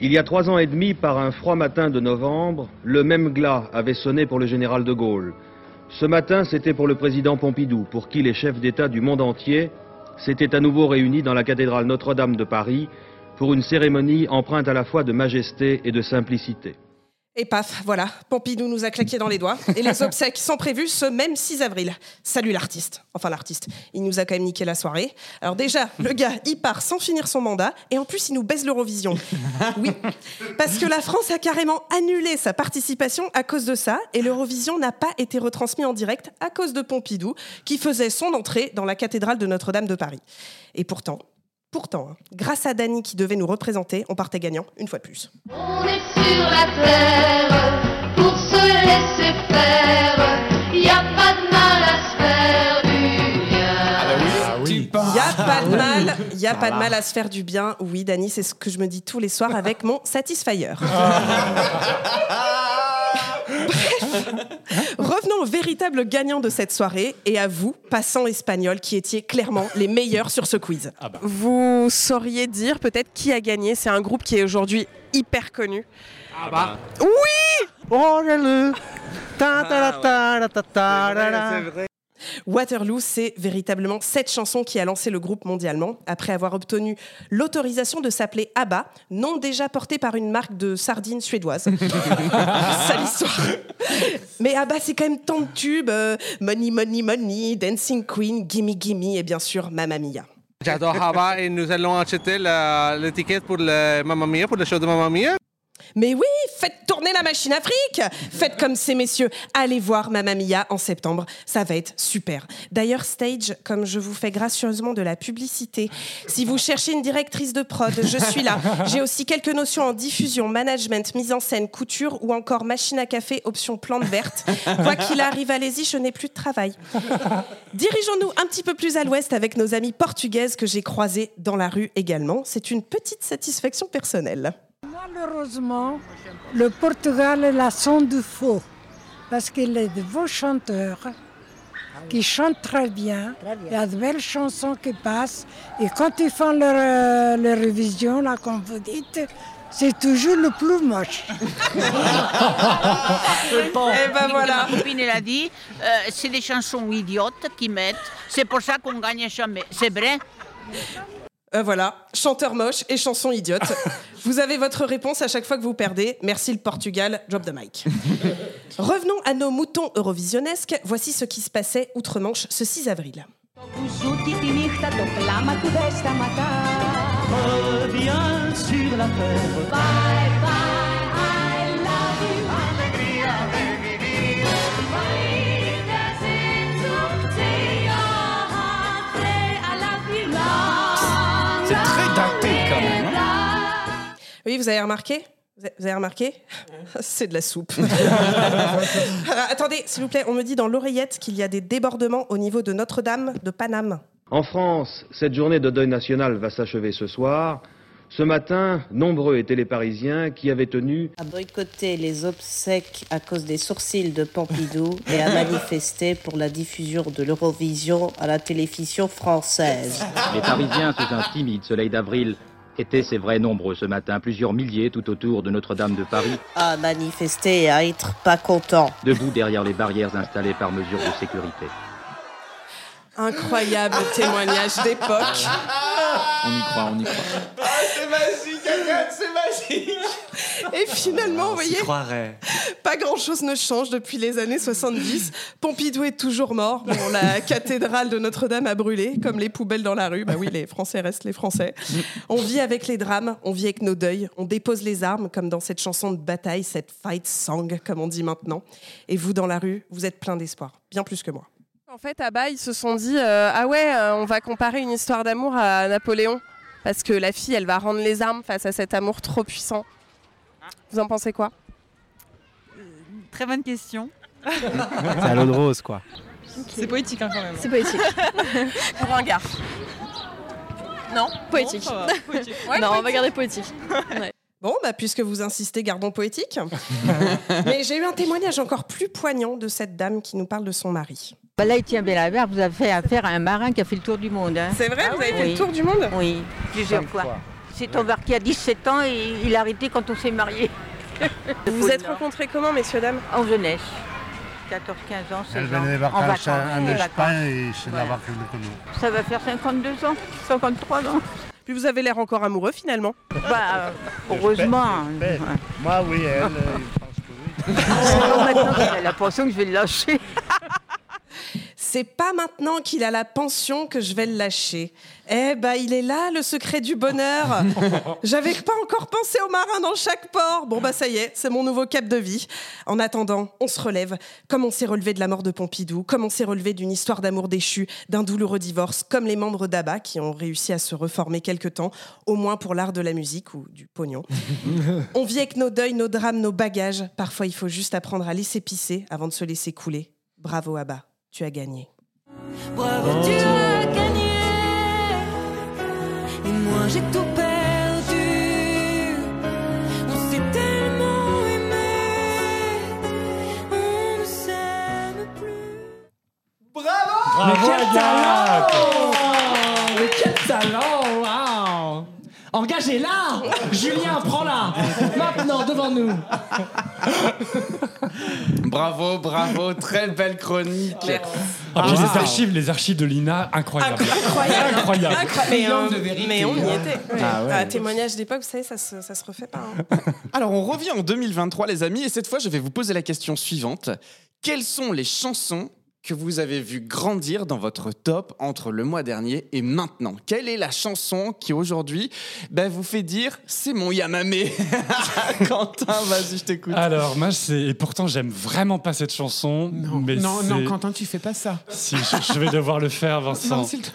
S16: Il y a trois ans et demi, par un froid matin de novembre, le même glas avait sonné pour le général de Gaulle. Ce matin, c'était pour le président Pompidou, pour qui les chefs d'État du monde entier s'étaient à nouveau réunis dans la cathédrale Notre-Dame de Paris pour une cérémonie empreinte à la fois de majesté et de simplicité.
S6: Et paf, voilà, Pompidou nous a claqué dans les doigts. Et les obsèques sont prévues ce même 6 avril. Salut l'artiste. Enfin l'artiste, il nous a quand même niqué la soirée. Alors déjà, le gars, il part sans finir son mandat, et en plus il nous baise l'Eurovision. Oui, parce que la France a carrément annulé sa participation à cause de ça, et l'Eurovision n'a pas été retransmis en direct à cause de Pompidou, qui faisait son entrée dans la cathédrale de Notre-Dame de Paris. Et pourtant, pourtant, hein, grâce à Dany qui devait nous représenter, on partait gagnant une fois de plus.
S12: On est sur la terre pour se laisser faire. Y a pas de mal à se faire du bien.
S6: Il n'y a pas de mal, il y a pas de mal à se faire du bien. Oui, Dani, c'est ce que je me dis tous les soirs avec mon Satisfyer. revenons au véritable gagnant de cette soirée et à vous, passants espagnols, qui étiez clairement les meilleurs sur ce quiz. Vous sauriez dire peut-être qui a gagné C'est un groupe qui est aujourd'hui hyper connu.
S10: Ah bah.
S6: Oui
S10: Oh le ta ta ta ta ta ta la la.
S6: Waterloo, c'est véritablement cette chanson qui a lancé le groupe mondialement, après avoir obtenu l'autorisation de s'appeler ABBA, nom déjà porté par une marque de sardines suédoise. Sale histoire. Mais ABBA, c'est quand même tant de tubes. euh, money, Money, Money, Dancing Queen, Gimme, Gimme et bien sûr Mamma Mia.
S17: J'adore Hava et nous allons acheter l'étiquette pour le Mamma Mia, pour le show de Mamma Mia.
S6: Mais oui, faites tourner la machine Afrique Faites comme ces messieurs. Allez voir Mamma Mia en septembre, ça va être super. D'ailleurs, Stage, comme je vous fais gracieusement de la publicité, si vous cherchez une directrice de prod, je suis là. J'ai aussi quelques notions en diffusion, management, mise en scène, couture ou encore machine à café, option plante verte. Quoi qu'il arrive, allez-y, je n'ai plus de travail. Dirigeons-nous un petit peu plus à l'ouest avec nos amies portugaises que j'ai croisées dans la rue également. C'est une petite satisfaction personnelle.
S18: Malheureusement, le Portugal est la son du faux, parce qu'il est de beaux chanteurs qui chantent très bien. Il y a de belles chansons qui passent. Et quand ils font leur, euh, leur révision, là, comme vous dites, c'est toujours le plus moche.
S6: Eh ben voilà.
S19: Ma copine, elle a dit, euh, c'est des chansons idiotes qu'ils mettent, c'est pour ça qu'on gagne jamais. C'est vrai?
S6: Euh, voilà, chanteur moche et chanson idiote. vous avez votre réponse à chaque fois que vous perdez. Merci le Portugal, drop the mic. Revenons à nos moutons eurovisionnesques. Voici ce qui se passait outre-Manche ce 6 avril.
S3: Reviens sur la terre.
S12: Bye bye,
S6: Oui, vous avez remarqué? Vous avez- remarqué? C'est de la soupe. Alors, attendez, s'il vous plaît, on me dit dans l'oreillette qu'il y a des débordements au niveau de Notre-Dame de Paname.
S16: En France, cette journée de deuil national va s'achever ce soir. Ce matin, nombreux étaient les Parisiens qui avaient tenu
S20: à boycotter les obsèques à cause des sourcils de Pompidou et à manifester pour la diffusion de l'Eurovision à la télévision française.
S21: Les Parisiens, sous un timide soleil d'avril, étaient, c'est vrai, nombreux ce matin, plusieurs milliers tout autour de Notre-Dame de Paris,
S20: À manifester et à être pas content.
S21: debout derrière les barrières installées par mesure de sécurité.
S6: Incroyable témoignage d'époque.
S11: On y croit, on y croit.
S7: c'est magique, Agathe, c'est magique.
S6: Et finalement, vous voyez,
S10: croirait.
S6: pas grand-chose ne change depuis les années 70. Pompidou est toujours mort. Bon, la cathédrale de Notre-Dame a brûlé, comme les poubelles dans la rue. Bah oui, les Français restent les Français. On vit avec les drames, on vit avec nos deuils, on dépose les armes, comme dans cette chanson de bataille, cette fight song, comme on dit maintenant. Et vous, dans la rue, vous êtes plein d'espoir, bien plus que moi. En fait, à bas, ils se sont dit euh, Ah ouais, euh, on va comparer une histoire d'amour à Napoléon. Parce que la fille, elle va rendre les armes face à cet amour trop puissant. Vous en pensez quoi?
S22: Très bonne question.
S14: C'est à l'eau de rose, quoi.
S22: C'est poétique hein, quand même.
S15: C'est poétique.
S6: Pour un gars. Non?
S15: Poétique.
S22: ça va, poétique.
S15: non, on va garder poétique. Ouais.
S6: Bon, bah, puisque vous insistez, gardons poétique. Mais j'ai eu un témoignage encore plus poignant de cette dame qui nous parle de son mari.
S13: Bah là, Étienne Bellabert, vous avez fait affaire à un marin qui a fait le tour du monde. hein.
S6: C'est vrai, vous avez fait le tour du monde
S13: Oui, plusieurs fois.
S6: fois.
S13: C'est embarqué à 17 ans et il a arrêté quand on s'est mariés.
S6: Vous vous êtes rencontrés comment, messieurs, dames
S13: En jeunesse. 14-15 ans, 16
S23: Elle
S13: ans.
S23: venait des
S13: en
S23: vacances en Espagne et c'est
S13: Voilà.
S23: me connaît.
S13: Ça va faire 52 ans, 53 ans.
S6: Puis vous avez l'air encore amoureux, finalement.
S13: Bah, heureusement.
S23: Moi, oui, elle, euh, je pense que oui.
S13: Sinon, maintenant, j'ai l'impression que je vais le lâcher.
S6: C'est pas maintenant qu'il a la pension que je vais le lâcher. Eh ben, il est là, le secret du bonheur. J'avais pas encore pensé aux marins dans chaque port. Bon, bah, ça y est, c'est mon nouveau cap de vie. En attendant, on se relève, comme on s'est relevé de la mort de Pompidou, comme on s'est relevé d'une histoire d'amour déchu, d'un douloureux divorce, comme les membres d'ABBA qui ont réussi à se reformer quelque temps, au moins pour l'art de la musique ou du pognon. On vit avec nos deuils, nos drames, nos bagages. Parfois, il faut juste apprendre à laisser pisser avant de se laisser couler. Bravo, Abba, tu as gagné.
S12: Bravo, tu as gagné. Et moi j'ai tout perdu. On s'est tellement aimé. On ne s'aime plus.
S10: Bravo Mais quel talent Mais quel talent Engagez-la Julien, prends-la Maintenant, devant nous
S7: Bravo, bravo, très belle chronique.
S5: Ah, puis
S7: wow.
S5: les archives, les archives de l'INA, incroyable.
S6: Incroyable.
S5: Incroyable.
S6: Mais, euh,
S7: de vérité.
S6: mais on y était. Ouais.
S7: Ah ouais.
S6: Ah, témoignage d'époque, vous savez, ça se, ça se refait pas. hein.
S7: Alors, on revient en 2023, les amis, et cette fois, je vais vous poser la question suivante. Quelles sont les chansons que vous avez vues grandir dans votre top entre le mois dernier et maintenant Quelle est la chanson qui, aujourd'hui, ben, vous fait dire « c'est mon Yamamé » Quentin, vas-y, je t'écoute.
S5: Alors, moi, c'est. Et pourtant, j'aime vraiment pas cette chanson. mais
S8: non,
S5: c'est-
S8: non, Quentin, tu fais pas ça.
S5: Si, je, je vais devoir le faire, Vincent.
S8: Non, s'il te-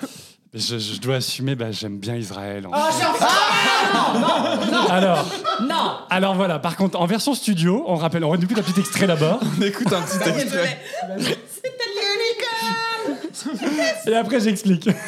S5: Mais je, je dois assumer, bah, j'aime bien Israël. en
S10: Oh,
S5: fait.
S10: c'est enfin Ah, Non Non
S5: Alors,
S10: Non
S5: alors voilà, par contre, en version studio, on rappelle, on écoute un petit extrait d'abord.
S7: On écoute un petit extrait.
S5: Et après, j'explique.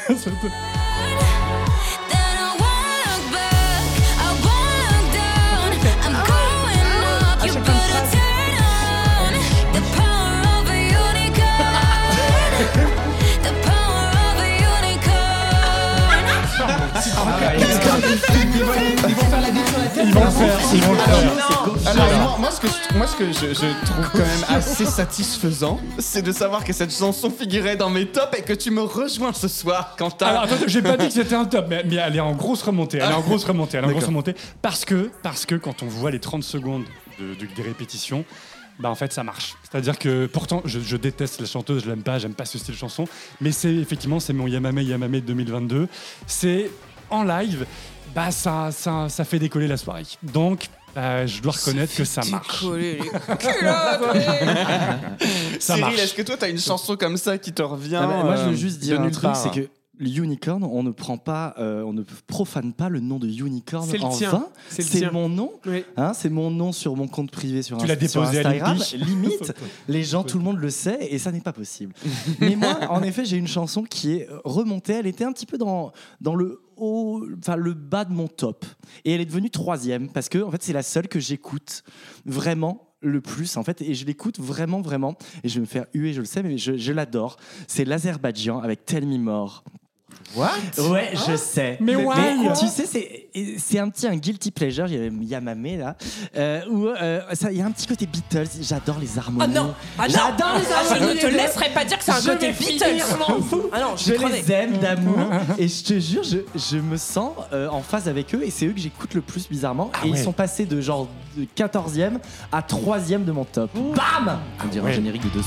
S10: Ils vont faire la bite sur la tête.
S5: Ils vont le faire,
S7: Alors, moi, moi, ce que, je, moi, ce que je, je trouve quand même assez satisfaisant, c'est de savoir que cette chanson figurait dans mes tops et que tu me rejoins ce soir, Quentin.
S5: Alors attends, j'ai pas dit que c'était un top, mais, mais elle est en grosse remontée. Elle est en grosse remontée. Elle est en grosse remontée parce que, parce que quand on voit les 30 secondes de, de- des répétitions, bah en fait ça marche. C'est-à-dire que pourtant je, je déteste la chanteuse, je l'aime pas, j'aime pas ce style de chanson, mais c'est effectivement c'est mon Yamame Yamame 2022. C'est en live, bah ça, ça, ça fait décoller la soirée. Donc bah, je dois reconnaître que ça marche. Ça
S7: Cyril,
S5: marche.
S7: est-ce que toi, t'as une chanson comme ça qui te revient
S10: Ah, mais moi, je
S7: euh,
S10: veux juste
S7: de
S10: dire un truc, c'est que unicorn, on ne prend pas, euh, on ne profane pas le nom de unicorn en
S8: tien.
S10: vain.
S8: C'est
S10: mon nom.
S8: Oui.
S10: Hein, c'est mon nom sur mon compte privé sur,
S5: Tu l'as
S10: Inst- sur
S5: déposé à
S10: Instagram. Limite, les gens, tout le monde le sait et ça n'est pas possible. Mais moi, en effet, j'ai une chanson qui est remontée. Elle était un petit peu dans, dans le haut, enfin le bas de mon top. Et elle est devenue troisième parce que en fait, c'est la seule que j'écoute vraiment le plus en fait et je l'écoute vraiment vraiment et je vais me faire huer je le sais mais je, je l'adore c'est l'Azerbaïdjan avec Tell Me More
S11: What?
S10: Ouais, je sais.
S5: Mais why?
S10: tu sais, c'est c'est un petit un guilty pleasure. Il y a Yamame là, euh, où euh, ça- il y a un petit côté Beatles. J'adore les harmonies.
S6: Ah non Ah non
S10: J'adore les
S6: Ah, je
S10: harmonies.
S6: ne te laisserai pas dire que c'est un
S10: Je
S6: côté Beatles.
S10: finir, je m'en fous.
S6: Ah non, je
S10: Je les aime d'amour et je te jure, je, je me sens euh, en phase avec eux et c'est eux que j'écoute le plus bizarrement. et
S5: ouais.
S10: ils sont passés de genre de 14e à 3e de mon top. Bam
S11: On dirait un générique de deux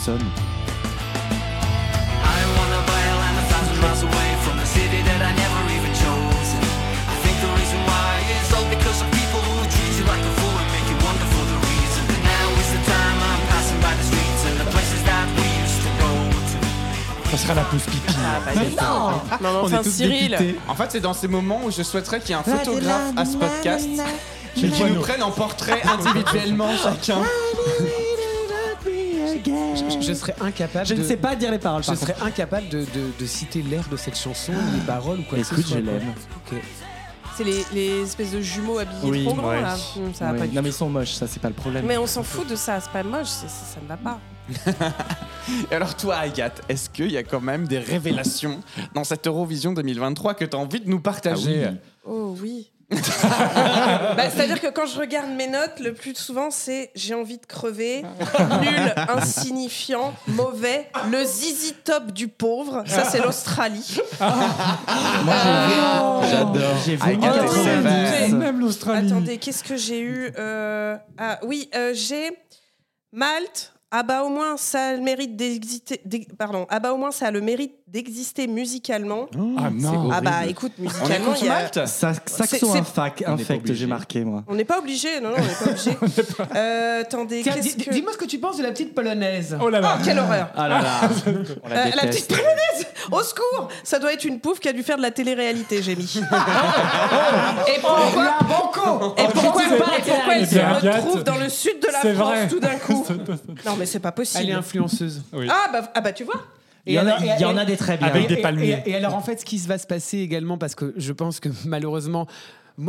S5: sera la pause pipi.
S6: Non, mais
S7: On
S6: enfin,
S7: est tous
S6: Cyril.
S7: En fait, c'est dans ces moments où je souhaiterais qu'il y ait un photographe à ce podcast qui nous prenne en portrait individuellement chacun.
S8: Je, je serais incapable.
S10: Je ne sais pas dire les paroles.
S8: Je
S10: par
S8: serais
S10: contre.
S8: incapable de, de- de citer l'air de cette chanson, les paroles ou quoi que ce
S10: Écoute,
S8: soit.
S10: je l'aime.
S8: Ok.
S6: C'est les, les espèces de jumeaux habillés
S10: Oui,
S6: trop grands
S10: ouais.
S6: là. Hum, Ça va
S10: Ouais.
S6: pas du
S10: Non mais ils sont moches, ça c'est pas le problème.
S6: Mais on s'en fout de ça, c'est pas moche, ça ne va pas.
S7: Et alors toi, Agathe, est-ce qu'il y a quand même des révélations dans cette Eurovision 2023 que tu as envie de nous partager
S6: Oh oui. Bah, C'est-à-dire que quand je regarde mes notes, le plus souvent c'est j'ai envie de crever, nul, insignifiant, mauvais, le zizi top du pauvre. Ça c'est l'Australie.
S10: Moi j'ai J'adore. J'ai vomi
S7: Agathe est
S10: 90.
S7: sévère.
S5: Même l'Australie.
S6: Attendez, qu'est-ce que j'ai eu Euh, Ah oui, euh, j'ai Malte. Ah bah au moins ça a le mérite d'exister. d'ex- Pardon. Ah bah au moins ça a le mérite d'exister musicalement.
S5: Ah non.
S6: Ah bah écoute, musicalement il y a.
S7: Malte?
S10: Ça,
S6: C'est-
S10: saxo
S6: c'est-
S10: infact,
S11: On n'est pas
S10: infect,
S11: obligé.
S10: j'ai marqué moi.
S6: On n'est pas obligé, non, non, on n'est pas obligé. Euh, attendez,
S8: Tiens,
S6: qu'est-ce
S8: dis-
S6: que.
S8: Dis-moi ce que tu penses de la petite polonaise.
S5: Oh là là.
S6: Oh, quelle horreur
S10: Ah là là, on la
S6: Euh, la petite polonaise Au secours Ça doit être une pouffe qui a dû faire de la télé-réalité, j'ai mis. Et pourquoi Et pourquoi, et pourquoi elle se
S5: bien, Agathe,
S6: retrouve dans le sud de la France tout d'un coup Non, mais c'est pas
S8: Elle
S6: possible.
S8: est influenceuse.
S5: Oui.
S6: Ah bah, ah bah tu vois
S10: Il y en a-
S8: alors-
S10: il y en a des très bien.
S5: Avec
S8: Et-
S5: des
S8: et-
S5: palmiers.
S8: Et, et alors, en fait, ce qui va se passer également, parce que je pense que malheureusement.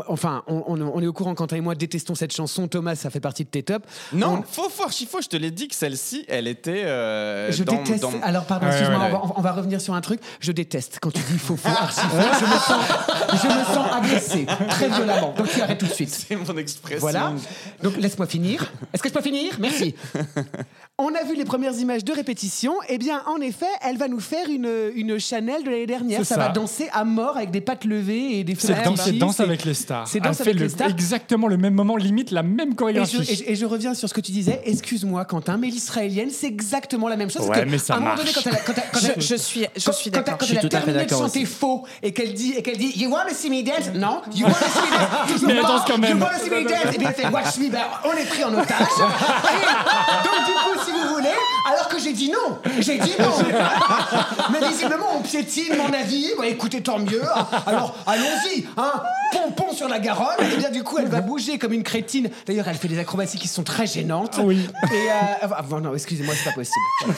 S8: Enfin, on, on- on est au courant, Quentin et moi détestons cette chanson. Thomas, ça fait partie de tes tops.
S7: Non, faux, faux, archi-faux, je te l'ai dit que celle-ci, elle était euh,
S8: Je
S7: dans,
S8: déteste.
S7: dans-
S8: Alors, pardon,
S5: Ouais,
S8: excuse-moi,
S5: ouais,
S8: on, va, on va revenir sur un truc. Je déteste quand tu dis faux, faux, archi faux. Je me sens, je me sens agressé très violemment. Donc, tu arrêtes tout de suite.
S7: C'est mon expression.
S8: Voilà. Donc laisse-moi finir. Est-ce que je peux finir? Merci. On a vu les premières images de répétition. Eh bien, en effet, elle va nous faire une, une Chanel de l'année dernière. Ça,
S5: ça.
S8: va danser à mort avec des pattes levées et des feux
S5: C'est Danse avec les stars.
S8: C'est Danse
S5: fait
S8: avec
S5: le-
S8: les stars.
S5: exactement le même moment, limite la même
S8: Et
S5: chorégraphie.
S8: je, et je- et je reviens sur ce que tu disais. Excuse-moi, Quentin, mais l'israélienne, c'est exactement la même chose.
S5: Ouais,
S8: que,
S5: mais ça
S8: à un moment
S5: marche.
S8: donné, quand elle, a- quand elle- quand
S6: Je,
S8: elle-
S6: je suis, je
S8: quand-
S6: suis
S8: quand-
S6: d'accord.
S8: Quand
S10: Je suis
S8: elle a terminé de chanter
S10: aussi.
S8: faux et qu'elle dit, et qu'elle dit You wanna see me dance? Non, You wanna see me dance?
S5: Mais elle danse quand même.
S8: You wanna see me dance? Et bien elle fait Watch me, ben, on est pris en otage. Et donc du coup, si vous voulez, alors que j'ai dit non, j'ai dit non. Mais visiblement, on piétine mon avis. Bah écoutez, tant mieux. Alors allons-y, hein. Sur la Garonne. Et bien du coup, elle va bouger comme une crétine. D'ailleurs, elle fait des acrobaties qui sont très gênantes.
S5: Oui.
S8: Et euh, ah, bon, non, excusez-moi, c'est pas possible.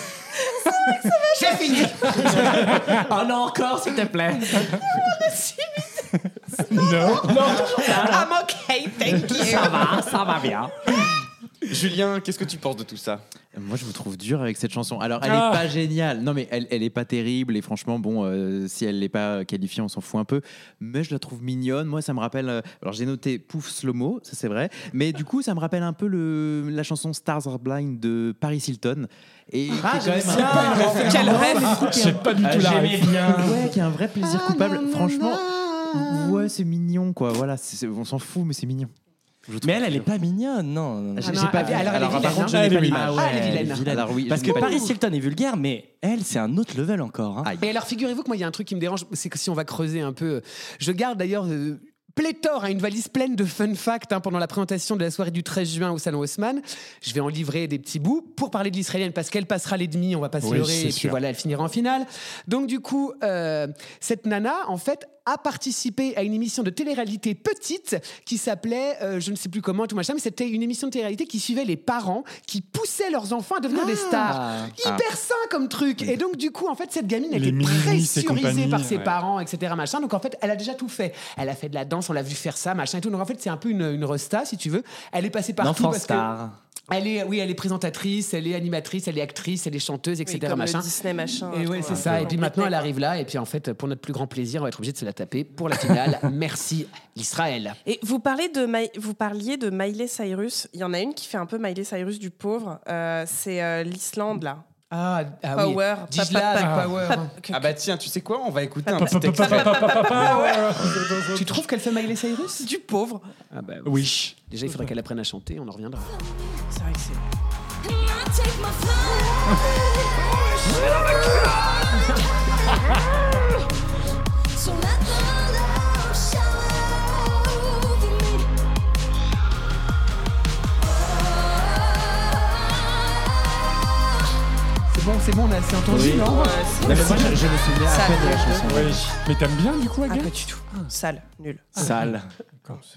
S8: J'ai fini.
S10: Oh non, encore s'il te plaît.
S5: Non.
S6: I'm okay, thank you.
S10: Ça va, ça va bien.
S7: Julien, qu'est-ce que tu penses de tout ça?
S11: Moi, je me trouve dur avec cette chanson. Alors, elle
S7: Ah.
S11: est pas géniale. Non, mais elle, elle est pas terrible. Et franchement, bon, euh, si elle n'est pas qualifiée, on s'en fout un peu. Mais je la trouve mignonne. Moi, ça me rappelle. euh, alors, j'ai noté Pouf Slow-mo, ça c'est vrai. Mais du coup, ça me rappelle un peu le, la chanson Stars Are Blind de Paris Hilton. Et
S10: Ah,
S11: un-
S10: Quel
S11: un-
S10: rêve. J'ai pas du
S11: Ah,
S10: tout la
S11: bien. Ouais, qui a un vrai plaisir coupable. Franchement, ouais, c'est mignon, quoi. Voilà, on s'en fout, mais c'est mignon.
S10: Mais elle, elle est pas mignonne, non. non, non.
S11: J'ai- j'ai pas vu.
S10: Alors,
S11: Alors,
S10: par
S11: vilaine,
S10: contre, je
S11: hein.
S10: n'ai
S11: Elle est
S10: pas
S11: vilaine.
S10: l'image.
S11: Ah, elle est vilaine.
S10: Alors oui, parce
S11: je
S10: que
S11: n'ai pas
S10: Paris. Hilton est vulgaire, mais elle, c'est un autre level encore. hein.
S8: Et alors, figurez-vous que moi, il y a un truc qui me dérange, c'est que si on va creuser un peu, je garde d'ailleurs euh, pléthore, hein, une valise pleine de fun facts hein, pendant la présentation de la soirée du 13 juin au Salon Haussmann. Je vais en livrer des petits bouts pour parler de l'israélienne parce qu'elle passera les demi, on va pas se
S5: Oui,
S8: leurrer,
S5: c'est
S8: et puis
S5: sûr.
S8: voilà, elle finira en finale. Donc, du coup, euh, cette nana, en fait, a participé à une émission de télé-réalité petite qui s'appelait, euh, je ne sais plus comment, tout machin, mais c'était une émission de télé-réalité qui suivait les parents qui poussaient leurs enfants à devenir des stars. Hyper sain comme truc. Et donc, du coup, en fait, cette gamine a
S5: Les et
S8: pressurisée par ses
S5: ouais.
S8: parents, etc. Machin. Donc, en fait, elle a déjà tout fait. Elle a fait de la danse, on l'a vu faire ça, machin et tout. Donc, en fait, c'est un peu une, une resta, si tu veux. Elle est passée parce que-
S10: star.
S8: Elle est, oui, elle est présentatrice, elle est animatrice, elle est actrice, elle est chanteuse, etc.
S6: comme le
S8: machin.
S6: Disney machin,
S8: Et ouais, c'est ça. Et puis
S6: en
S8: maintenant, elle arrive là. Et puis en fait, pour notre plus grand plaisir, on va être obligé de se la taper pour la finale. Merci l'Israël.
S6: Et vous, parlez de vous parliez de Miley Cyrus. Il y en a une qui fait un peu Miley Cyrus du pauvre. Euh, c'est euh, l'Islande, là.
S8: Ah, ah oui.
S6: Power.
S8: Djila
S6: Pa- pa-
S8: avec
S6: pa-
S8: Power.
S6: pa-
S7: Ah bah tiens, tu sais quoi On va écouter un petit extrait.
S6: Ah
S8: Tu trouves qu'elle fait Miley Cyrus?
S6: Du pauvre.
S8: Ah bah
S5: Oui.
S8: Déjà, il faudrait qu'elle apprenne à chanter, on en reviendra.
S6: C'est vrai que c'est.
S8: On a assez entendu,
S10: Oui.
S8: non
S10: mais moi, je, je me souviens à peine de la chanson.
S5: Oui. Mais t'aimes bien du coup,
S6: Ah,
S5: Agathe
S6: pas du tout. Sale, nul.
S10: Sale.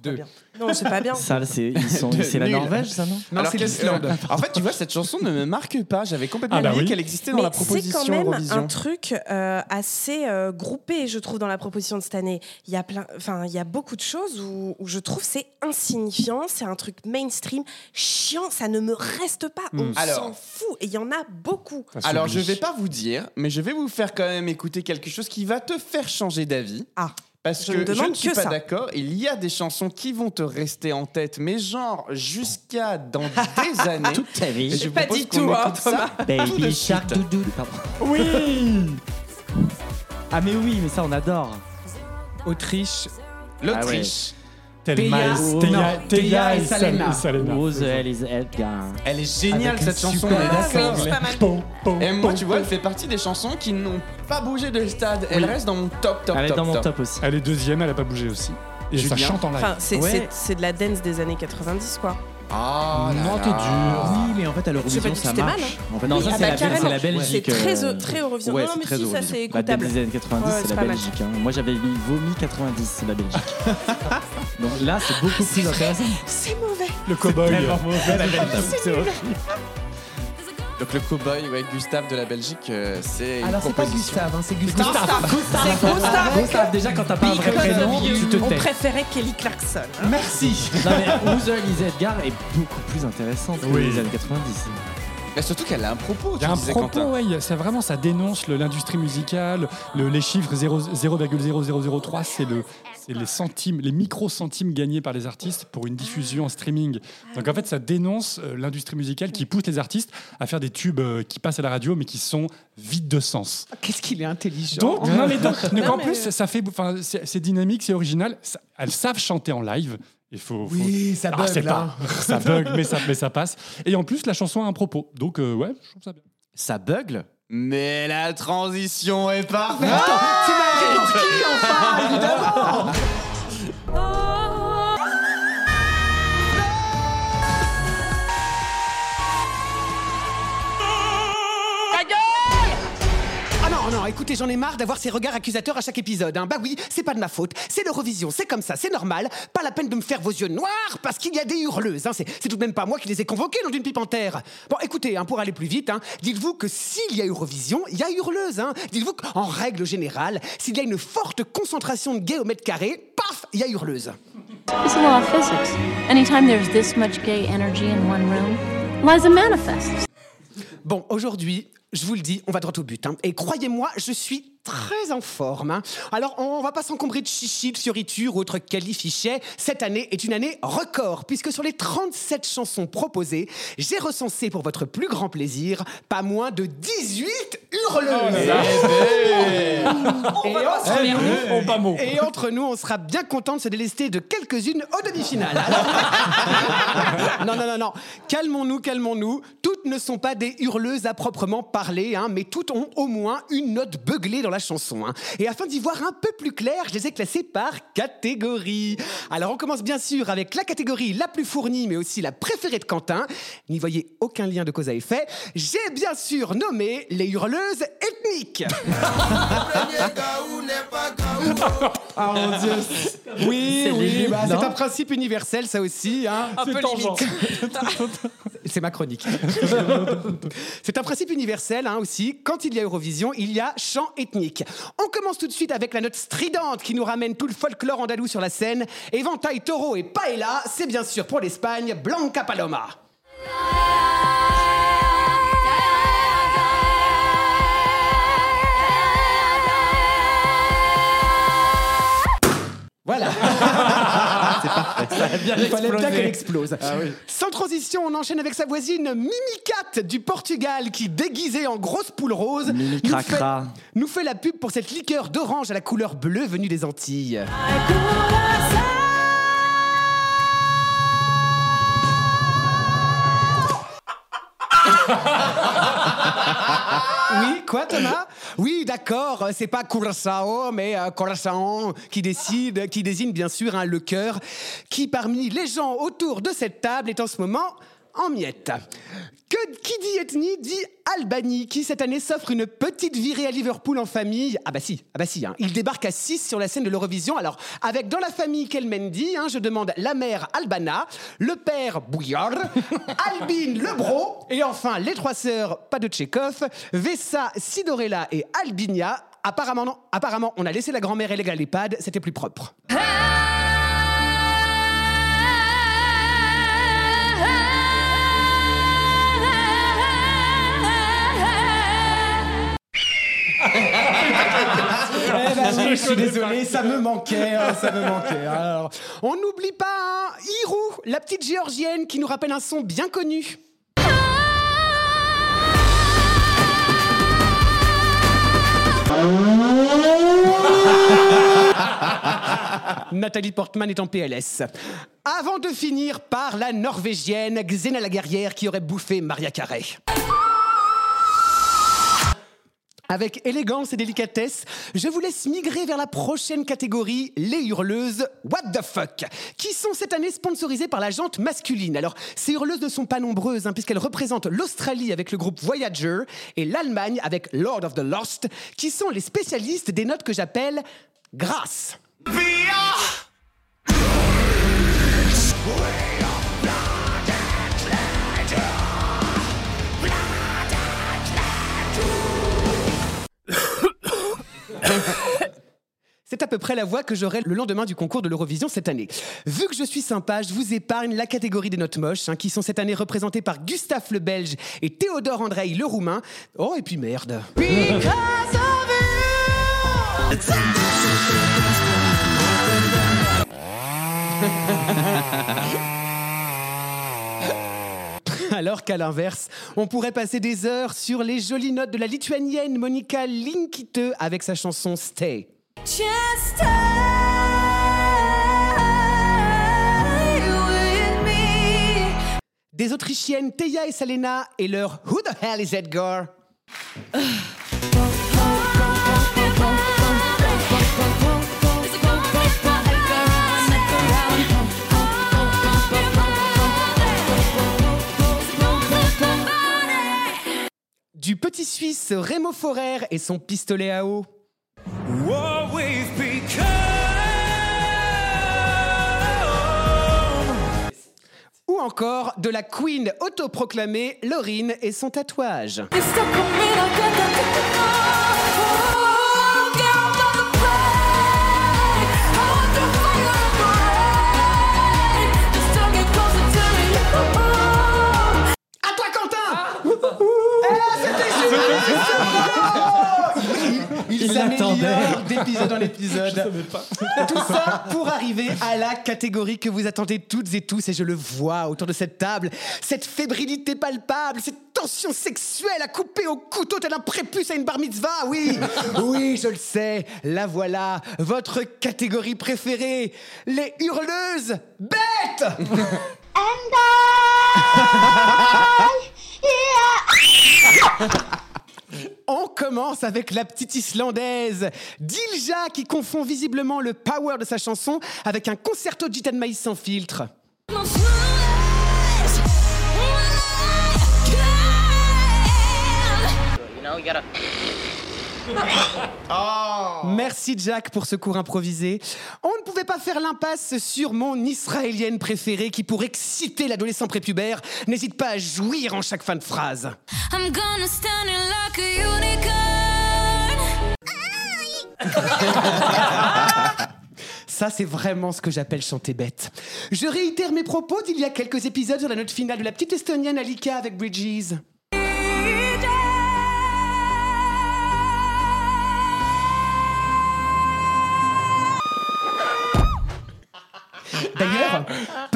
S6: Pas bien. Non, c'est pas bien.
S10: Sale, c'est ils sont- c'est la. Norvège, ça, non
S8: Non, c'est l'Islande.
S7: En fait, tu vois, cette chanson ne me marque pas. J'avais complètement
S5: Ah bah
S7: oublié
S5: oui.
S7: qu'elle existait dans
S6: Mais
S7: la
S6: c'est
S7: proposition
S6: quand même
S7: Eurovision.
S6: un truc euh, assez euh, groupé, je trouve, dans la proposition de cette année. Il y a plein, enfin, il y a beaucoup de choses où, où je trouve c'est insignifiant, c'est un truc mainstream, chiant, ça ne me reste pas. On
S7: Hmm. Alors-
S6: s'en fout. Et il y en a beaucoup.
S5: Ça
S7: Alors, je vais pas vous dire, mais je vais vous faire quand même écouter quelque chose qui va te faire changer d'avis.
S6: Ah.
S7: Parce
S6: Je
S7: que je
S6: demande
S7: ne suis
S6: que
S7: pas d'accord. Il y a des chansons qui vont te rester en tête, mais genre jusqu'à dans des années.
S10: Toute ta vie.
S7: je
S6: Pas dit tout, hein,
S7: tout de
S10: Baby. Shark Doudou. Pardon.
S5: Oui
S10: Ah, mais oui, mais ça, on adore.
S8: Autriche.
S7: L'Autriche.
S5: Thelma et- Théa-
S8: et
S5: et Sal-
S8: Salena.
S10: Rose, elle is Edgar.
S7: Elle est géniale cette chanson. on est d'accord.
S6: c'est pas mal.
S5: Pom, pom,
S7: Et moi, tu vois, elle fait partie des chansons qui n'ont pas bougé de stade. Elle reste dans mon top, top,
S10: Elle est
S7: top,
S10: dans mon top aussi.
S5: Elle est deuxième, elle a pas bougé aussi. Et ça chante en live.
S6: C'est de la dance des années 90, quoi.
S7: Ah,
S5: Non, t'es dur.
S11: Oui, mais en fait, à l'Eurovision, ça
S6: mal,
S11: marche.
S6: hein.
S11: En fait,
S10: Non,
S6: Oui,
S10: ça,
S6: ah
S10: c'est
S6: bah,
S10: la, c'est la Belgique.
S6: C'est très,
S10: euh,
S6: très Eurovision.
S11: ouais,
S6: non,
S11: c'est
S6: mais
S11: très
S6: si, ça c'est
S10: La dance
S6: écoutable.
S10: des années 90,
S6: Ouais,
S10: c'est
S6: c'est
S10: la
S6: mal.
S10: Belgique. hein. Moi, j'avais mis vomi 90, c'est la Belgique. Donc là, c'est beaucoup plus intéressant.
S6: C'est mauvais.
S5: Le cowboy.
S10: Mauvais, la Belgique. C'est horrible.
S7: Donc le cowboy, ouais, Gustave de la Belgique, euh, c'est une
S8: Alors, c'est pas
S7: proposition.
S8: Gustave, hein, c'est Gustave.
S6: C'est Gustave.
S10: Gustave, déjà, quand t'as pas un vrai
S6: Because
S10: prénom,
S6: of you.
S10: tu te
S6: On
S10: tais.
S6: préférait Kelly Clarkson. hein.
S10: Merci. Non, mais Elise Edgar est beaucoup plus intéressante que
S5: Oui.
S10: les années 90.
S7: Mais surtout qu'elle a un propos.
S5: Il y a
S7: tu
S5: un
S7: disais,
S5: propos,
S7: Quentin.
S5: ouais, il y a- c'est vraiment, ça dénonce le- l'industrie musicale, le- les chiffres 0 0,0003, c'est le, c'est les centimes, les micro-centimes gagnés par les artistes pour une diffusion en streaming. Donc en fait, ça dénonce euh, l'industrie musicale qui pousse les artistes à faire des tubes euh, qui passent à la radio mais qui sont vides de sens.
S8: Qu'est-ce qu'il est intelligent.
S5: Donc, non, mais donc, donc,
S6: Non,
S5: en
S6: mais-
S5: plus, ça fait, enfin, c'est dynamique, c'est original. ça- elles savent chanter en live. Il faut, faut-
S8: Oui, ça
S5: Ah,
S8: bug,
S5: c'est
S8: là.
S5: pas, ça bug, mais ça, mais ça passe. Et en plus, la chanson a un propos. Donc, euh, ouais, je trouve ça bien.
S7: Ça bugle Mais la transition est parfaite
S8: écoutez, j'en ai marre d'avoir ces regards accusateurs à chaque épisode. hein. Bah oui, c'est pas de ma faute, c'est l'Eurovision, c'est comme ça, c'est normal. Pas la peine de me faire vos yeux noirs parce qu'il y a des hurleuses. hein. C'est c'est tout de même pas moi qui les ai convoquées dans une pipe en terre. Bon, écoutez, hein, pour aller plus vite, hein, dites-vous que s'il y a Eurovision, il y a hurleuse. Hein. Dites-vous qu'en règle générale, s'il y a une forte concentration de gays au mètre carré, paf, il y a hurleuse.
S24: It's a law of physics. Anytime there's this much gay energy in one room, Liza manifests.
S8: Bon, aujourd'hui, je vous le dis, on va droit au but. hein. Et croyez-moi, je suis très en forme. hein. Alors, on va pas s'encombrer de chichi, de fioritures ou autres qualifichets. Cette année est une année record, puisque sur les 37 chansons proposées, j'ai recensé pour votre plus grand plaisir pas moins de 18 hurleuses. Et entre, nous, et entre nous, on sera bien content de se délester de quelques-unes aux demi-finales. Alors- non, non, non, non. Calmons-nous, calmons-nous. Toutes ne sont pas des hurleuses à proprement parler, hein, mais toutes ont au moins une note beuglée dans la chanson. hein. Et afin d'y voir un peu plus clair, je les ai classées par catégorie. Alors, on commence bien sûr avec la catégorie la plus fournie, mais aussi la préférée de Quentin. N'y voyez aucun lien de cause à effet. J'ai bien sûr nommé les hurleuses ethniques. Ah mon dieu. Oui,
S10: C'est
S8: oui, bah, c'est un principe universel, ça aussi. Hein.
S10: Un peu limite.
S8: C'est ma chronique. c'est un principe universel hein, aussi. Quand il y a Eurovision, il y a chant ethnique. On commence tout de suite avec la note stridente qui nous ramène tout le folklore andalou sur la scène. Éventail, taureau et paella, c'est bien sûr pour l'Espagne, Blanca Paloma. Voilà.
S10: C'est parfait. Ça a bien
S8: Il fallait bien qu'elle explose.
S10: Ah oui.
S8: Sans transition, on enchaîne avec sa voisine Mimicat du Portugal qui, déguisée en grosse poule rose,
S10: Mimi
S8: nous fait, nous fait la pub pour cette liqueur d'orange à la couleur bleue venue des Antilles. Oui, quoi Thomas? Oui, d'accord, euh, c'est pas Curaçao, mais euh, Coração qui décide, qui désigne bien sûr hein, le cœur, qui parmi les gens autour de cette table est en ce moment en miettes. Que, qui dit ethnie dit Albanie, qui cette année s'offre une petite virée à Liverpool en famille. Ah bah si, ah bah si, hein. il débarque à 6 sur la scène de l'Eurovision. Alors, avec dans la famille Kelmendi, hein, je demande la mère Albana, le père Bouillard, Albine le bro, et enfin les trois sœurs, pas de Vessa, Sidorella et Albinia. Apparemment, non, apparemment, on a laissé la grand-mère et les gars à l'EHPAD, c'était plus propre. Eh ben oui, je suis désolé, ça me manquait, hein, ça me manquait. Alors, on n'oublie pas hein, Hirou, la petite géorgienne qui nous rappelle un son bien connu. Nathalie Portman est en PLS. Avant de finir par la norvégienne Xena la guerrière qui aurait bouffé Maria Carey. Avec élégance et délicatesse, je vous laisse migrer vers la prochaine catégorie, les hurleuses What the fuck, qui sont cette année sponsorisées par la jante masculine? Alors, ces hurleuses ne sont pas nombreuses, hein, puisqu'elles représentent l'Australie avec le groupe Voyager et l'Allemagne avec Lord of the Lost, qui sont les spécialistes des notes que j'appelle grasses. C'est à peu près la voix que j'aurai le lendemain du concours de l'Eurovision cette année. Vu que je suis sympa, je vous épargne la catégorie des notes moches, hein, qui sont cette année représentées par Gustave le Belge et Théodore Andrei le Roumain. Oh, et puis merde. Alors qu'à l'inverse, on pourrait passer des heures sur les jolies notes de la lituanienne Monica Linkite avec sa chanson Stay.
S12: Just.
S8: Des Autrichiennes Teya et Salena et leur Who the hell is Edgar? Du petit Suisse Rémo Forer et son pistolet à eau. Ou encore de la queen autoproclamée Laurine et son tatouage. Il, il s'améliore
S10: d'épisode en épisode.
S8: Tout ça pour arriver à la catégorie que vous attendez toutes et tous, et je le vois autour de cette table, cette fébrilité palpable, cette tension sexuelle à couper au couteau tel un prépuce à une bar mitzvah, oui, oui, je le sais, la voilà, votre catégorie préférée, les hurleuses bêtes. On commence avec la petite Islandaise, Dilja, qui confond visiblement le power de sa chanson avec un concerto de gitane maïs sans filtre. Merci Jack pour ce cours improvisé. On ne pouvait pas faire l'impasse sur mon israélienne préférée qui, pour exciter l'adolescent prépubère, n'hésite pas à jouir en chaque fin de phrase.
S12: I'm gonna stand it like a unicorn.
S8: Ça, c'est vraiment ce que j'appelle chanter bête. Je réitère mes propos d'il y a quelques épisodes sur la note finale de la petite estonienne Alika avec Bridges.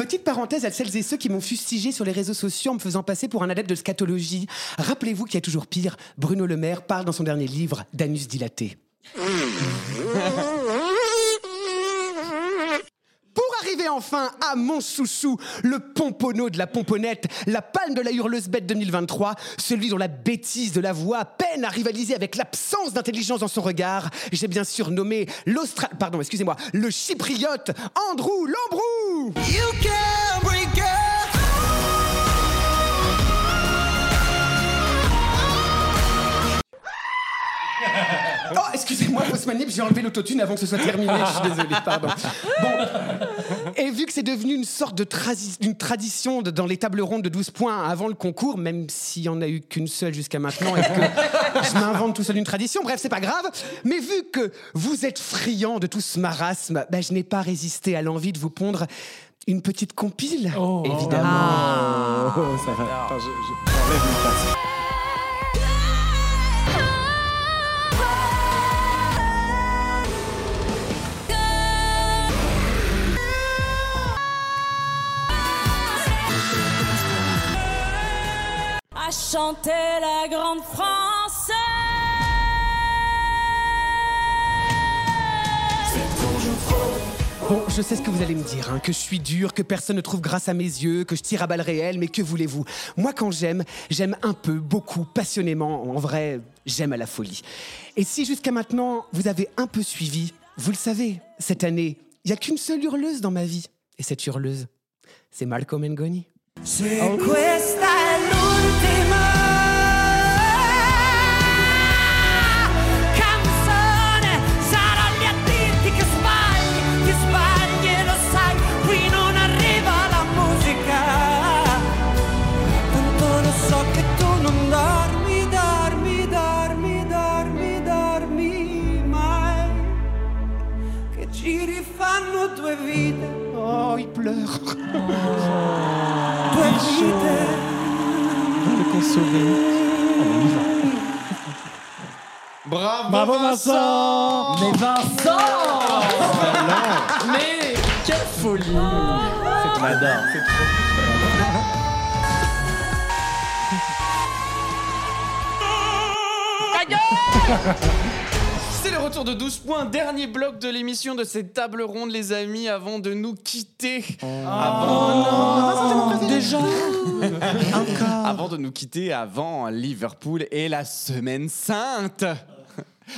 S8: Petite parenthèse à celles et ceux qui m'ont fustigé sur les réseaux sociaux en me faisant passer pour un adepte de scatologie. Rappelez-vous qu'il y a toujours pire, Bruno Le Maire parle dans son dernier livre d'anus dilaté. Pour arriver enfin à mon chouchou, le pomponneau de la pomponnette, la palme de la hurleuse bête 2023, celui dont la bêtise de la voix peine à rivaliser avec l'absence d'intelligence dans son regard, j'ai bien sûr nommé l'Austral... Pardon, excusez-moi, le chypriote Andrew Lambrou. You can Oh, excusez-moi, fausse manip, j'ai enlevé l'autotune avant que ce soit terminé, je suis désolé, pardon. Bon, et vu que c'est devenu une sorte de tradi- tradition de- dans les tables rondes de 12 points avant le concours, même s'il n'y en a eu qu'une seule jusqu'à maintenant et que je m'invente tout seul une tradition, bref, c'est pas grave. Mais vu que vous êtes friand de tout ce marasme, ben, je n'ai pas résisté à l'envie de vous pondre une petite compile, évidemment.
S10: Oh, ça va. Attends, je, je
S12: Chanter la grande France.
S8: Bon, je sais ce que vous allez me dire, hein, que je suis dur, que personne ne trouve grâce à mes yeux, que je tire à balles réelles, mais que voulez-vous? Moi, quand j'aime, j'aime un peu, beaucoup, passionnément. En vrai, j'aime à la folie. Et si jusqu'à maintenant, vous avez un peu suivi, vous le savez, cette année, il n'y a qu'une seule hurleuse dans ma vie. Et cette hurleuse, c'est Malcolm Ngoni.
S12: Se questa è l'ultima
S8: pleure.
S12: Due vite.
S10: le consoler. on y va.
S7: Bravo,
S10: Bravo Vincent Mais Vincent
S7: Mais
S10: quelle folie C'est madame. C'est
S7: C'est le retour de 12 points, dernier bloc de l'émission de cette table ronde, les amis, avant de nous quitter. Avant...
S8: Déjà.
S7: Avant de nous quitter, avant Liverpool et la semaine sainte.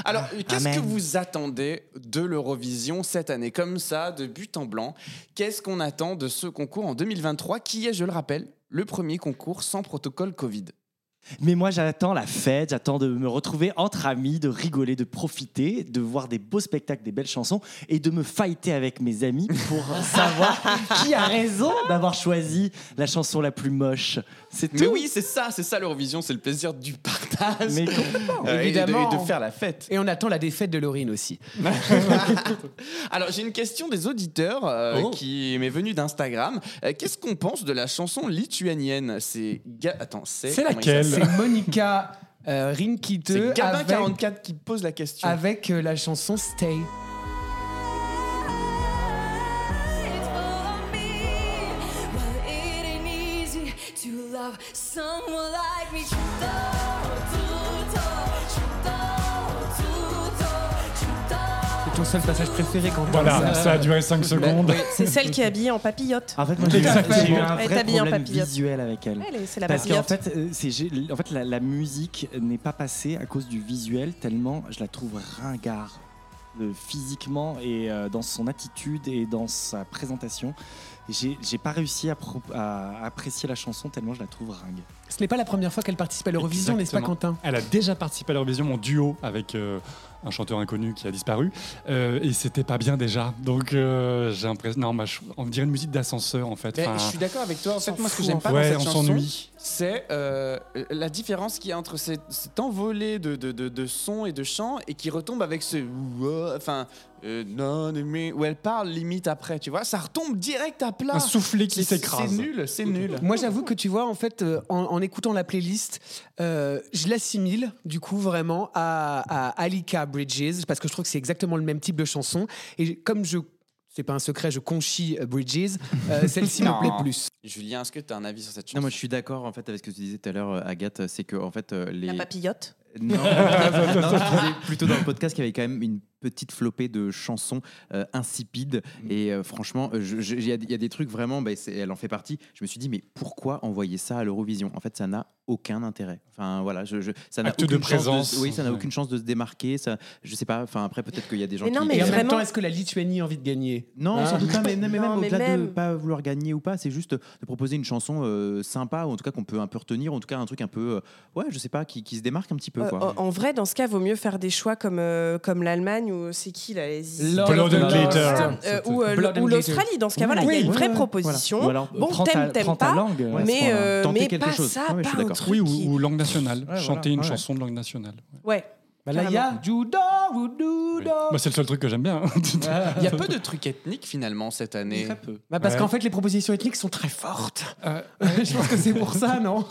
S7: Alors, qu'est-ce
S8: Amen.
S7: que vous attendez de l'Eurovision cette année? Comme ça, de but en blanc, qu'est-ce qu'on attend de ce concours en 2023 qui est, je le rappelle, le premier concours sans protocole Covid?
S10: Mais moi, j'attends la fête, j'attends de me retrouver entre amis, de rigoler, de profiter, de voir des beaux spectacles, des belles chansons et de me fighter avec mes amis pour savoir qui a raison d'avoir choisi la chanson la plus moche. C'est tout.
S7: Mais oui, c'est ça, c'est ça l'Eurovision, c'est le plaisir du partage.
S10: Mais complètement.
S7: Euh, et de-
S8: Évidemment.
S7: et de faire la fête.
S8: Et on attend la défaite de Laurine aussi.
S7: Alors, j'ai une question des auditeurs euh,
S10: Oh.
S7: qui m'est venue d'Instagram. Euh, Qu'est-ce qu'on pense de la chanson lituanienne? C'est. Ga- Attends, c'est.
S5: Laquelle?
S8: C'est Monica Euh, Rinky
S7: C'est
S8: 2
S7: Gabin
S8: avec,
S7: 44 qui pose la question.
S8: avec euh, la chanson Stay. Ton seul passage préféré quand
S5: Voilà, ça a duré 5 secondes.
S6: C'est celle qui est habillée en papillote.
S10: En fait, moi, j'ai eu, un vrai problème visuel avec elle.
S6: Elle est- c'est la
S10: Parce qu'en fait, euh, en fait la, la musique n'est pas passée à cause du visuel, tellement je la trouve ringard. euh, physiquement et euh, dans son attitude et dans sa présentation. J'ai, j'ai pas réussi à, pro- à apprécier la chanson tellement je la trouve ringue.
S8: Ce n'est pas la première fois qu'elle participe à l'Eurovision, n'est-ce pas. Quentin?
S5: Elle a déjà participé à l'Eurovision en duo avec euh, un chanteur inconnu qui a disparu. Euh, et c'était pas bien déjà. Donc euh, j'ai l'impression. Non, bah, on dirait une musique d'ascenseur en fait. Enfin,
S7: je suis d'accord avec toi. En fait, moi, ce que j'aime pas.
S5: Ouais,
S7: dans cette
S5: on
S7: chanson,
S5: s'ennuie.
S7: c'est euh, la différence qu'il y a entre cette, cette envolée de, de, de, de sons et de chants et qui retombe avec ce enfin euh, non mais où elle parle limite après, tu vois, ça retombe direct à plat.
S5: Un soufflet qui
S7: C'est-
S5: s'écrase.
S7: C'est nul, c'est nul.
S8: Moi, j'avoue que tu vois, en fait, euh, en, en écoutant la playlist, euh, je l'assimile du coup vraiment à, à Alika Bridges parce que je trouve que c'est exactement le même type de chanson. Et comme je, c'est pas un secret, je conchis euh, Bridges, euh, celle-ci me plaît plus.
S7: Julien, est-ce que tu as un avis sur cette chanson
S11: Non, moi je suis d'accord en fait avec ce que tu disais tout à l'heure, Agathe, c'est que en fait les.
S6: La papillote.
S11: Non, non, je disais plutôt dans le podcast qu'il y avait quand même une petite flopée de chansons euh, insipides et euh, franchement, euh, il y, a- il y a des trucs vraiment, bah, elle en fait partie. Je me suis dit mais pourquoi envoyer ça à l'Eurovision? En fait, ça n'a aucun intérêt. Enfin voilà, je, je- ça n'a
S5: de
S11: aucune chance
S5: présence.
S11: oui, ça n'a aucune chance de se démarquer. Ça, je sais pas. Enfin après peut-être qu'il y a des gens
S6: Mais non,
S11: qui.
S6: mais
S8: Et en même
S6: vraiment-
S8: temps, est-ce que la Lituanie a envie de gagner?
S11: Non,
S8: Hein
S11: sans doute pas, mais, mais même au-delà de
S6: même-
S11: pas vouloir gagner ou pas, c'est juste de proposer une chanson euh, sympa, ou en tout cas qu'on peut un peu retenir, ou en tout cas un truc un peu, euh, ouais, je sais pas, qui, qui se démarque un petit peu. Quoi.
S6: en en vrai, dans ce cas, vaut mieux faire des choix comme, euh, comme l'Allemagne ou c'est qui là les-
S5: Blood and Glitter.
S6: Euh, ou, euh, l'Australie. Dans ce cas, voilà, il y a une vraie proposition.
S10: voilà. Ou alors,
S6: bon, t'aimes,
S10: ta-
S6: t'aimes pas, mais, euh, mais pas
S11: chose.
S6: ça, pas un
S11: d'accord.
S6: truc
S5: Oui, ou, ou langue nationale.
S10: Ouais,
S5: Chanter
S10: voilà,
S5: une
S10: ouais.
S5: chanson de langue nationale.
S6: Ouais.
S8: Malaya, judo, judo.
S5: Bah, c'est le seul truc que j'aime bien.
S7: Il y a peu de trucs ethniques finalement cette année.
S10: Très peu.
S8: Bah, parce
S5: Ouais.
S8: qu'en fait, les propositions ethniques sont très fortes.
S5: Euh,
S8: je pense que c'est pour ça, non?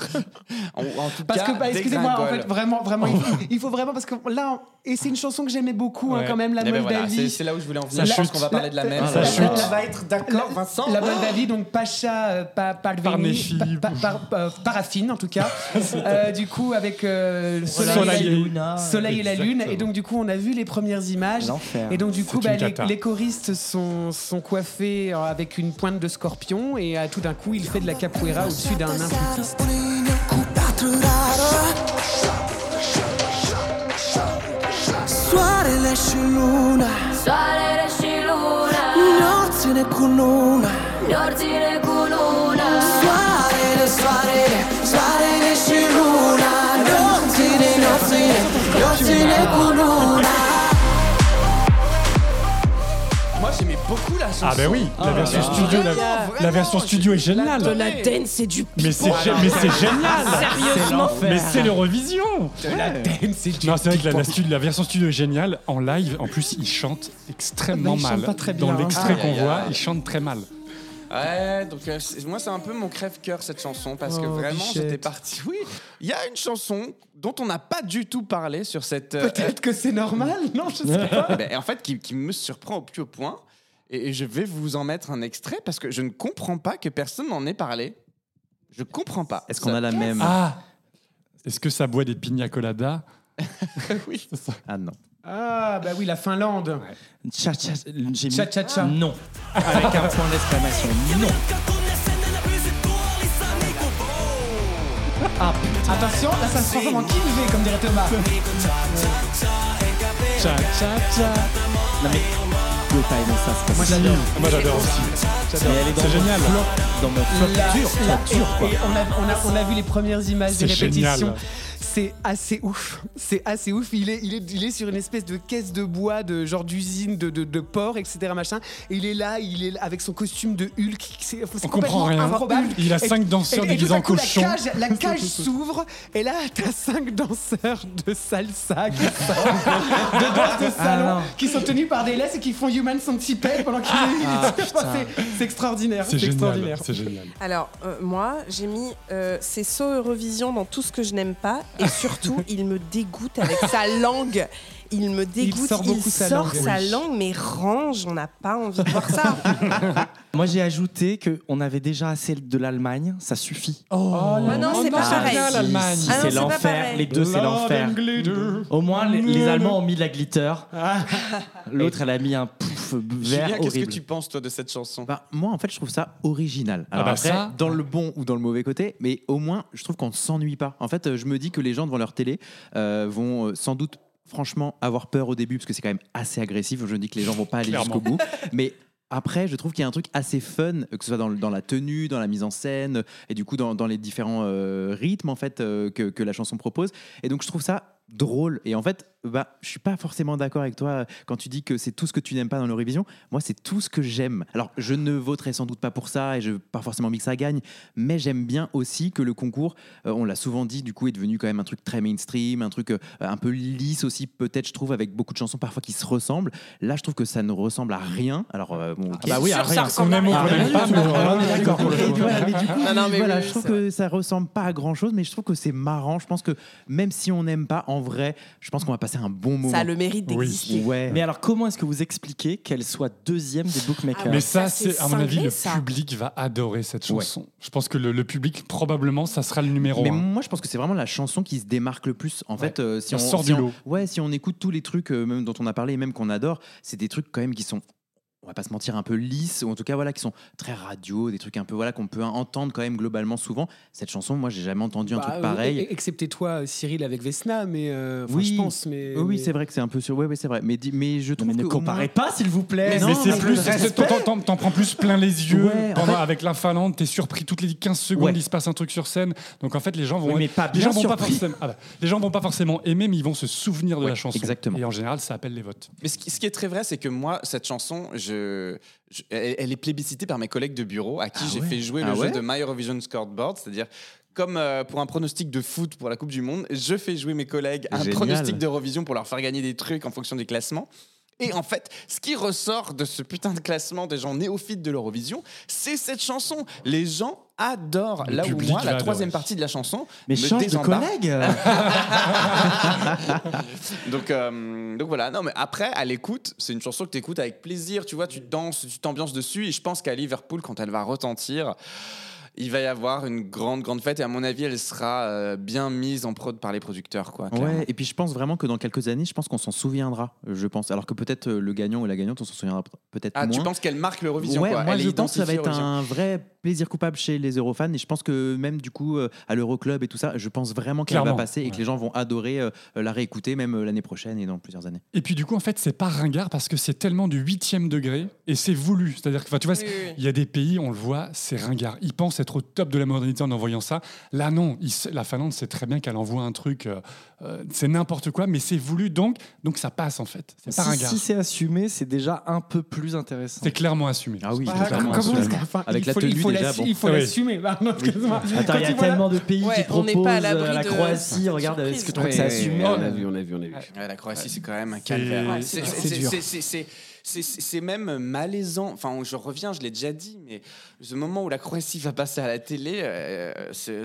S7: En, en tout
S8: Parce
S7: cas,
S8: que, bah, excusez-moi, en fait, vraiment, vraiment, il faut, il faut vraiment, parce que là, et c'est une chanson que j'aimais beaucoup, hein, quand même, la
S7: Eh ben voilà, c'est
S8: Moldavie.
S7: c'est là où je voulais en
S5: Ça
S7: venir. Je pense
S5: chute.
S7: qu'on va parler de la même.
S5: Ça
S8: la-
S5: chute.
S7: va être d'accord, Vincent?
S8: La Moldavie, donc Pacha euh, pa, Parveni,
S5: Parnefi.
S8: pa- pa- par- euh, Paraffine en tout cas. Euh, du coup, avec le soleil,
S5: Soleil
S8: et, la lune. Et donc, du coup, on a vu les premières images. Et donc, du coup, bah, les, choristes sont, sont coiffés euh, avec une pointe de scorpion. Et euh, tout d'un coup, il fait de la capoeira au-dessus d'un nain flûtiste.
S12: Soarele și luna Soarele și luna Nopțile cu luna Nopțile cu
S7: Moi j'aimais beaucoup la chanson.
S5: Ah ben oui, la version studio, la, la version studio est géniale.
S6: De la dance et du
S5: Mais c'est gé- mais c'est génial.
S6: Sérieusement.
S5: Mais c'est l'Eurovision.
S8: De la dance et du
S5: Non, c'est vrai que la, la
S8: pipo.
S5: stu- la version studio est géniale. En live, en plus, il chante extrêmement
S8: Ah
S5: mal. Dans
S8: hein.
S5: l'extrait qu'on voit,
S7: aïe.
S5: il chante très mal.
S7: Ouais, donc euh, c'est- moi c'est un peu mon crève-cœur cette chanson parce que
S8: Oh,
S7: vraiment
S8: bichette.
S7: j'étais parti. Oui, il y a une chanson dont on n'a pas du tout parlé sur cette. euh,
S8: Peut-être que c'est normal, non Je sais pas.
S7: euh, ben, en fait, qui, qui me surprend au plus haut point. Et, et je vais vous en mettre un extrait parce que je ne comprends pas que personne n'en ait parlé. Je comprends pas.
S11: Est-ce qu'on a la même
S5: Ah Est-ce que ça boit des pina coladas
S7: Oui.
S11: Ah non.
S8: Ah, bah oui, la Finlande.
S10: Tcha, tcha, j'ai mis
S8: Tcha, tcha, tcha.
S10: non. Avec un point d'exclamation. Non.
S8: Ah, Attention, là ça se transforme en qui V comme dirait Thomas.
S5: Tcha, tcha, tcha.
S10: Non mais, vous pouvez pas aimer ça, c'est pas
S8: Moi,
S10: possible.
S8: j'adore.
S5: Moi j'adore aussi.
S10: Mais elle est dans
S5: C'est
S10: mon
S5: génial.
S10: flop- Dans mon flop
S8: Là,
S10: dur,
S8: là,
S10: flop dur quoi.
S8: et on, a, on, a, on a vu les premières images des
S5: C'est
S8: répétitions. C'est assez ouf. C'est assez ouf. Il est, il, est, il est sur une espèce de caisse de bois, de genre d'usine, de, de, de porc, etc. Machin. Et il est là, il est avec son costume de Hulk. C'est c'est
S5: On comprend rien.
S8: improbable.
S5: Il a cinq danseurs déguisés en cochon.
S8: La cage, la cage s'ouvre et là, t'as cinq danseurs de salsa qui sortent de danse de salon
S10: non.
S8: qui sont tenus par des laisses et qui font Human Centipede pendant qu'il est.
S10: Ah,
S8: c'est- c'est extraordinaire.
S5: C'est
S8: C'est
S5: génial.
S8: extraordinaire.
S5: C'est génial.
S6: Alors, euh, moi, j'ai mis euh, c'est saut Eurovision dans tout ce que je n'aime pas et et surtout, il me dégoûte avec sa langue. Il me dégoûte,
S8: sort beaucoup sa
S6: sort
S8: langue.
S6: sa langue, mais range, on n'a pas envie de voir ça.
S10: Moi, j'ai ajouté qu'on avait déjà assez de l'Allemagne, ça suffit.
S5: Oh,
S6: Ah non, c'est pas pareil.
S5: l'Allemagne.
S10: Si,
S6: Ah non,
S10: c'est l'enfer. Les deux, c'est l'enfer. Au moins, les, les Allemands ont mis de la glitter. L'autre, elle a mis un pouf Vert
S7: qu'est-ce que tu penses, toi, de cette chanson?
S11: Bah, moi, en fait, je trouve ça original.
S5: Ah
S11: Alors
S5: bah
S11: après,
S5: ça-
S11: dans le bon ou dans le mauvais côté, mais au moins, je trouve qu'on ne s'ennuie pas. En fait, je me dis que les gens devant leur télé euh, vont euh, sans doute, franchement, avoir peur au début, parce que c'est quand même assez agressif. Je dis que les gens vont pas aller jusqu'au bout. Mais après, je trouve qu'il y a un truc assez fun, que ce soit dans, la tenue, dans la mise en scène, et du coup dans, dans les différents euh, rythmes en fait euh, que, que la chanson propose. Et donc je trouve ça drôle. Et en fait, bah, je suis pas forcément d'accord avec toi quand tu dis que c'est tout ce que tu n'aimes pas dans l'Eurovision. Moi, c'est tout ce que j'aime. Alors, je ne voterai sans doute pas pour ça et je veux pas forcément envie que ça gagne, mais j'aime bien aussi que le concours, euh, on l'a souvent dit, du coup, est devenu quand même un truc très mainstream, un truc euh, un peu lisse aussi, peut-être, je trouve, avec beaucoup de chansons parfois qui se ressemblent. Là, je trouve que ça ne ressemble à rien. Alors, euh, bon, ok.
S10: bah oui, à
S6: Sûr, ça
S10: rien.
S5: On aime ou
S6: rien.
S5: qu'on aime pas, mais
S10: On est d'accord pour le
S11: Et
S10: coup.
S11: voilà, mais du coup,
S6: Non, non, mais
S11: voilà,
S6: oui,
S11: je trouve que ça ressemble pas à grand chose, mais je trouve que c'est marrant. Je pense que même si on n'aime pas, en vrai, je pense qu'on va passer un bon moment.
S6: Ça a le mérite
S5: Oui.
S6: d'exister.
S11: Ouais.
S10: Mais alors, comment est-ce que vous expliquez qu'elle soit deuxième des bookmakers
S6: Ah
S5: Mais
S6: Ça,
S5: ça,
S6: c'est
S5: à mon avis, le
S6: ça.
S5: public va adorer cette
S11: Ouais.
S5: chanson. Je pense que le, le public, probablement, ça sera le numéro
S11: Mais
S5: un.
S11: moi, je pense que c'est vraiment la chanson qui se démarque le plus. En fait, euh, si on
S5: sort
S11: si
S5: du
S11: on-
S5: lot.
S11: ouais, si on écoute tous les trucs euh, même dont on a parlé et même qu'on adore, c'est des trucs quand même qui sont on va pas se mentir un peu lisses ou en tout cas voilà qui sont très radio, des trucs un peu voilà qu'on peut entendre quand même globalement souvent. Cette chanson, moi, j'ai jamais entendu un
S8: Bah,
S11: truc
S8: euh,
S11: pareil.
S8: e- Excepté toi, Cyril, avec Vesna, mais euh,
S11: Oui.
S8: je pense. Mais,
S11: oui,
S8: mais-
S11: c'est vrai que c'est un peu sur. Ouais, ouais, c'est vrai. Mais, mais je trouve
S10: mais ne
S11: que
S10: comparez
S11: moins-
S10: pas, s'il vous plaît.
S11: Mais
S5: Mais c'est plus, t'en- prends plus plein les yeux
S11: Ouais, en
S5: pendant-
S11: fait-
S5: avec la Finlande, t'es surpris toutes les 15 secondes,
S11: Ouais.
S5: il se passe un truc sur scène. Donc en fait, les gens vont,
S10: Oui, mais pas
S5: les
S10: bien
S5: gens vont pas forcément, ah bah, les gens vont pas forcément aimer, mais ils vont se souvenir de
S11: Ouais,
S5: la chanson.
S11: exactement.
S5: Et en général, ça appelle les votes.
S7: Mais ce qui, ce qui est très vrai, c'est que moi, cette chanson, je, je- elle, elle est plébiscitée par mes collègues de bureau à qui j'ai fait jouer
S11: Ah
S7: le
S11: ouais
S7: jeu de My Eurovision Scoreboard, c'est-à-dire comme euh, pour un pronostic de foot pour la Coupe du Monde, je fais jouer mes collègues à un pronostic d'Eurovision pour leur faire gagner des trucs en fonction du classement. Et en fait, ce qui ressort de ce putain de classement des gens néophytes de l'Eurovision, c'est cette chanson. Les gens adorent.
S5: Le
S7: Là où moi, la troisième partie de la chanson
S10: Mais
S7: me
S10: change de collègue
S7: donc, euh, donc voilà, non mais après, à l'écoute, c'est une chanson que tu écoutes avec plaisir, tu vois, tu danses, tu t'ambiances dessus, et je pense qu'à Liverpool, quand elle va retentir, il va y avoir une grande, grande fête, et à mon avis, elle sera euh, bien mise en prod par les producteurs, quoi.
S11: Ouais, et puis je pense vraiment que dans quelques années, je pense qu'on s'en souviendra, je pense. Alors que peut-être euh, le gagnant ou la gagnante, on s'en souviendra peut-être
S7: Ah,
S11: moins.
S7: tu penses qu'elle marque l'Eurovision,
S11: Ouais,
S7: quoi?
S11: moi
S7: Elle est
S11: je pense que ça va être un vrai plaisir coupable chez les Eurofans et je pense que même du coup euh, à l'Euroclub et tout ça, je pense vraiment qu'elle va passer et
S5: ouais.
S11: que les gens vont adorer euh, la réécouter même euh, l'année prochaine et dans plusieurs années.
S5: Et puis du coup, en fait, c'est pas ringard parce que c'est tellement du huitième degré et c'est voulu. C'est-à-dire que, enfin, tu vois,
S6: Oui, oui, oui.
S5: il y a des pays, on le voit, c'est ringard. Ils pensent être au top de la modernité en envoyant ça. Là, non. ils la Finlande sait très bien qu'elle envoie un truc, euh, euh, c'est n'importe quoi, mais c'est voulu, donc, donc ça passe en fait. C'est pas
S10: Si, c'est assumé, c'est déjà un peu plus intéressant.
S5: C'est clairement assumé.
S11: Ah oui,
S5: assumé.
S8: enfin,
S11: Avec
S8: il
S11: la
S8: faut- il
S11: tenue
S8: faut
S11: déjà, bon.
S8: Il faut l'assumer.
S10: Attends, il y a
S8: la-
S10: tellement de pays
S6: Ouais,
S10: qui
S6: on
S10: proposent
S6: n'est pas à
S10: euh, la
S6: de-
S10: Croatie. Regarde, est-ce que tu crois que c'est assumé
S8: On a vu, on a vu, on a vu.
S7: La Croatie, c'est quand même un
S5: C'est-
S7: calvaire. C'est-
S8: c'est
S7: même malaisant. Enfin, je reviens, je l'ai déjà dit, mais ce moment où la Croatie va passer à la télé, euh, c'est.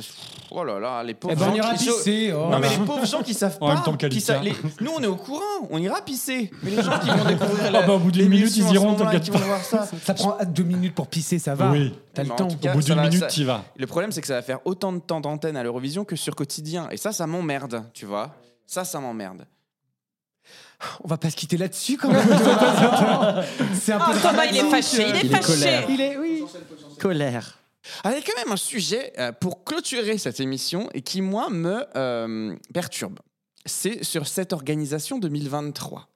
S7: Oh là là, les pauvres
S8: Eh ben, on
S7: gens.
S8: ira
S7: qui-
S8: pisser, oh.
S7: Non, mais les pauvres gens qui savent
S5: En
S7: pas.
S5: même temps
S7: qui sa- les- Nous, on est au courant, on ira pisser. Mais les gens qui vont découvrir la.
S5: Ah bah, au bout d'une minute,
S7: l'émission
S5: ils iront, t'inquiète pas.
S7: voir ça.
S8: Ça prend deux minutes pour pisser, ça va.
S5: Oui.
S8: T'as le
S7: Mais en
S8: temps.
S7: cas,
S5: Au bout d'une minute,
S7: ça-
S5: t'y vas.
S7: Le problème, c'est que ça va faire autant de temps d'antenne à l'Eurovision que sur quotidien. Et ça, ça m'emmerde, tu vois. Ça, ça m'emmerde.
S8: On va pas se quitter là-dessus quand même. C'est un peu
S6: Ah, Thomas, il est fâché, il est
S10: Il est
S6: fâché.
S10: colère.
S8: Il est, oui.
S10: Colère.
S7: Avec quand même un sujet euh, pour clôturer cette émission et qui, moi, me euh, perturbe. C'est sur cette organisation 2023.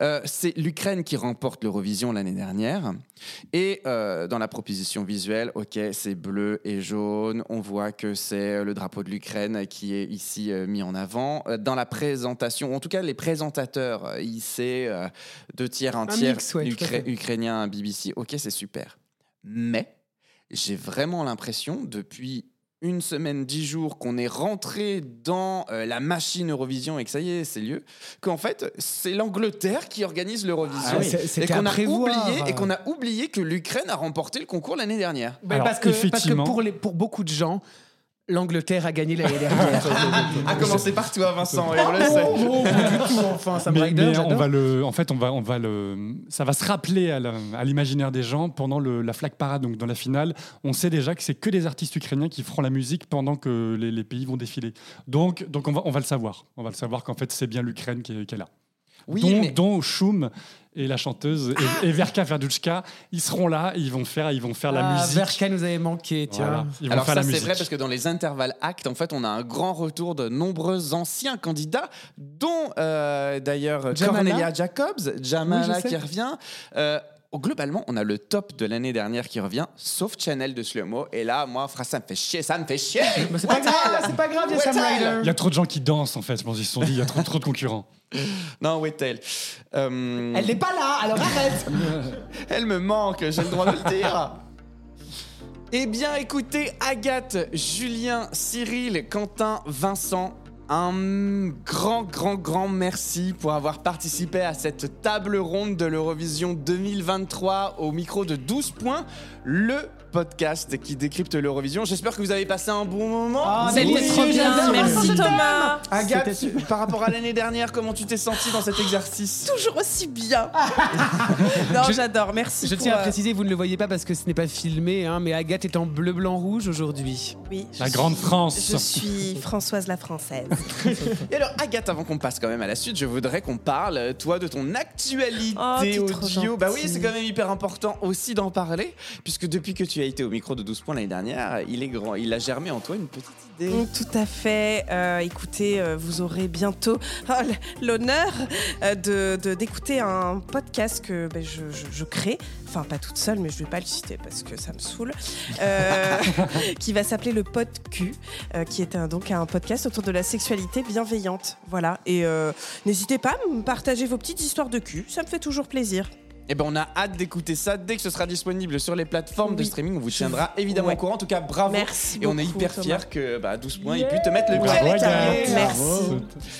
S7: Euh, c'est l'Ukraine qui remporte l'Eurovision l'année dernière. Et euh, dans la proposition visuelle, ok, c'est bleu et jaune. On voit que c'est le drapeau de l'Ukraine qui est ici euh, mis en avant. Euh, Dans la présentation, en tout cas les présentateurs, euh, il c'est euh, deux tiers, un,
S8: Un
S7: tiers
S8: mix, ouais,
S7: Ukra- ukrainien, BBC. Ok, c'est super. Mais j'ai vraiment l'impression depuis une semaine, dix jours qu'on est rentré dans euh, la machine Eurovision et que ça y est, c'est lieu, qu'en fait, c'est l'Angleterre qui organise l'Eurovision.
S8: Ah oui.
S7: Et qu'on a, oublié, et qu'on a oublié que l'Ukraine a remporté le concours l'année dernière.
S5: Alors,
S8: parce, que, parce que
S5: effectivement-
S8: pour, les, pour beaucoup de gens, L'Angleterre a gagné l'année dernière.
S7: À commencer par toi, Vincent, et on le
S8: Oh,
S7: sait.
S8: oh, pas du tout, enfin, Sam
S5: Mais, on va le, en fait, on va, on va le, ça va se rappeler à l'imaginaire des gens pendant le- la flag parade, donc dans la finale. On sait déjà que c'est que des artistes ukrainiens qui feront la musique pendant que les, les pays vont défiler. Donc, donc on va, on va le savoir. On va le savoir qu'en fait c'est bien l'Ukraine qui, qui est là.
S7: Oui,
S5: dont,
S7: mais-
S5: dont Shum et la chanteuse et, et Verka Verduchka, ils seront là, et ils vont faire, ils vont faire la
S8: Ah,
S5: musique.
S8: Verka nous avait manqué, tiens.
S5: Voilà. Ils vont
S7: Alors
S5: faire
S7: ça c'est vrai parce que dans les intervalles actes, en fait, on a un grand retour de nombreux anciens candidats, dont euh, d'ailleurs
S8: Jamala.
S7: Cornelia Jacobs, Jamala
S8: Oui,
S7: qui revient. Euh, globalement, on a le top de l'année dernière qui revient, sauf Chanel de Slow-Mo. Et là, moi, frère, ça me fait chier, ça me fait chier.
S8: Mais c'est pas grave, c'est pas grave, il y a
S7: What
S8: Sam
S7: hell
S8: Ryder.
S5: Il y a trop de gens qui dansent en fait. Je pense qu'ils se sont dit, il y a trop, trop de concurrents.
S7: Non, Wettel. Euh,
S8: Elle n'est pas là, alors arrête
S7: Elle me manque, j'ai le droit de le dire. Eh bien, écoutez, Agathe, Julien, Cyril, Quentin, Vincent, un grand, grand, grand merci pour avoir participé à cette table ronde de l'Eurovision 2023 au micro de 12 points, le podcast qui décrypte l'Eurovision. J'espère que vous avez passé un bon moment.
S8: Ah,
S6: C'était
S8: oui,
S6: trop bien. Merci. Thomas.
S7: Agathe, par rapport à l'année dernière, comment tu t'es sentie dans cet exercice?
S6: Toujours aussi bien. non,
S8: Je-
S6: j'adore. Merci.
S8: Je
S6: pour,
S8: tiens à
S6: euh,
S8: préciser, vous ne le voyez pas parce que ce n'est pas filmé, hein, mais Agathe est en bleu, blanc, rouge aujourd'hui.
S6: Oui,
S5: La
S6: suis-
S5: grande France.
S6: Je suis Françoise la Française.
S7: Et alors, Agathe, avant qu'on passe quand même à la suite, je voudrais qu'on parle, toi, de ton actualité
S6: Oh,
S7: audio. Bah oui, c'est quand même hyper important aussi d'en parler, puisque depuis que tu été au micro de 12 points l'année dernière, il est grand, il a germé en toi une petite idée.
S6: Mm, Tout à fait. Euh, écoutez, euh, vous aurez bientôt oh, l'honneur euh, de- d'écouter un podcast que ben, je, je- je crée. Enfin, pas toute seule, mais je ne vais pas le citer parce que ça me saoule. Qui va s'appeler le Pod Q, qui est un, donc un podcast autour de la sexualité bienveillante. Voilà. Et n'hésitez pas à me partager vos petites histoires de cul. Ça me fait toujours plaisir.
S7: Et ben, on a hâte d'écouter ça dès que ce sera disponible sur les plateformes de streaming. On vous tiendra évidemment
S6: Ouais.
S7: au courant. En tout cas, bravo.
S6: Merci
S7: Et on est hyper
S6: Thomas.
S7: fiers que bah, 12 points ait pu te mettre le pied.
S5: Agathe.
S6: Merci.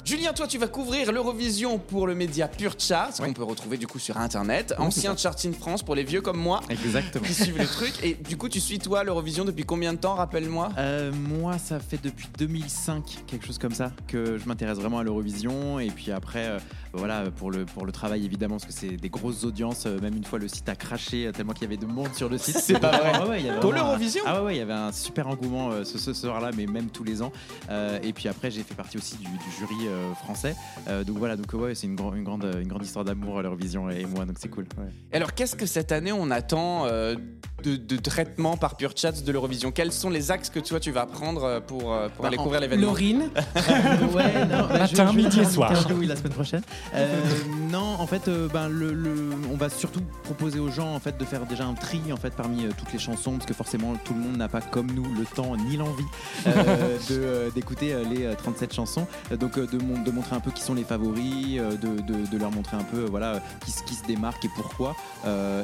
S7: Julien, toi, tu vas couvrir l'Eurovision pour le média Pure Charts, qu'on peut retrouver du coup sur Internet. Ancien Charting France pour les vieux comme moi
S11: Exactement.
S7: qui suivent les trucs. Et du coup, tu suis toi l'Eurovision depuis combien de temps, rappelle-moi?
S11: Euh, moi, ça fait depuis 2005, quelque chose comme ça, que je m'intéresse vraiment à l'Eurovision. Et puis après, euh, voilà, pour le, pour le travail évidemment, parce que c'est des grosses audiences. Euh, Même une fois, le site a craché euh, tellement qu'il y avait de monde sur le site.
S7: C'est pas vrai.
S11: Ah ouais, il y avait
S7: Pour
S11: un-
S7: l'Eurovision
S11: Ah ouais, il y avait un super engouement euh, ce, ce soir-là, mais même tous les ans. Euh, et puis après, j'ai fait partie aussi du, du jury euh, français. Euh, donc voilà, donc ouais, c'est une, une, grande, une grande histoire d'amour à l'Eurovision et moi, donc c'est cool. ouais.
S7: Et Alors, qu'est-ce que cette année on attend euh, de, de traitement par Pure Chats de l'Eurovision? Quels sont les axes que toi tu vas prendre pour, pour
S11: Bah,
S7: aller couvrir l'événement?
S8: Laurine,
S11: ouais, non, bah, je-
S5: Matin,
S11: je vais
S5: midi et soir.
S11: oui, la semaine prochaine. Euh, non, en fait, euh, ben, le, le- on va surtout proposer aux gens en fait de faire déjà un tri en fait parmi euh, toutes les chansons parce que forcément tout le monde n'a pas comme nous le temps ni l'envie euh, euh, d'écouter les euh, 37 chansons. Donc de, mon- de montrer un peu qui sont les favoris, de, de- de leur montrer un peu voilà qui, se- qui se démarque et pourquoi.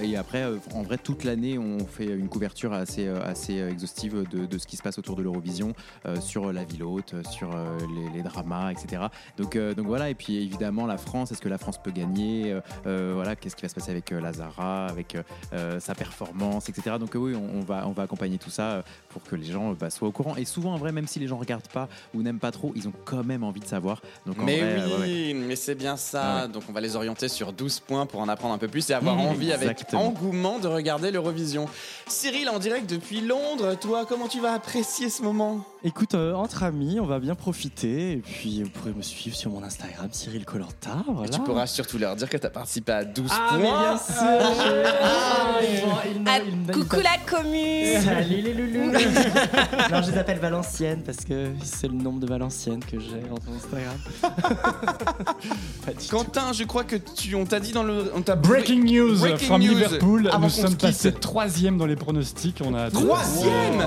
S11: Et après, en vrai, toute l'année, on fait une couverture assez, assez exhaustive de, ce qui se passe autour de l'Eurovision, sur la ville haute, sur les, les dramas, etc. Donc, donc voilà, et puis évidemment la France, est-ce que la France peut gagner Voilà, qu'est-ce qui va se passer avec euh, Lazara, avec euh, euh, sa performance, etc. Donc oui, on, on va, on va accompagner tout ça pour que les gens bah, soient au courant. Et souvent, en vrai, même si les gens regardent pas ou n'aiment pas trop, ils ont quand même envie de savoir. Donc en
S7: Mais
S11: vrai,
S7: oui,
S11: ouais, ouais.
S7: mais c'est bien ça.
S11: Ah ouais.
S7: Donc on va les orienter sur 12 points pour en apprendre un peu plus et avoir
S11: Mmh,
S7: envie avec engouement de regarder l'Eurovision. Cyril en direct depuis Londres, toi comment tu vas apprécier ce moment?
S10: Écoute, euh, entre amis, on va bien profiter. Et puis, vous pourrez me suivre sur mon Instagram, Cyril Colanta. Voilà.
S7: Et tu pourras surtout leur dire que tu as participé à 12
S10: Ah, mais
S7: points.
S10: bien sûr Ah, ils
S6: Ah, coucou la commune
S10: Salut les loulous Non, je les appelle Valenciennes parce que c'est le nombre de Valenciennes que j'ai dans mon Instagram.
S7: Quentin, je crois que tu, on t'a dit dans le. On t'a
S5: Breaking news
S7: Breaking
S5: from
S7: news.
S5: Liverpool.
S7: Avant
S5: Nous sommes passés troisième dans les pronostics. On a
S7: Troisième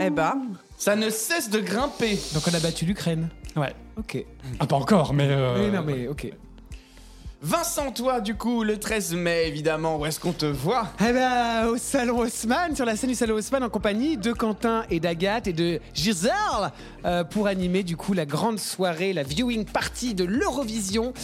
S6: Eh bah,
S7: Ça ne cesse de grimper.
S8: donc on a battu l'Ukraine.
S5: Ouais.
S8: Ok.
S5: Ah, pas encore, mais. euh,
S8: Oui, non, mais ok.
S7: Vincent, toi, du coup, le 13 mai, évidemment, où est-ce qu'on te voit?
S8: Eh ben, au Salon Haussmann, sur la scène du Salon Haussmann, en compagnie de Quentin et d'Agathe et de Gisèle, euh, pour animer du coup la grande soirée, la viewing party de l'Eurovision,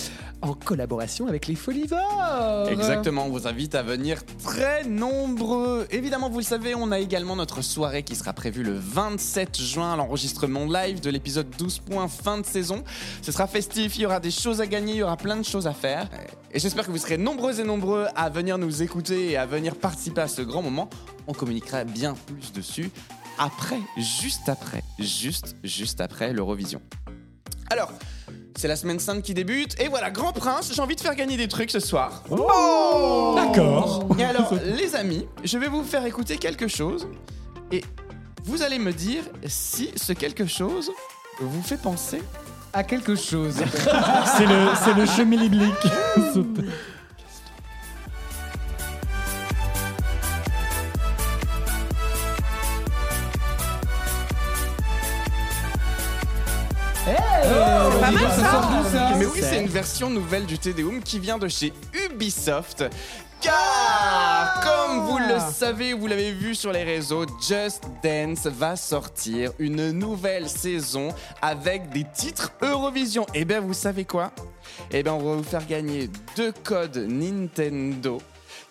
S8: en collaboration avec les Folivores.
S7: Exactement, on vous invite à venir très nombreux. Évidemment, vous le savez, on a également notre soirée qui sera prévue le 27 juin, l'enregistrement live de l'épisode 12 points fin de saison. Ce sera festif, il y aura des choses à gagner, il y aura plein de choses à faire. Et j'espère que vous serez nombreux et nombreux à venir nous écouter et à venir participer à ce grand moment. On communiquera bien plus dessus après, juste après, juste, juste après l'Eurovision. Alors, c'est la semaine sainte qui débute. Et voilà, Grand Prince, j'ai envie de faire gagner des trucs ce soir.
S5: Oh D'accord.
S7: Et alors, les amis, je vais vous faire écouter quelque chose. Et vous allez me dire si ce quelque chose vous fait penser
S8: à quelque chose.
S5: C'est le, c'est
S7: c'est
S8: pas mal, ça.
S7: Mais oui, c'est une version nouvelle du Tedeum qui vient de chez Ubisoft. Car, comme vous le savez, vous l'avez vu sur les réseaux, Just Dance va sortir une nouvelle saison avec des titres Eurovision. Et bien, vous savez quoi? Eh bien, on va vous faire gagner deux codes Nintendo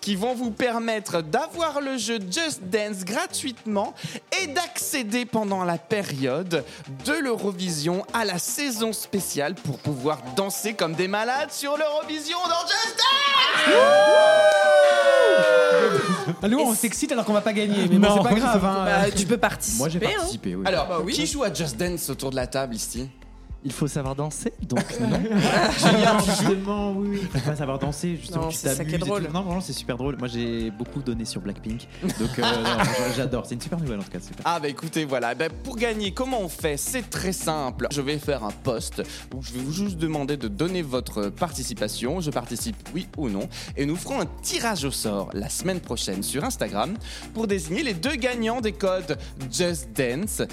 S7: qui vont vous permettre d'avoir le jeu Just Dance gratuitement et d'accéder pendant la période de l'Eurovision à la saison spéciale pour pouvoir danser comme des malades sur l'Eurovision dans Just Dance
S8: Ah, Nous, on s'excite alors qu'on va pas gagner, mais bon, c'est pas grave. hein.
S6: Bah, tu peux participer.
S11: Moi, j'ai
S6: hein.
S11: participé, oui.
S7: Alors,
S6: Bah oui.
S7: qui joue à Just Dance autour de la table ici?
S10: Il faut savoir danser, donc non.
S11: Julien, justement, oui, oui. Il faut pas savoir danser, justement,
S6: Non,
S11: tu
S6: c'est ça qui est
S11: t'amuses et
S6: drôle.
S11: tout. Non, vraiment, c'est super drôle. Moi, j'ai beaucoup donné sur Blackpink. Donc, euh, non, j'adore. C'est une super nouvelle, en tout cas. Super.
S7: Ah bah écoutez, voilà, Ben, pour gagner, comment on fait? C'est très simple. Je vais faire un post où je vais vous juste demander de donner votre participation. Je participe oui ou non. Et nous ferons un tirage au sort la semaine prochaine sur Instagram pour désigner les deux gagnants des codes Just Dance.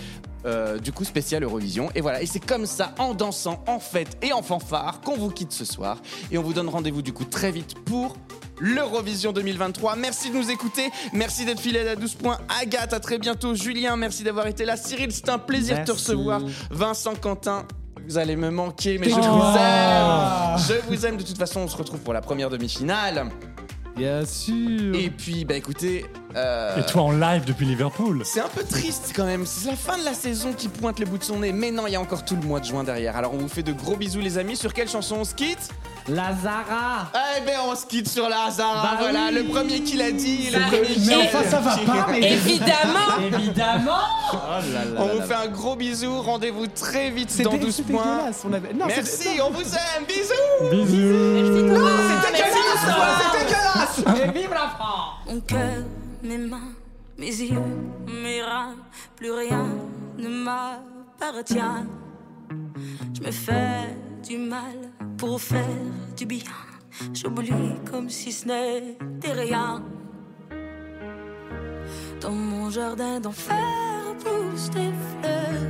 S7: Euh, du coup spécial Eurovision. Et voilà et c'est comme ça en dansant en fête et en fanfare qu'on vous quitte ce soir. Et on vous donne rendez-vous du coup très vite pour l'Eurovision 2023 merci de nous écouter. Merci d'être fidèle à 12 points. Agathe à très bientôt. Julien merci d'avoir été là. Cyril c'est un plaisir de te recevoir. Vincent Quentin vous allez me manquer mais je
S8: Oh.
S7: vous aime. Je vous aime. De toute façon on se retrouve pour la première demi-finale
S8: Bien sûr.
S7: et puis bah écoutez euh,
S5: Et toi en live depuis Liverpool.
S7: c'est un peu triste quand même. C'est la fin de la saison qui pointe le bout de son nez. Mais non, il y a encore tout le mois de juin derrière. Alors on vous fait de gros bisous les amis. Sur quelle chanson on se quitte?
S8: Lazara.
S7: Eh ben on se quitte sur la Zara.
S8: Bah
S7: voilà,
S8: oui.
S7: le premier qui l'a dit. Le
S8: Mais-
S7: premier qui
S8: mais enfin, ça va pas, mais-
S6: Évidemment
S8: Évidemment.
S11: Oh là là
S7: On
S11: là
S7: vous
S11: là.
S7: fait un gros bisou. Rendez-vous très vite
S8: C'est
S7: dans
S8: dé-
S7: 12
S8: c'est
S7: points.
S8: dégueulasse, on avait- non, c'est-
S7: Merci, on vous aime. Bisous.
S5: Bisous.
S8: Non, c'est dégueulasse. C'est dégueulasse. Et vive la France.
S12: Mon cœur, mes mains, mes yeux, mes reins, plus rien ne m'appartient. Je me fais du mal pour faire du bien. J'oublie comme si ce n'était rien. Dans mon jardin d'enfer poussent des fleurs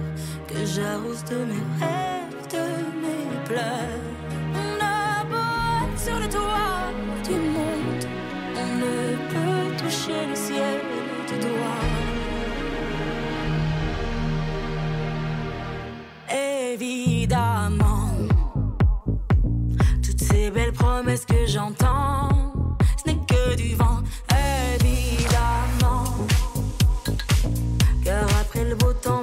S12: que j'arrose de mes rêves, de mes pleurs. Le ciel du doigt. Évidemment, toutes ces belles promesses que j'entends, ce n'est que du vent. Évidemment, car après le beau temps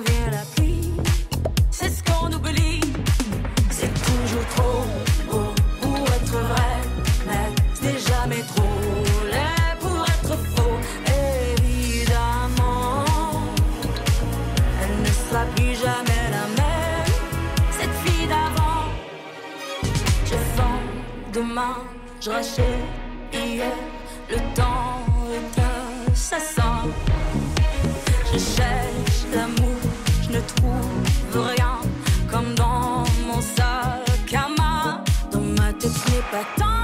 S12: je rachète hier. Le temps est assassin. Je cherche l'amour, je ne trouve rien comme dans mon sac à main. Dans ma tête, ce n'est pas tant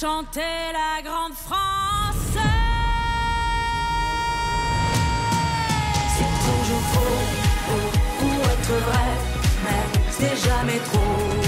S12: chanter la grande France. C'est toujours faux ou, ou être vrai, mais c'est jamais trop.